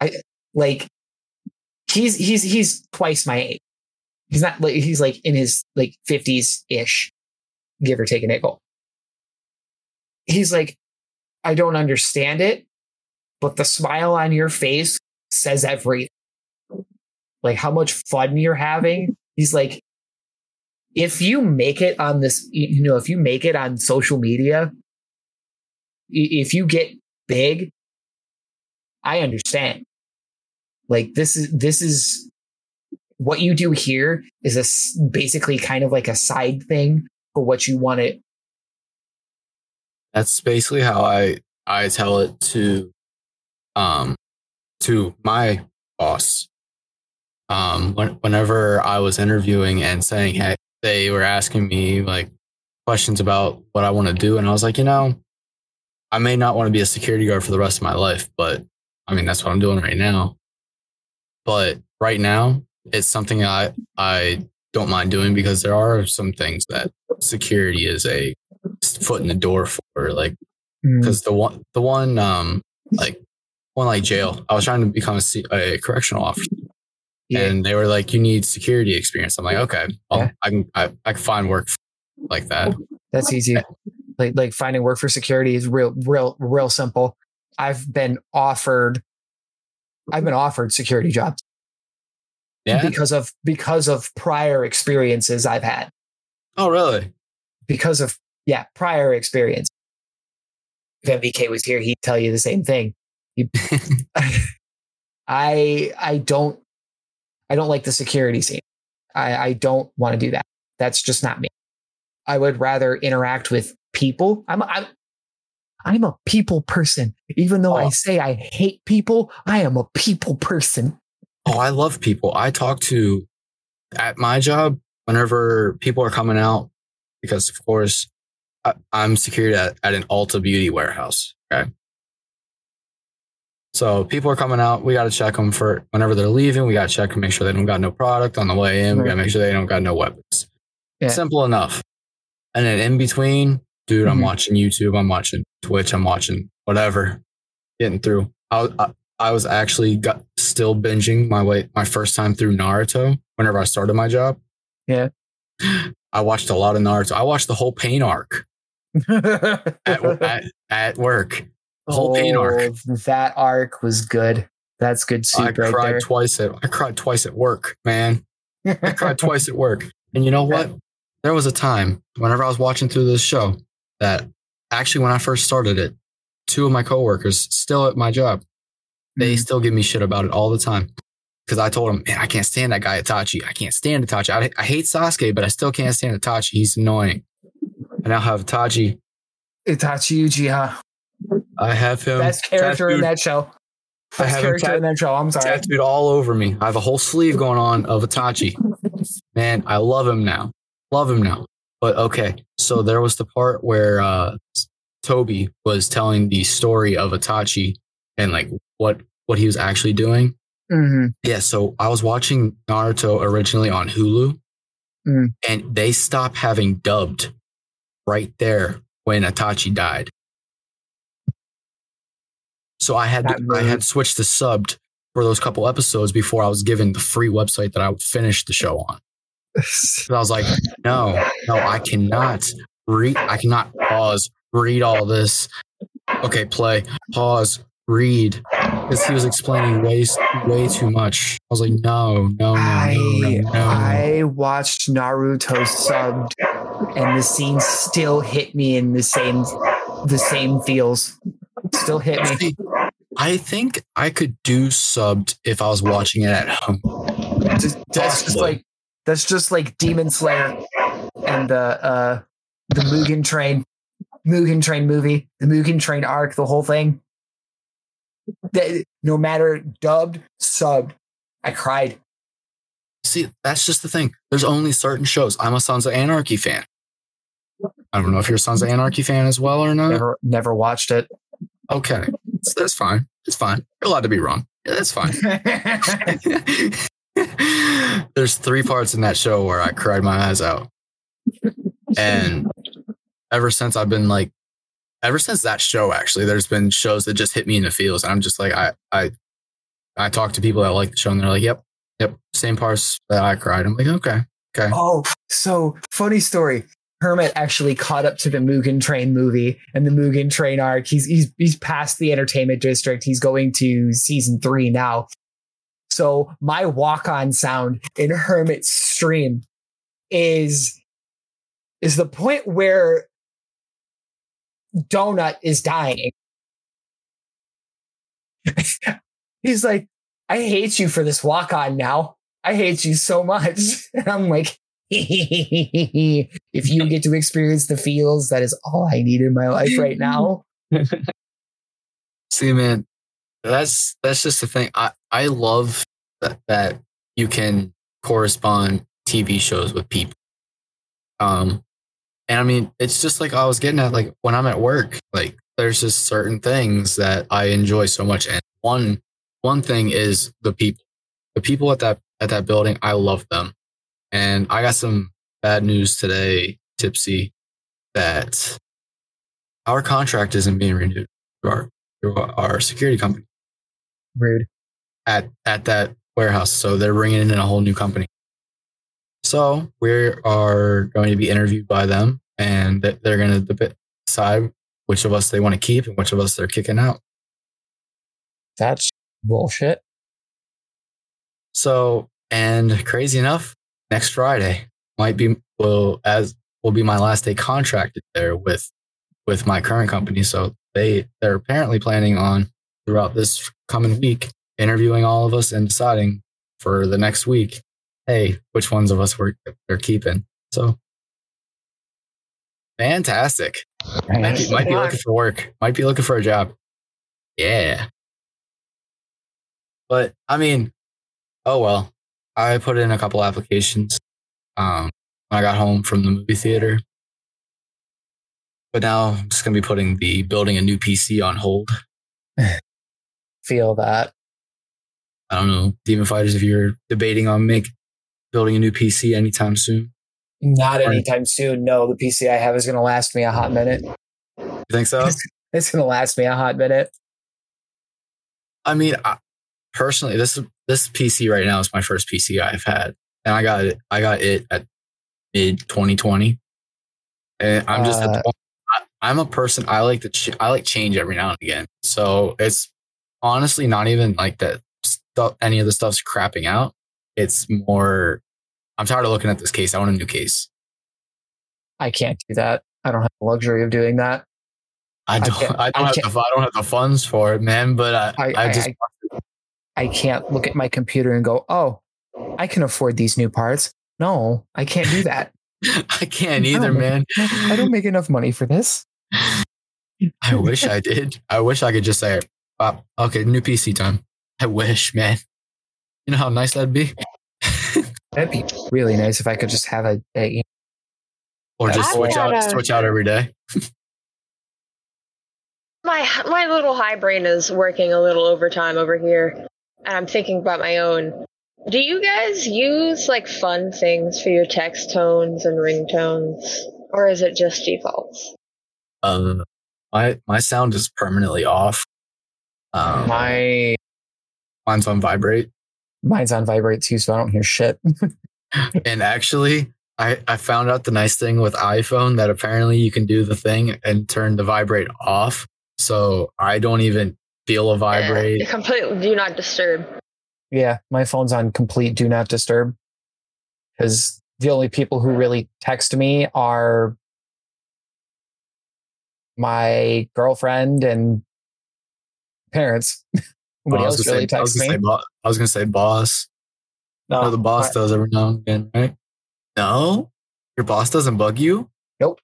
I like, he's, he's, he's twice my age. He's not like he's like in his like fifties ish, give or take a nickel. He's like, I don't understand it, but the smile on your face says everything. Like how much fun you're having. He's like, if you make it on this, you know, if you make it on social media, if you get big, I understand. Like this is this is what you do here is a basically kind of like a side thing for what you want it. That's basically how I I tell it to um to my boss. Um when, whenever I was interviewing and saying hey they were asking me like questions about what I want to do and I was like, you know, I may not want to be a security guard for the rest of my life, but I mean that's what I'm doing right now. But right now, it's something I I don't mind doing because there are some things that security is a foot in the door for like Mm. because the one the one um like one like jail i was trying to become a, a correctional officer Yeah. and they were like you need security experience i'm like okay Yeah. i can I, I can find work like that That's easy. Like like finding work for security is real real real simple. I've been offered I've been offered security jobs yeah because of because of prior experiences I've had. oh really Because of yeah, prior experience. If MVK was here, he'd tell you the same thing. He- I I don't I don't like the security scene. I, I don't want to do that. That's just not me. I would rather interact with people. I'm I'm I'm a people person. Even though I Oh. say I hate people, I am a people person. oh i love people i talk to at my job whenever people are coming out because of course I, i'm security at, at an ulta beauty warehouse okay so people are coming out. We got to check them for whenever they're leaving. We got to check and make sure they don't got no product on the way in. We got to make sure they don't got no weapons. Yeah. Simple enough. And then in between, dude, I'm Mhm. watching YouTube. I'm watching Twitch. I'm watching whatever. Getting through. I, was- I, I was actually got still binging my way my first time through Naruto. Whenever I started my job. Yeah. I watched a lot of Naruto. I watched the whole pain arc at, at, at work. The whole pain arc. Oh, That arc was good. That's good I right cried there. twice at I cried twice at work, man. I cried twice at work. And you know what? There was a time whenever I was watching through this show that actually when I first started it, two of my coworkers still at my job, they Mhm. still give me shit about it all the time. Because I told them, man, I can't stand that guy Itachi. I can't stand Itachi. I, I hate Sasuke, but I still can't stand Itachi. He's annoying. And I have Itachi. Itachi Uchiha. I have him. Best character in that show. I Best have him character tat- in that show. I'm sorry. tattooed all over me. I have a whole sleeve going on of Itachi. Man, I love him now. Love him now. But okay, so there was the part where uh, Tobi was telling the story of Itachi and like what what he was actually doing. hmm Yeah, so I was watching Naruto originally on Hulu, Mm. and they stopped having dubbed right there when Itachi died. So I had I had switched to subbed for those couple episodes before I was given the free website that I would finish the show on. I was like, no, no, I cannot read. I cannot pause, read all this. Okay, play, pause, read. Because he was explaining way, way too much. I was like, no, no, no, I no, no, no. I watched Naruto subbed, and the scene still hit me in the same the same feels. Still hit me. I think I could do subbed if I was watching it at home. Just- that's just like that's just like Demon Slayer and the uh the Mugen Train Mugen Train movie, the Mugen Train arc, the whole thing. That- no matter dubbed, subbed, I cried. See, that's just the thing. There's only certain shows. I'm a Sons of Anarchy fan. I don't know if you're a Sons of Anarchy fan as well or not. Never never watched it. Okay, that's, that's fine. It's fine. You're allowed to be wrong. Yeah, that's fine. There's three parts in that show where I cried my eyes out. And ever since I've been like, ever since that show, actually, there's been shows that just hit me in the feels. And I'm just like, I, I, I talk to people that like the show and they're like, yep, Yep. Same parts that I cried. I'm like, okay, okay. Oh, so funny story. Hermit actually caught up to the Mugen Train movie and the Mugen Train arc. He's he's he's past the entertainment district. He's going to season three now. So my walk on sound in Hermit's stream is is the point where Donut is dying. He's like, I hate you for this walk on now. I hate you so much. And I'm like, if you get to experience the feels, that is all I need in my life right now. See, man, that's that's just the thing. I I love that, that you can correspond TV shows with people. Um, and I mean, it's just like I was getting at, like when I'm at work, like there's just certain things that I enjoy so much, and one one thing is the people, the people at that at that building. I love them, and I got some bad news today, Tipsy, that our contract isn't being renewed through our through our security company Rude. at at that warehouse. So they're bringing in a whole new company. So we are going to be interviewed by them, and they're going to decide which of us they want to keep and which of us they're kicking out. That's bullshit. So, and crazy enough, next Friday might be will as will be my last day contracted there with with my current company. So they they're apparently planning on throughout this coming week interviewing all of us and deciding for the next week, hey, which ones of us we're they're keeping. So fantastic. Might be, might be looking for work. Might be looking for a job. Yeah. But I mean, oh well. I put in a couple applications um, when I got home from the movie theater. But now I'm just gonna be putting the building a new PC on hold. Feel that. I don't know, DemonFighterz, if you're debating on make building a new PC anytime soon. Not anytime soon. No, the PC I have is going to last me a hot minute. You think so? It's going to last me a hot minute. I mean, I, personally, this this PC right now is my first PC I've had, and I got it. I got it at mid 2020, and I'm just. at the Uh, point- I, I'm a person. I like to. Ch- I like change every now and again. So it's honestly not even like that. Stuff. Any of the stuff's crapping out. It's more. I'm tired of looking at this case. I want a new case. I can't do that. I don't have the luxury of doing that. I don't. can't- I, don't I have the. I don't have the funds for it, man. But I. I, I, I, just. I, I can't look at my computer and go, oh, I can afford these new parts. No, I can't do that. I can't either, No. man. I don't make enough money for this. I wish I did. I wish I could just say, uh, okay, new PC time. I wish, man. You know how nice that'd be? That'd be really nice if I could just have a, a or just I've switch out, a- switch out every day. My my little high brain is working a little overtime over here, and I'm thinking about my own. Do you guys use like fun things for your text tones and ringtones, or is it just defaults? Um, my my sound is permanently off. Um, my mine's on vibrate, mine's on vibrate too, so I don't hear shit. and actually, I I found out the nice thing with iPhone that apparently you can do the thing and turn the vibrate off, so I don't even feel a vibrate. Eh, completely do not disturb. Yeah, my phone's on complete do not disturb because the only people who really text me are my girlfriend and parents. Nobody Oh, I was else gonna really say- I texts gonna me. bo- I was gonna say boss. No, the boss does every now and again, right? No, your boss doesn't bug you. Nope.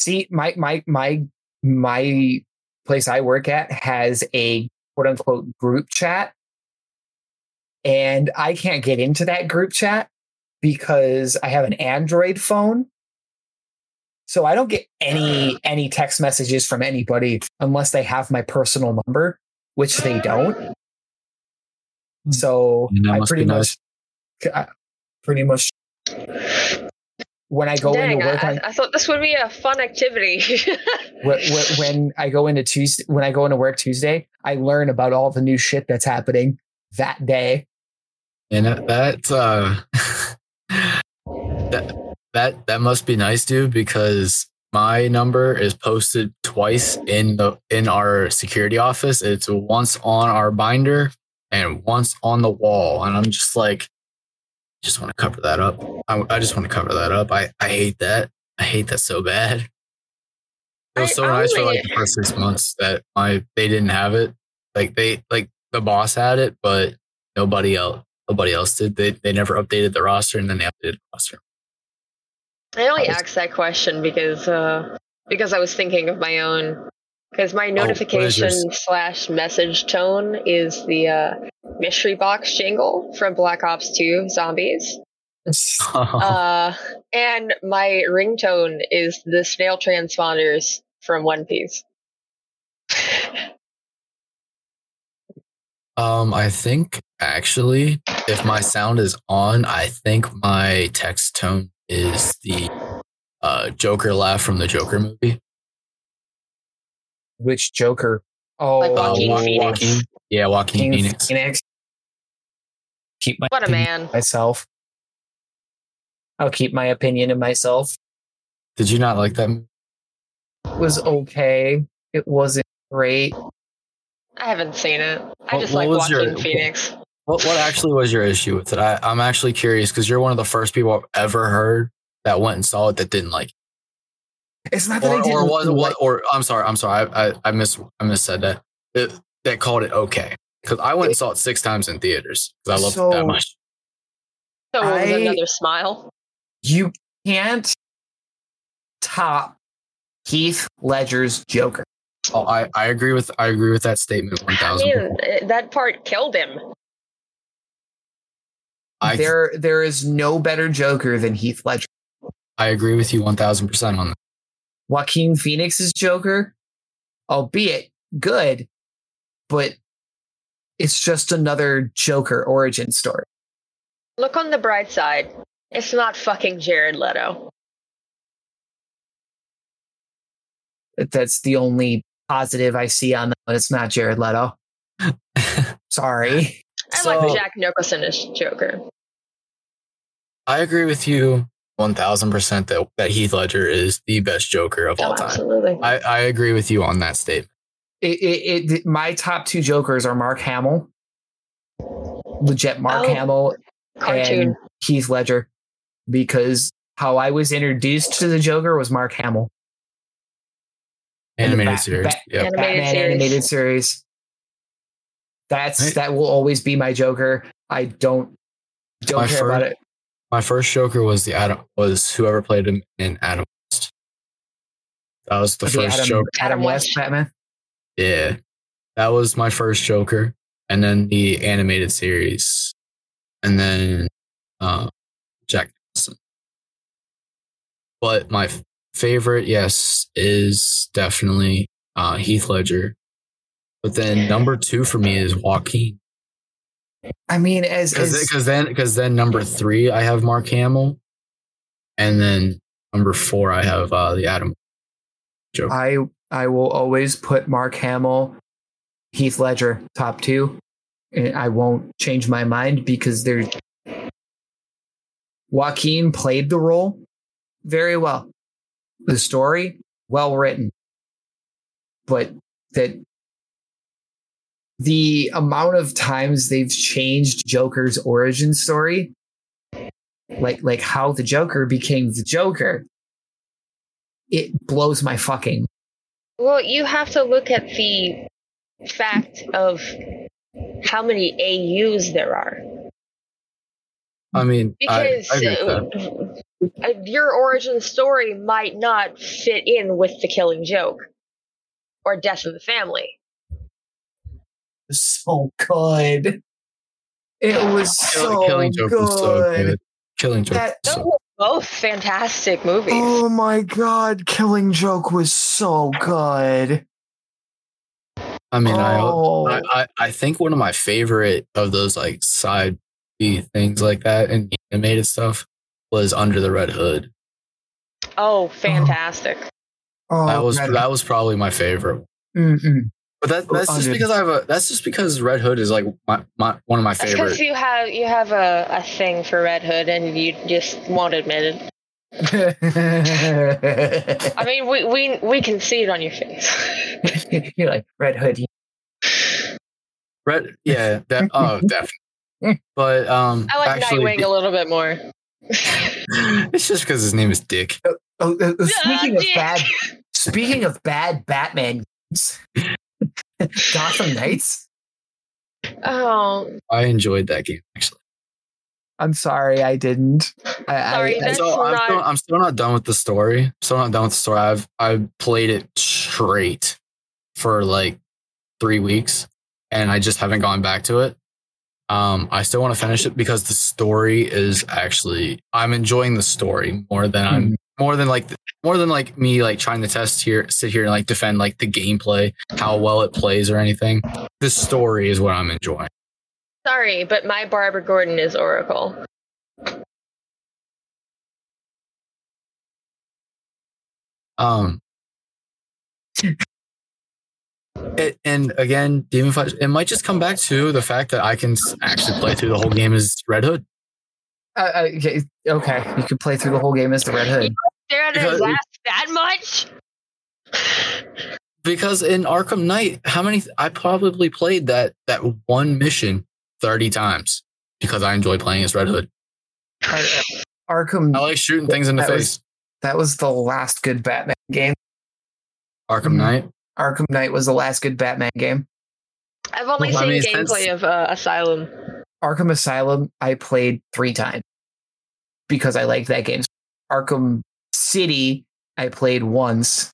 See, my my my my place I work at has a quote unquote group chat. And I can't get into that group chat because I have an Android phone. So I don't get any any text messages from anybody unless they have my personal number, which they don't. So I pretty much I pretty much when I go Dang, into work I, on I thought this would be a fun activity. when, when I go into Tuesday, when I go into work Tuesday, I learn about all the new shit that's happening that day. And that, that uh that that that must be nice, dude, because my number is posted twice in the in our security office. It's once on our binder and once on the wall. And I'm just like, just want to cover that up. I, I just want to cover that up. I, I hate that. I hate that so bad. It was so I nice for like the first six months that my they didn't have it. Like they like the boss had it, but nobody else nobody else did. They they never updated the roster and then they updated the roster. I only That was- asked that question because uh, because I was thinking of my own. Because my Oh, notification yours? slash message tone is the uh, mystery box jingle from Black Ops 2 Zombies. Uh, and my ringtone is the snail transponders from One Piece. Um, I think actually, if my sound is on, I think my text tone is the uh, Joker laugh from the Joker movie. Which Joker? Oh, Like Joaquin Wa- Phoenix. Joaquin- yeah, Joaquin Joaquin Phoenix. Phoenix. Keep my What a man. myself. I'll keep my opinion to myself. Did you not like that? movie? It was okay. It wasn't great. I haven't seen it. I What- just what like was Joaquin your- Phoenix. What What actually was your issue with it? I, I'm actually curious because you're one of the first people I've ever heard that went and saw it that didn't like it. It's not that Or, I didn't or was like- what? Or I'm sorry, I'm sorry, I I, I miss I miss said that. It, that called it okay because I went and saw it six times in theaters because I loved it that much. So it was I- another smile. you can't top Heath Ledger's Joker. Oh, I, I agree with I agree with that statement one I mean, eh, that part killed him. I there, there is no better Joker than Heath Ledger. I agree with you one thousand percent on that. Joaquin Phoenix's Joker, albeit good, but it's just another Joker origin story. Look on the bright side. It's not fucking Jared Leto. That's the only positive I see on that. It's not Jared Leto. Sorry. I So- like Jack Nicholson as Joker. I agree with you one thousand percent that that Heath Ledger is the best Joker of all Oh, time. absolutely. I, I agree with you on that statement. It, it, it, my top two Jokers are Mark Hamill, legit Mark Oh. Hamill, Cartoon. and Heath Ledger, because how I was introduced to the Joker was Mark Hamill. And the Animated Bat- series. Bat- Yep. Animated Batman series. animated series. That's Right. that will always be my Joker. I don't don't My care fir- about it. My first Joker was the Adam was whoever played him in Adam West. That was the The first Adam, Joker. Adam West. Batman. Yeah. That was my first Joker. And then the animated series. And then uh, Jack Nicholson. But my favorite, yes, is definitely uh, Heath Ledger. But then number two for me is Joaquin. I mean, as, as Because then, because then number three, I have Mark Hamill. And then number four, I have uh, the Adam Joker. I I will always put Mark Hamill, Heath Ledger top two, and I won't change my mind because they're Joaquin played the role very well. The story well written, but that the amount of times they've changed Joker's origin story, like like how the Joker became the Joker, it blows my fucking Well, you have to look at the fact of how many AUs there are. I mean, Because I agree with that. uh, uh, your origin story might not fit in with the killing joke or death of the family. So good. It was so Killing Joke good. was so good. Killing Joke. That- was Those so- were both fantastic movies. Oh my god, Killing Joke was so good. I mean, oh, I, I I think one of my favorite of those like side B things like that and animated stuff was Under the Red Hood. Oh, oh. fantastic. oh, That was God. that was probably my favorite. Mm-mm. But that, that's just because I have a. That's just because Red Hood is like my, my one of my That's favorite. because you have you have a, a thing for Red Hood and you just won't admit it. I mean, we we we can see it on your face. You're like Red Hood. Red, yeah, that, oh, definitely. But um, I like actually, Nightwing a little bit more. it's just because his name is Dick. Oh, uh, uh, speaking of Dick. bad, speaking of bad Batman games, Gotham Knights. Oh, I enjoyed that game actually. I'm sorry, I didn't. I, Sorry, I, I, that's- so I'm not- still, I'm still not done with the story. Still not done with the story. I've I've played it straight for like three weeks, and I just haven't gone back to it. Um, I still want to finish it because the story is actually I'm enjoying the story more than I'm more than like more than like me like trying to test here sit here and like defend like the gameplay how well it plays or anything. The story is what I'm enjoying. sorry, but my Barbara Gordon is Oracle. Um, it, and again, Demon Flash, it might just come back to the fact that I can actually play through the whole game as Red Hood. Uh, uh, okay, okay, you could play through the whole game as the Red Hood. There Because- does last that much? Because in Arkham Knight, how many I probably played that that one mission 30 times because I enjoy playing as Red Hood. Uh, Arkham. I like shooting things in the That was- face. That was the last good Batman game. Arkham. Knight. Arkham Knight was the last good Batman game. I've only Well, I seen mean, gameplay since- of uh, Asylum. Arkham Asylum, I played three times because I liked that game. Arkham City, I played once.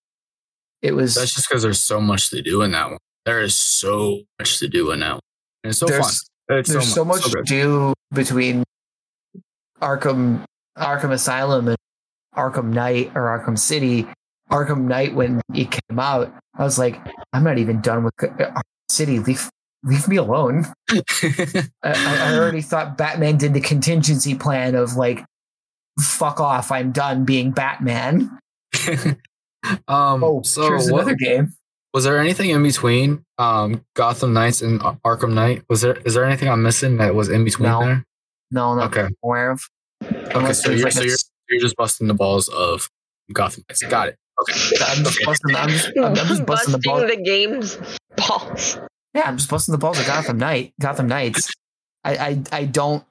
It was That's just because there's so much to do in that one. There is so much to do in that one. And it's so fun. It's there's so much so to good. do between Arkham Arkham Asylum and Arkham Knight or Arkham City. Arkham Knight when it came out, I was like, I'm not even done with Arkham City. Leave leave me alone. I, I already thought Batman did the contingency plan of like, fuck off, I'm done being Batman. um, Oh, so here's what- another game. was there anything in between um, Gotham Knights and Arkham Knight? Was there is there anything I'm missing that was in between No. there? No, not Okay. I'm aware of. Okay, so you're like so a you're, you're just busting the balls of Gotham Knights. Got it. Okay. I'm just busting. I'm just, I'm, I'm just busting the balls. the game's balls. Yeah, I'm just busting the balls of Gotham Knight. Gotham Knights. I, I I don't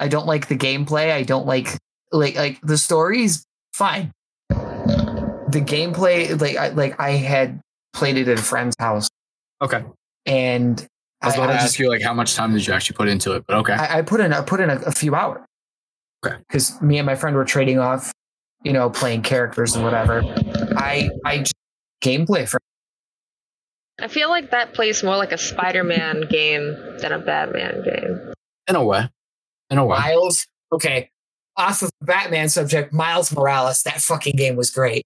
I don't like the gameplay. I don't like like like the story's fine. The gameplay, like I like I had played it at a friend's house, Okay. and I was I, about to I, ask you like how much time did you actually put into it, but okay. I, I put in I put in a, a few hours. Okay. Because me and my friend were trading off, you know, playing characters and whatever. I I just, gameplay for I feel like that plays more like a Spider-Man game than a Batman game. in a way. In a way. Miles. Okay, off of the Batman subject, Miles Morales. That fucking game was great.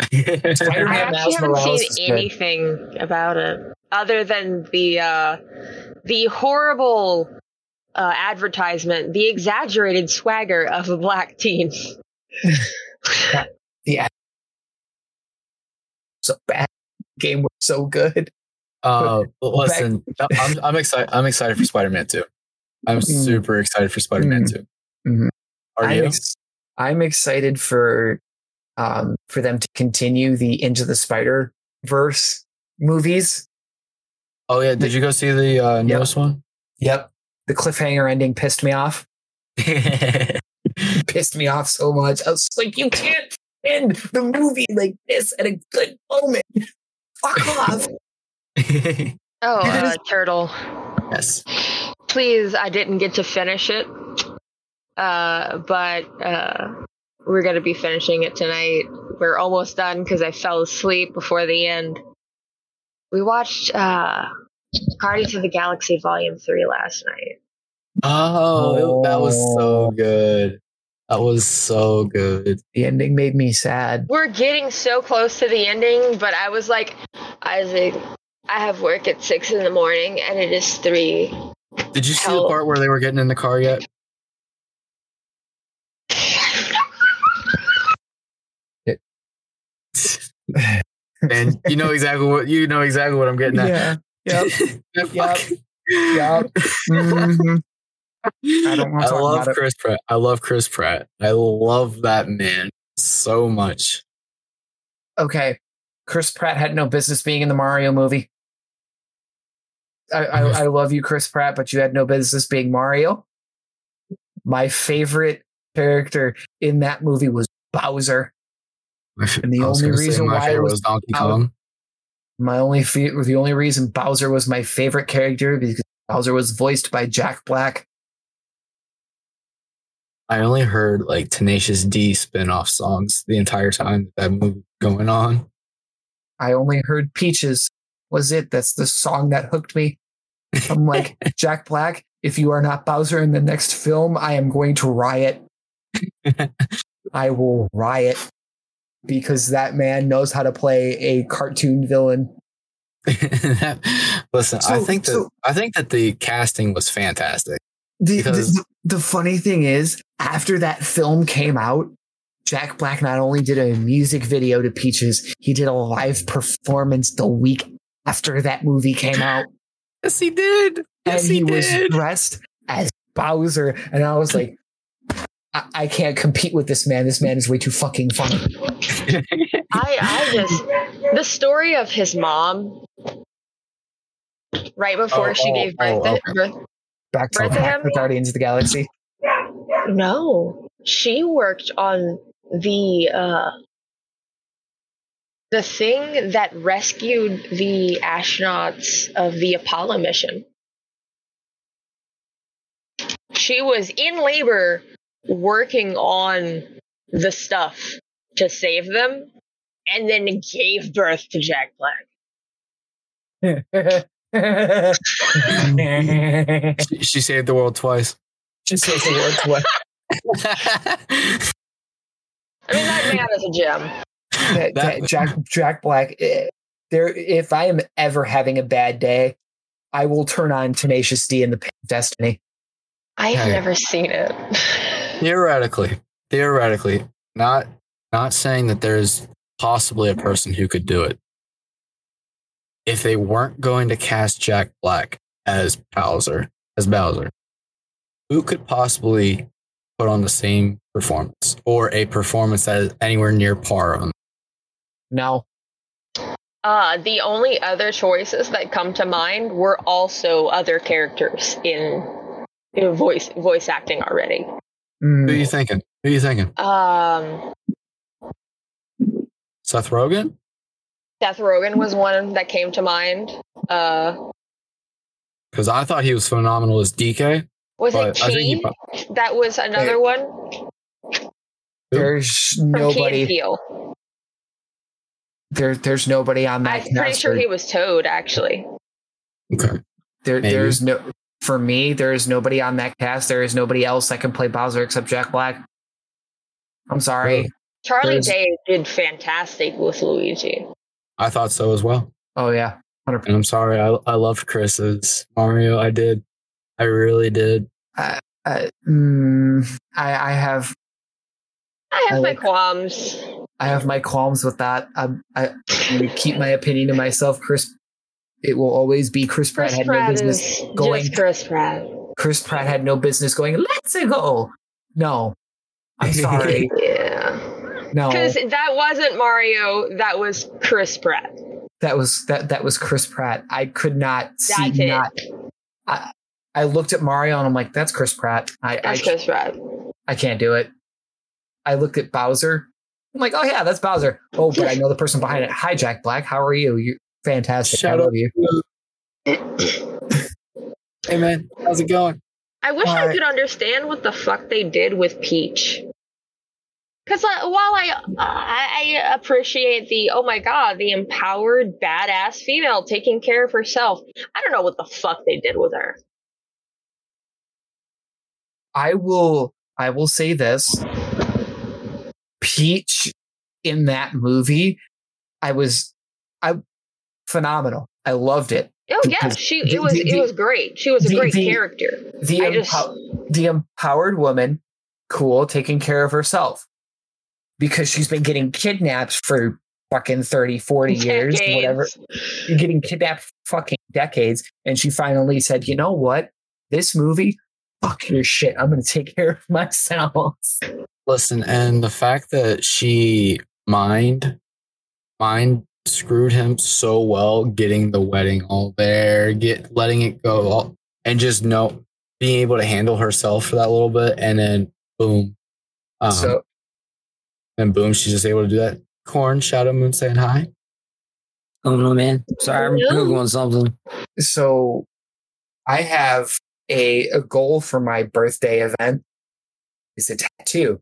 Spider-Man I actually Miles haven't Morales seen is good. anything about it other than the uh, the horrible uh, advertisement, the exaggerated swagger of a black teen. yeah, So bad game was so good. Uh, listen, I'm, I'm excited. I'm excited for Spider-Man 2. I'm Mm. super excited for Spider-Man Mm. 2. Mhm. Are I'm, you? ex- I'm excited for um for them to continue the Into the Spider Verse movies. oh yeah, did you go see the uh, newest one? Yep. The cliffhanger ending pissed me off. pissed me off so much. I was like, you can't end the movie like this at a good moment. Fuck off. Oh, uh, Turtle. yes. Please, I didn't get to finish it. Uh, but uh, we're going to be finishing it tonight. We're almost done because I fell asleep before the end. We watched uh, Guardians of the Galaxy Volume 3 last night. Oh, that was so Oh. good. That was so good. The ending made me sad. We're getting so close to the ending, but I was like, Isaac, I have work at 6 in the morning and it is 3. Did you see Hell. the part where they were getting in the car yet? And you know exactly what you know exactly what I'm getting at. Yeah. Yep. Yep. Yep. Mhm. I I love about it. Chris Pratt. I love Chris Pratt. I love that man so much. Okay. Chris Pratt had no business being in the Mario movie. I, I, I love you, Chris Pratt, but you had no business being Mario. My favorite character in that movie was Bowser. And the only reason why it was was Donkey Kong. My only fe- the only reason Bowser was my favorite character because Bowser was voiced by Jack Black. I only heard like Tenacious D spin-off songs the entire time that movie was going on. I only heard Peaches was it. That's the song that hooked me. I'm like, Jack Black, if you are not Bowser in the next film, I am going to riot. I will riot because that man knows how to play a cartoon villain. Listen, I think that so- I think that the casting was fantastic. The, Because- the, the funny thing is, after that film came out, Jack Black not only did a music video to Peaches, he did a live performance the week after that movie came out. Yes, he did. Yes, and he, he, was did. dressed as Bowser, and I was like, I, I can't compete with this man. This man is way too fucking funny. I, I just the story of his mom right before Oh, she oh, gave birth, oh, to, birth Back to, to him? to Guardians of the Galaxy. no she worked on the uh the thing that rescued the astronauts of the apollo mission she was in labor working on the stuff to save them and then gave birth to jack black She, she saved the world twice. She saved the world twice. i mean that man is a gem that- That- that Jack Jack Black. eh, There, if I am ever having a bad day, I will turn on Tenacious D and the Pick of Destiny. i have Hey. never seen it theoretically, theoretically, not not saying that there's possibly a person who could do it. If they weren't going to cast Jack Black as Bowser, as Bowser, who could possibly put on the same performance or a performance that is anywhere near par on? No, Uh, the only other choices that come to mind were also other characters in, in voice voice acting already. Mm, Who are you thinking? Who are you thinking? Um, Seth Rogen? Seth Rogen was one that came to mind. Uh, Because I thought he was phenomenal as DK. was it But I he That was another Hey. one there's from nobody. Peele. There, there's nobody on that. I'm pretty sure he was Toad. Actually, Okay. There, Maybe. there's no. For me, there is nobody on that cast. There is nobody else that can play Bowser except Jack Black. I'm sorry. Charlie There's- Day did fantastic with Luigi. I thought so as well. Oh yeah, And I'm sorry. I, I loved Chris's Mario. I did. I really did. uh, mm, I, I have I have I my qualms. I have my qualms with that. I'm, I, I'm gonna keep my opinion to myself. Chris, it will always be Chris Pratt Chris had no business is going. just Chris Pratt. Chris Pratt had no business going. Let's go. No, I'm sorry. Yeah. No, Because that wasn't Mario, that was Chris Pratt. that was that that was Chris Pratt. I could not see That's not. I, I looked at Mario and I'm like, that's Chris Pratt. I I, That's Chris Pratt. I can't do it. I looked at Bowser. I'm like, oh yeah, that's Bowser. Oh, but I know the person behind it. Hi, Jack Black. How are you? You're fantastic. Shout I love you. Hey man, how's it going? I wish I Alright. could understand what the fuck they did with Peach. Because uh, while I, I I appreciate the oh my god the empowered badass female taking care of herself, I don't know what the fuck they did with her. I will. I will say this. Peach in that movie, I was, I phenomenal. I loved it. Oh yeah, Because she the- it was the- it the- was great. She was a the- great the- character. The I just the empowered woman, cool, taking care of herself because she's been getting kidnapped for fucking 30, 40 years, Decades. whatever. You're getting kidnapped for fucking decades. And she finally said, you know what? This movie, fuck your shit. I'm going to take care of myself. Listen, and the fact that she mind mind screwed him so well, getting the wedding all there, get letting it go, all, and just know being able to handle herself for that little bit, and then boom, um, so and boom, she's just able to do that. Corn, Shadow Moon saying hi. Oh no, man. Sorry, I'm No. googling something. so I have a, a goal for my birthday event is a tattoo.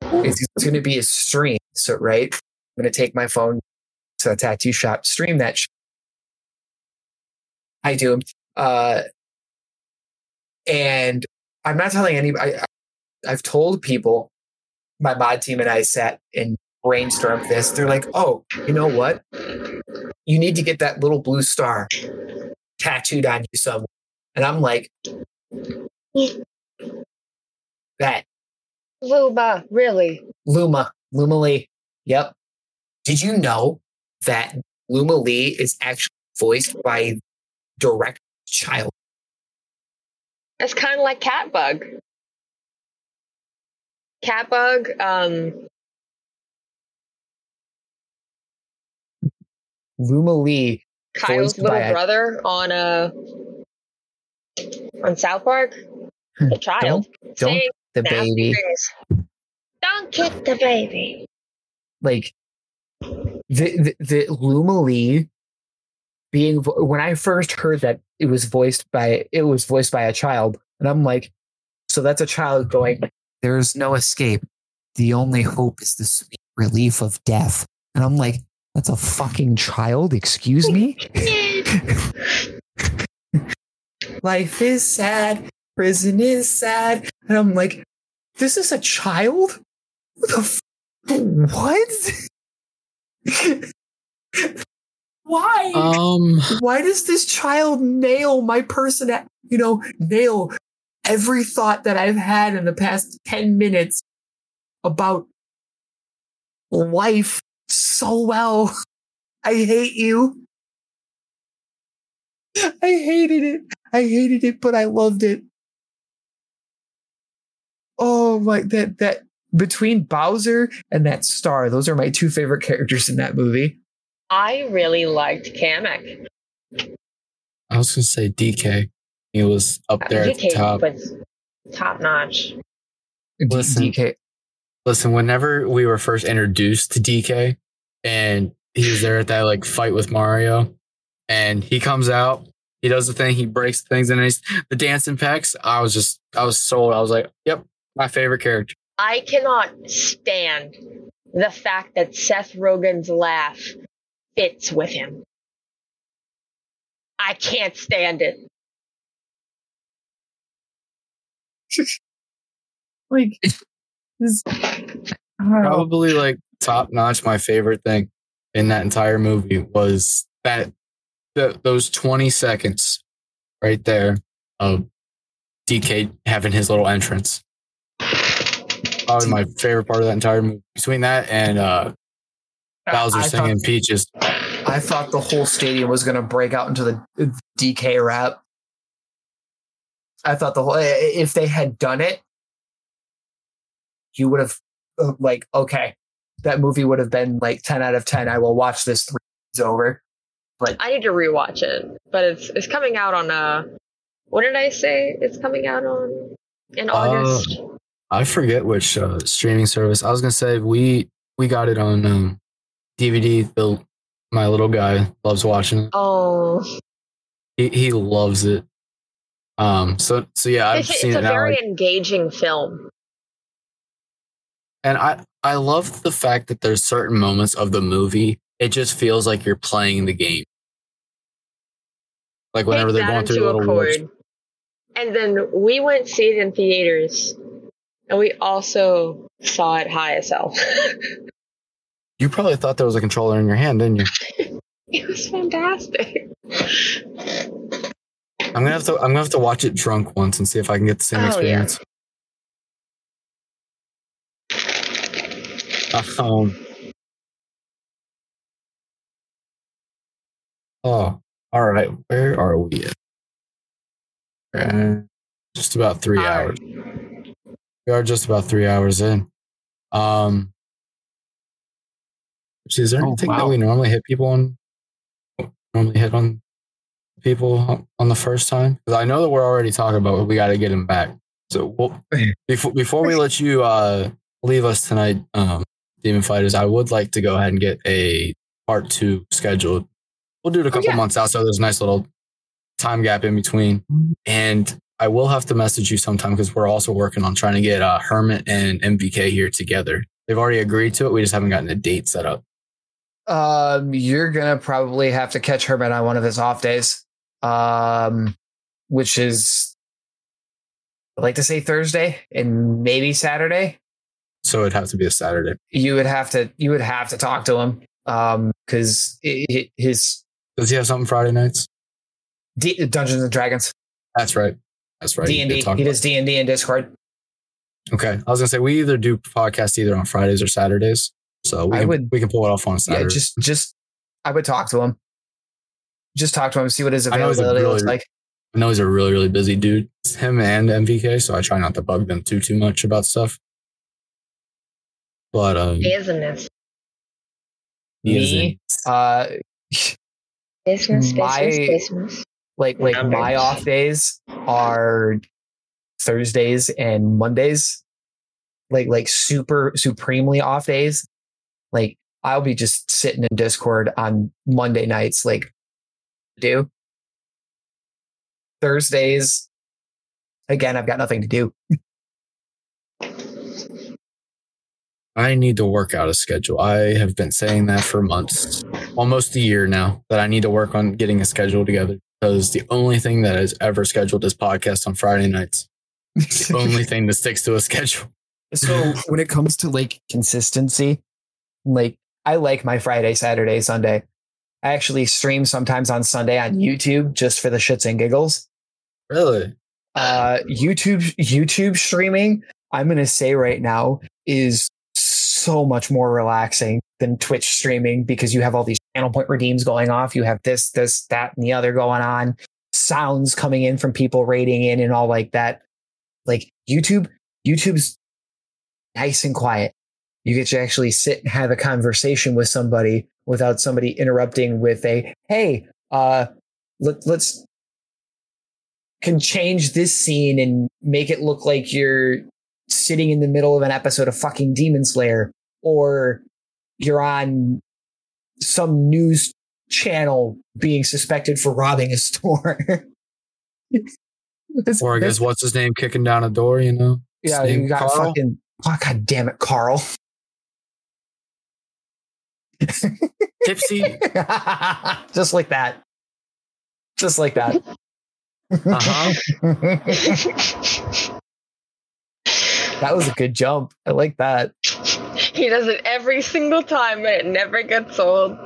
It's, it's going to be a stream. So, right, I'm going to take my phone to a tattoo shop, stream that. Sh- I do. Uh, and I'm not telling anybody. I, I've told people, my mod team and I sat and brainstormed this. They're like, oh, you know what? You need to get that little blue star tattooed on you somewhere. And I'm like, that Luba, really? Luma, Lumalee. Yep. Did you know that Lumalee is actually voiced by direct child? It's kind of like Catbug. Catbug, um, Lumalee. Kyle's by little brother on a on South Park. The child. Don't saying the baby. Don't kick the baby. Like the the, Lumalee being when I first heard that it was voiced by it was voiced by a child, and I'm like, so that's a child going. There's no escape. The only hope is the sweet relief of death. And I'm like, that's a fucking child. Excuse me. Life is sad. Prison is sad. And I'm like, this is a child? What f- what? Why? Um, Why does this child nail my person? You know, nail every thought that I've had in the past 10 minutes about life so well. I hate you. I hated it. I hated it, but I loved it. Oh my that that between Bowser and that star, those are my two favorite characters in that movie. I really liked Kamek. I was gonna say DK. He was up uh, there at the top. was top notch. Listen. DK. Listen, whenever we were first introduced to DK and he was there at that like fight with Mario and he comes out, he does the thing, he breaks things and he's the dancing pecs. I was just I was sold. I was like, yep, my favorite character. I cannot stand the fact that Seth Rogen's laugh fits with him. I can't stand it. Like this, I don't know. Probably like top notch my favorite thing in that entire movie was that the, those 20 seconds right there of DK having his little entrance. Probably my favorite part of that entire movie. Between that and uh Bowser I singing thought, Peaches. I thought the whole stadium was going to break out into the DK rap. I thought the whole if they had done it, you would have uh, like okay, that movie would have been like ten out of ten. I will watch this three times over. But I need to rewatch it, but it's it's coming out on uh what did I say? It's coming out on in Uh, August. I forget which uh, streaming service. I was gonna say we we got it on um, DVD. The my little guy loves watching it. oh, He he loves it. Um. So so yeah, I've it's, seen it's a it now. very like- engaging film. And I, I love the fact that there's certain moments of the movie, it just feels like you're playing the game. Like whenever Take they're going through little accord. And then we went see it in theaters, and we also saw it high as hell. You probably thought there was a controller in your hand, didn't you? it was fantastic. I'm gonna have to I'm gonna have to watch it drunk once and see if I can get the same Oh, yeah. experience. Um Oh, all right. Where are we at? Uh, just about three All hours. We are just about three hours in. Um, is there Oh, anything that we normally hit people on? Normally hit on people on- the first time? Because I know that we're already talking about it, we got to get him back. So we'll, before before we let you uh, leave us tonight, um, DemonFighterz, I would like to go ahead and get a part two scheduled. We'll do it a couple yeah. months out, so there's a nice little time gap in between. And I will have to message you sometime because we're also working on trying to get uh, Hermit and MVK here together. They've already agreed to it. We just haven't gotten a date set up. Um, you're gonna probably have to catch Hermit on one of his off days, um, which is I like to say Thursday and maybe Saturday. So it'd have to be a Saturday. You would have to you would have to talk to him, um, because his Does he have something Friday nights? D- Dungeons and Dragons That's right. That's right. D and D. He does D and D in Discord. Okay. I was gonna say we either do podcasts either on Fridays or Saturdays. So we I can, would- we can pull it off on Saturday. Yeah, just just I would talk to him. Just talk to him, see what his I know he's a availability looks really- like. I know he's a really, really busy dude. It's him and MVK, so I try not to bug them too too much about stuff. But um Business. he is Me? in- Uh, Business, My- business, business. Like like Numbers. my off days are Thursdays and Mondays. Like like super supremely off days. Like I'll be just sitting in Discord on Monday nights, like do. Thursdays, again, I've got nothing to do. I need to work out a schedule. I have been saying that for months, almost a year now, that I need to work on getting a schedule together because the only thing that is ever scheduled is podcast on Friday nights. The only thing that sticks to a schedule. So when it comes to like consistency, like I like my Friday, Saturday, Sunday. I actually stream sometimes on Sunday on YouTube just for the shits and giggles. Really? Uh, YouTube YouTube streaming, I'm gonna say right now, is so much more relaxing than Twitch streaming because you have all these channel point redeems going off. You have this, this, that, and the other going on. Sounds coming in from people rating in and all like that. Like YouTube, YouTube's nice and quiet. You get to actually sit and have a conversation with somebody without somebody interrupting with a, hey, uh, let, let's can change this scene and make it look like you're sitting in the middle of an episode of fucking Demon Slayer or you're on some news channel being suspected for robbing a store. This- Or I this- guess what's his name kicking down a door, you know? His yeah, you got Carl? fucking. Oh, God damn it, Carl. Tipsy. Just like that. Just like that. Uh-huh. that was a good jump. I like that. He does it every single time, and it never gets old.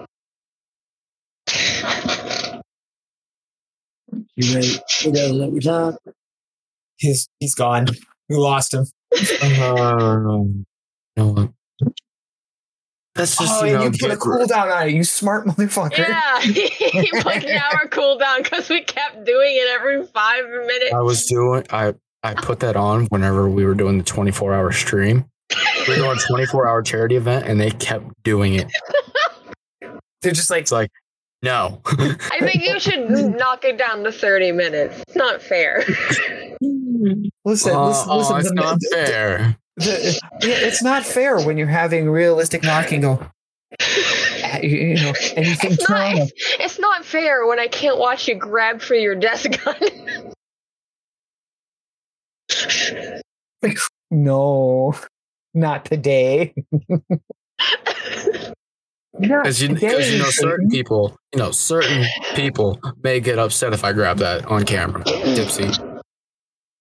You ready? You guys let me talk. He's he's gone. We lost him. Um, you? That's just, oh, you and know, you put a get- cooldown on it, you smart motherfucker. Yeah, he put an hour cooldown because we kept doing it every five minutes. I was doing I I put that on whenever we were doing the 24 hour stream. We were doing a 24 hour charity event and they kept doing it. They're just like, It's like, no. I think you should knock it down to 30 minutes. It's not fair. listen, Uh, listen, oh, listen. it's the- not the- fair. the- yeah, it's not fair when you're having realistic knocking. Go, uh, you, you know, anything It's not, trauma. it's not fair when I can't watch you grab for your desk gun. No, not today. Not Because you, 'cause you know, certain people, you know, certain people may get upset if I grab that on camera. Dipsy.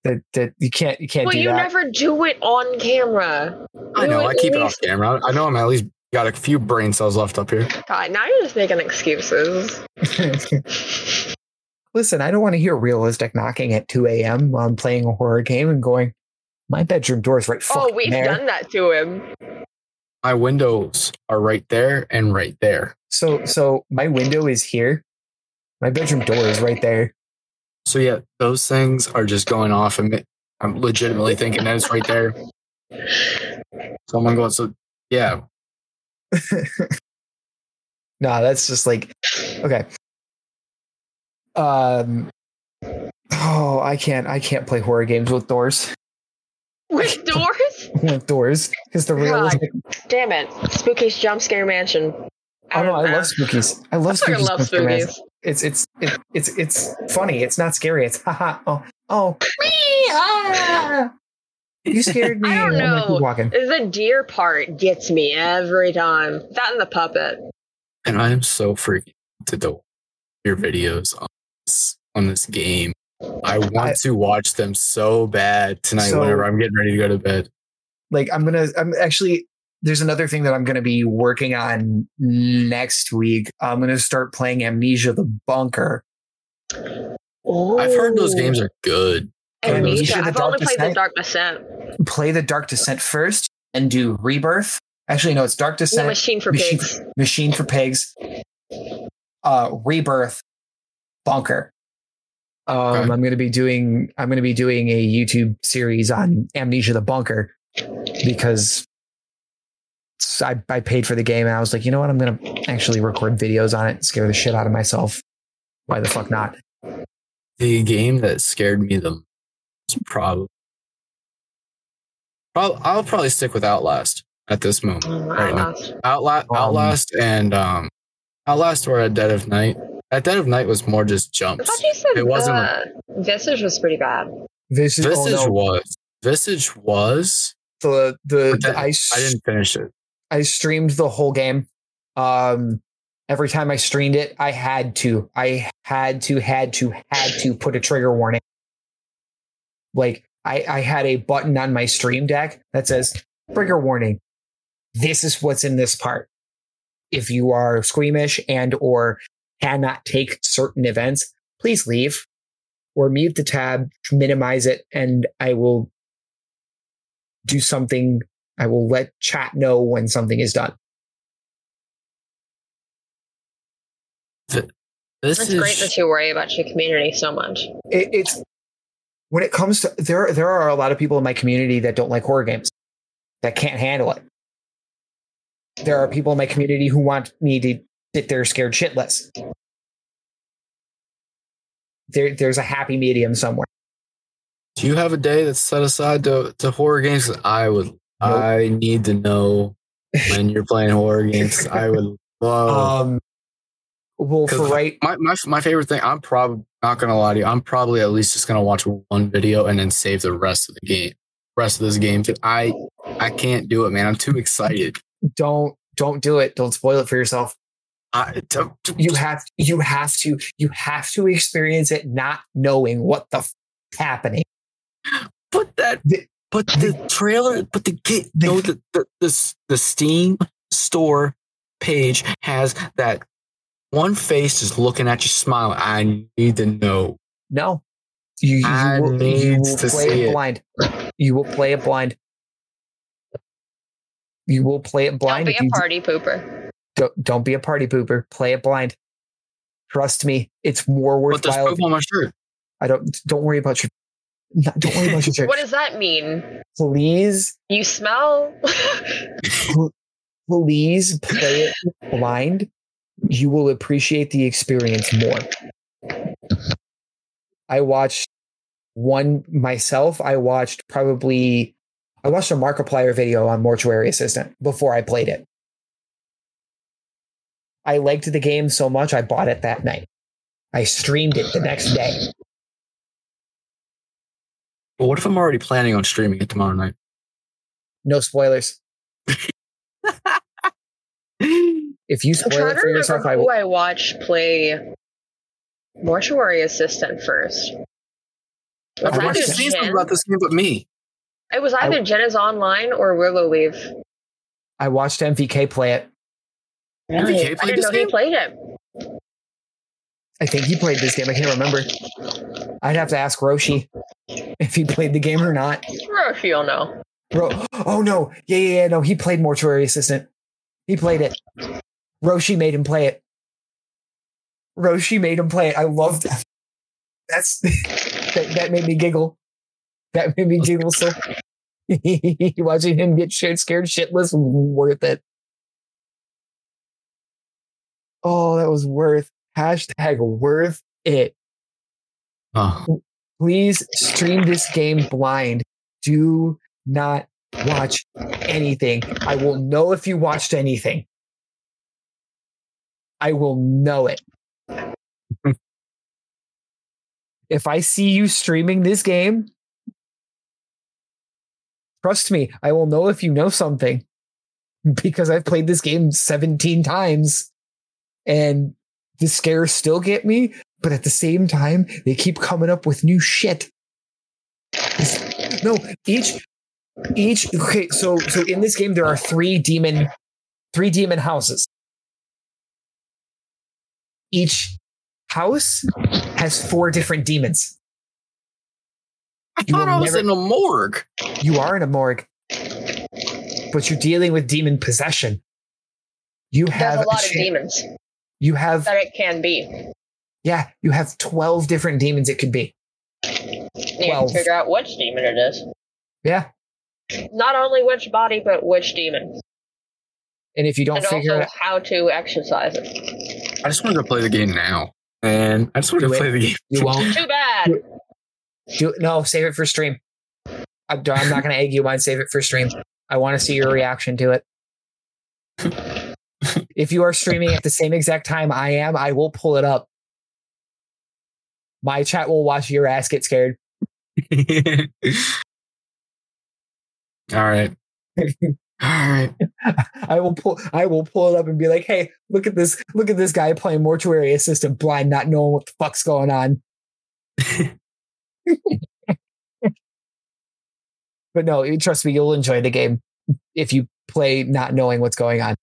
that, that you can't you can't well, do you that. never do it on camera. I Do know, I at keep it off camera. I know I'm at least got a few brain cells left up here. God, now you're just making excuses. Listen, I don't want to hear realistic knocking at 2 a.m. while I'm playing a horror game and going, my bedroom door is right Oh, we've there. done that to him. My windows are right there and right there. So so my window is here My bedroom door is right there. So yeah, those things are just going off, and I'm legitimately thinking that it's right there. So I'm gonna go. So yeah, No, that's just like okay. Um oh, I can't I can't play horror games with doors. With doors? with doors because the real God. Damn it. Spooky's Jump Scare Mansion. Oh no, don't I know. love spookies. I love I fucking spookies. love Jump spookies. It's it's it, it's it's funny. It's not scary. It's haha. Oh oh. Wee, ah. You scared me. I don't know. keep walking. The deer part gets me every time. That and the puppet. and I am so freaking to the your videos on this, on this game. I want I- to watch them so bad tonight So- whenever I'm getting ready to go to bed. like I'm gonna I'm actually there's another thing that I'm gonna be working on next week. I'm gonna start playing Amnesia the Bunker. I've heard those games are good. Amnesia. Amnesia, the I've Dark only played the Dark Descent. Play the Dark Descent first and do Rebirth. Actually, no, it's Dark The Descent, Machine for Machine- Pigs. Machine for Pigs, uh, Rebirth, Bunker. Um, Okay. I'm gonna be doing I'm gonna be doing a YouTube series on Amnesia the Bunker because I, I paid for the game and I was like, you know what? I'm gonna actually record videos on it and scare the shit out of myself. Why the fuck not? The game that scared me the most probably, prob- I'll probably stick with Outlast at this moment. Oh, right now. Outlast. Outla- Um, Outlast and um, Outlast or at Dead of Night. At Dead of Night was more just I jumps. thought you said It wasn't uh, Visage was pretty bad. This is oh, Visage no, was. Visage was. the the, the then I, I didn't finish it. I streamed the whole game. Um, every time I streamed it, I had to, I had to, had to, had to put a trigger warning. Like I, I had a button on my stream deck that says trigger warning. This is what's in this part. If you are squeamish and or cannot take certain events, please leave or mute the tab, minimize it, and I will do something I will let chat know when something is done. This It's is great that you worry about your community so much. It, it's when it comes to there. There are a lot of people in my community that don't like horror games, that can't handle it. There are people in my community who want me to sit there scared shitless. There, there's a happy medium somewhere. Do you have a day that's set aside to, to horror games? I would. I need to know when you're playing horror games. I would love. Um, well, for right, my, my my favorite thing. I'm probably not gonna lie to you. I'm probably at least just gonna watch one video and then save the rest of the game. Rest of this game. I I can't do it, man. I'm too excited. don't don't do it. Don't spoil it for yourself. I, to, to- You have you have to you have to experience it, not knowing what the f- happening. But that, The- but the trailer, but the get, no, the, the the the Steam store page has that one face is looking at you, smiling. I need to know. No. You, you I will, you will to play see it it. blind. You will play it blind. You will play it blind. Don't blind. be a you party pooper. Don't, don't be a party pooper. Play it blind. Trust me, it's more But there's worthwhile. poop on my shirt. I don't. Don't worry about your. no, Don't worry about your shirt. What does that mean? Please, You smell? please play it blind. You will appreciate the experience more. I watched one myself. I watched probably I watched a Markiplier video on Mortuary Assistant before I played it. I liked the game so much I bought it that night. I streamed it the next day. But what if I'm already planning on streaming it tomorrow night? No spoilers. If you I'm spoil it for yourself, remember I who will. I watched play Mortuary Assistant first. It was, Everyone either says something about this game, but me. it was either Jenna's Online or Willow Leaf. I watched MVK play it. MVK I played didn't this know he played it. I think he played this game. I can't remember. I'd have to ask Roshi if he played the game or not. Roshi, you'll know. Bro, oh no, yeah, yeah, yeah, no, he played Mortuary Assistant. He played it. Roshi made him play it. Roshi made him play it. I loved that. That's that, that made me giggle. That made me giggle so watching him get scared, scared shitless worth it. Oh, that was worth hashtag worth it. Oh, Please stream this game blind. Do not watch anything. I will know if you watched anything. I will know it. if I see you streaming this game, trust me, I will know if you know something because I've played this game 17 times and the scares still get me, but at the same time, they keep coming up with new shit. No, each each okay, so so in this game there are three demon three demon houses. Each house has four different demons. I You thought I was never- in a morgue. You are in a morgue, but you're dealing with demon possession. You There's have a lot of demons You have that it can be. yeah, you have twelve different demons. It could be You Twelve. can figure out which demon it is. yeah, Not only which body, but which demon. and if you don't and figure also it, how to exercise it. I just wanted to play the game now. And I just wanted Do to play the game. you won't. Too bad. Do no, save it for stream. I'm, I'm not going to egg you on. Save it for stream. I want to see your reaction to it. If you are streaming at the same exact time I am, I will pull it up. My chat will watch your ass get scared. All right. All right. I will pull. I will pull it up and be like, "Hey, look at this! Look at this guy playing mortuary assistant, blind, not knowing what the fuck's going on." but no, trust me, you'll enjoy the game if you play not knowing what's going on.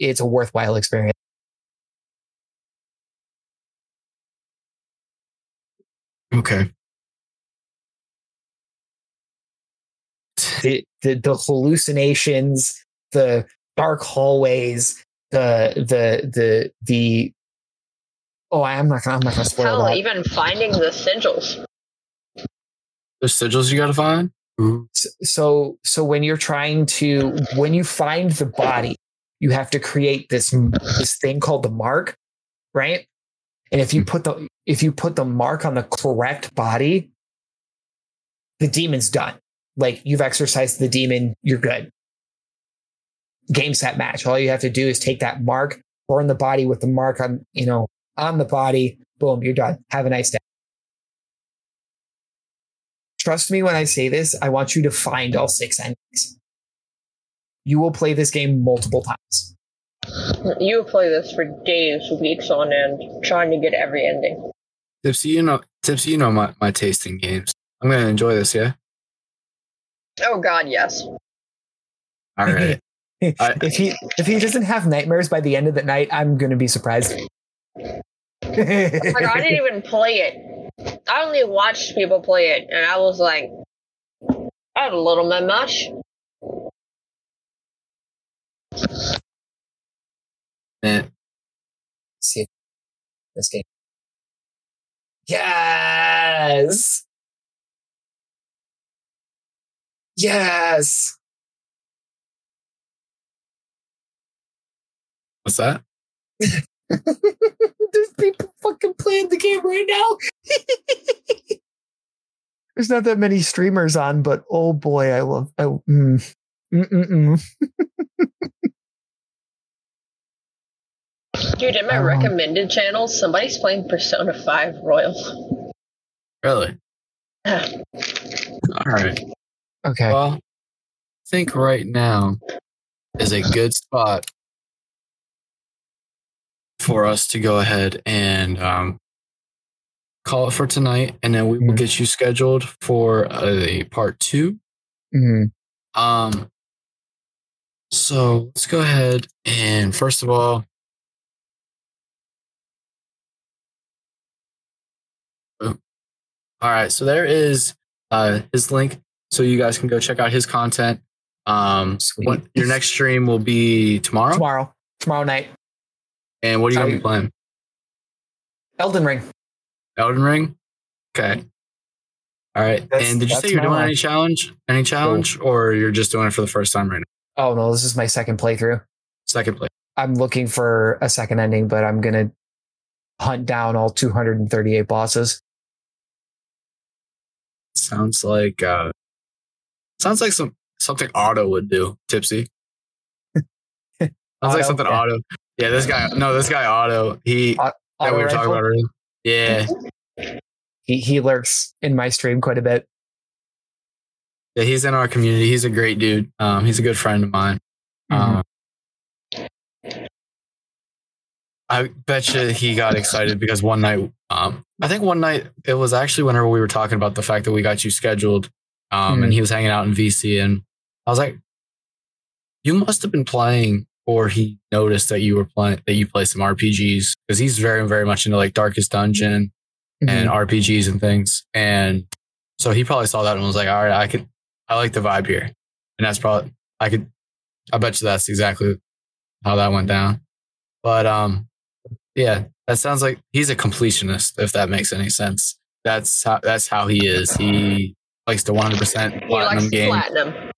It's a worthwhile experience. Okay. The, the the hallucinations, the dark hallways, the the the the. Oh, I'm not. gonna- I'm not going to spoil Hell, that. even finding the sigils. The sigils you gotta find? Ooh. S- so so when you're trying to when you find the body you have to create this this thing called the mark right? And if you hmm. put the if you put the mark on the correct body the demon's done. Like you've exercised the demon you're good. Game set match. All you have to do is take that mark burn the body with the mark on you know on the body boom you're done. Have a nice day. Trust me when I say this, I want you to find all six endings. You will play this game multiple times. You will play this for days, weeks on end, trying to get every ending. Tipsy, you know Tipsy, you know my, my taste in games. I'm gonna enjoy this, yeah? Oh God, yes. All right. If he if he doesn't have nightmares by the end of the night, I'm gonna be surprised. Like I didn't even play it. I only watched people play it, and I was like, I "That's a little bit much." And see this game. Yes. Yes. what's that? There's people fucking playing the game right now. There's not that many streamers on, but oh boy, I love. I, mm, mm-mm-mm. Dude, in my Um, recommended channels, somebody's playing Persona 5 Royal. Really? All right. Okay. Well, I think right now is a good spot for us to go ahead and um, call it for tonight, and then we will Mhm. get you scheduled for a part two. Mhm. Um, so let's go ahead and first of all, all right. So there is uh, his link, so you guys can go check out his content. Um, what, your next stream will be tomorrow, Tomorrow. Tomorrow night. and what are you gonna be playing? Elden Ring. Elden Ring. Okay. All right. That's- and did you say you're doing one. any challenge? Any challenge, or you're just doing it for the first time right now? Oh no, this is my second playthrough. Second play. I'm looking for a second ending, but I'm gonna hunt down all 238 bosses. Sounds like uh sounds like some something Otto would do, Tipsy. sounds Otto? like something Yeah. Otto. Yeah, this guy no, this guy Otto. He Otto that we were talking about earlier. Yeah. He he lurks in my stream quite a bit. Yeah, he's in our community. He's a great dude. Um, he's a good friend of mine. Mhm. Um, I bet you he got excited because one night, um, I think one night it was actually whenever we were talking about the fact that we got you scheduled, um, and he was hanging out in VC, and I was like, "You must have been playing," or he noticed that you were playing that you play some RPGs because he's very, very much into like Darkest Dungeon and RPGs and things, and so he probably saw that and was like, "All right, I could, I like the vibe here," and that's probably I could, I bet you that's exactly how that went down. But um, yeah, that sounds like he's a completionist. If that makes any sense, that's how that's how he is. He likes to 100 percent platinum game, platinum.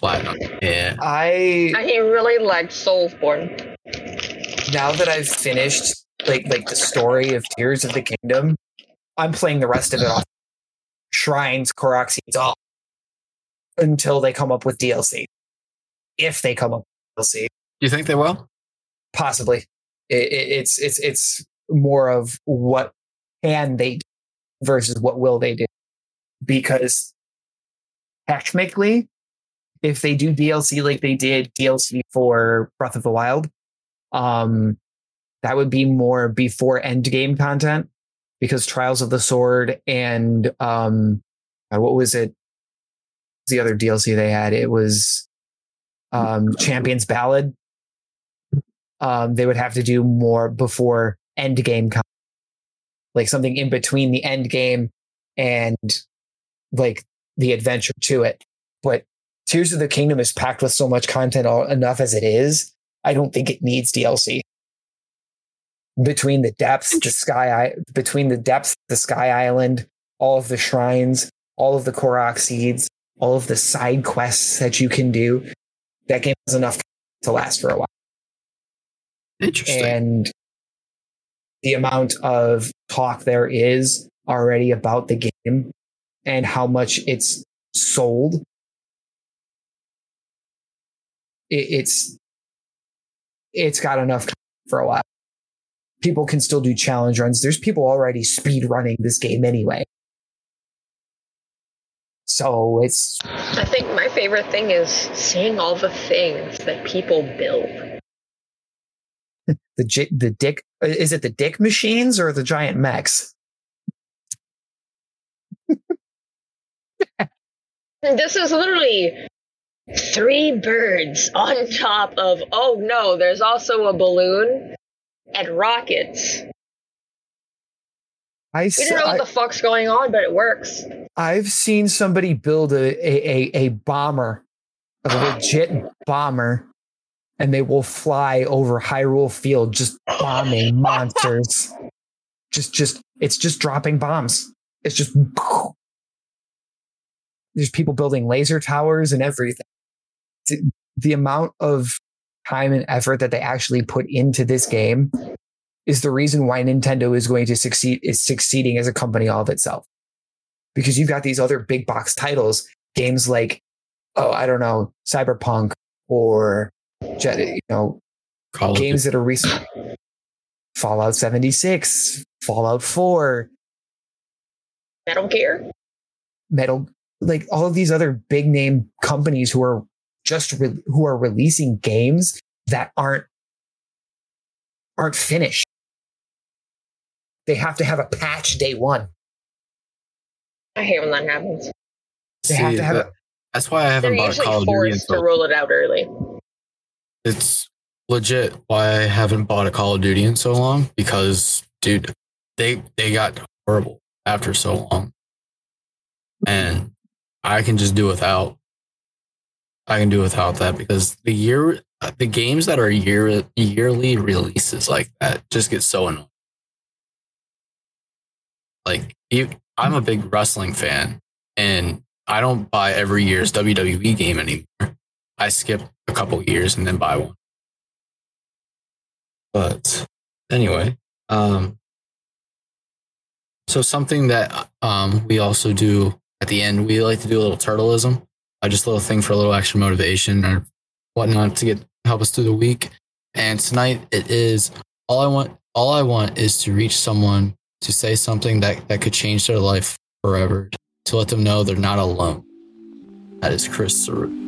platinum. Yeah, I And he really likes Soulsborne. now that I've finished like like the story of Tears of the Kingdom, I'm playing the rest of it off shrines, Korok seeds, all until they come up with DLC. If they come up with DLC, you think they will? possibly. It, it, it's it's it's more of what can they do versus what will they do, because technically, if they do DLC like they did DLC for Breath of the Wild, um, that would be more before end game content because Trials of the Sword and um, what was it? The other DLC they had it was um, Champions Ballad. Um, they would have to do more before end game, con- like something in between the end game and like the adventure to it. But Tears of the Kingdom is packed with so much content all, enough as it is. I don't think it needs DLC. Between the depths, the sky, between the depths, the sky island, all of the shrines, all of the Korok seeds, all of the side quests that you can do, that game has enough to last for a while. Interesting. And the amount of talk there is already about the game and how much it's sold. It, it's it's got enough for a while. People can still do challenge runs. There's people already speed running this game anyway. So it's I think my favorite thing is seeing all the things that people build. The j- the dick. Uh, is it the dick machines or the giant mechs? This is literally three birds on top of, oh no, there's also a balloon and rockets. I, We don't know I- what the fuck's going on, but it works. I've seen somebody build a, a, a, a bomber, a legit bomber, and they will fly over Hyrule Field just bombing monsters. Just, just, it's just dropping bombs. It's just, there's people building laser towers and everything. The- amount of time and effort that they actually put into this game is the reason why Nintendo is going to succeed, is succeeding as a company all of itself because you've got these other big box titles, games like, oh, I don't know, Cyberpunk or you know Call games that are recent, Fallout 76, Fallout 4, Metal Gear? Metal, like all of these other big name companies who are just re- who are releasing games that aren't aren't finished. They have to have a patch day one. I hate when that happens. They have to have that- that's why I haven't bought a usually Call of Duty. forced to roll it out early. It's legit why I haven't bought a Call of Duty in so long because, dude, they they got horrible after so long, and I can just do without. I can do without that because the year the games that are year yearly releases like that just get so annoying. like you, I'm a big wrestling fan, and I don't buy every year's WWE game anymore. I skip a couple years and then buy one. But anyway, um, so something that um, we also do at the end, we like to do a little turtleism, uh, just a little thing for a little extra motivation or whatnot to get help us through the week. And tonight it is all I want. All I want is to reach someone to say something that that could change their life forever, to let them know they're not alone. That is Chris Saru.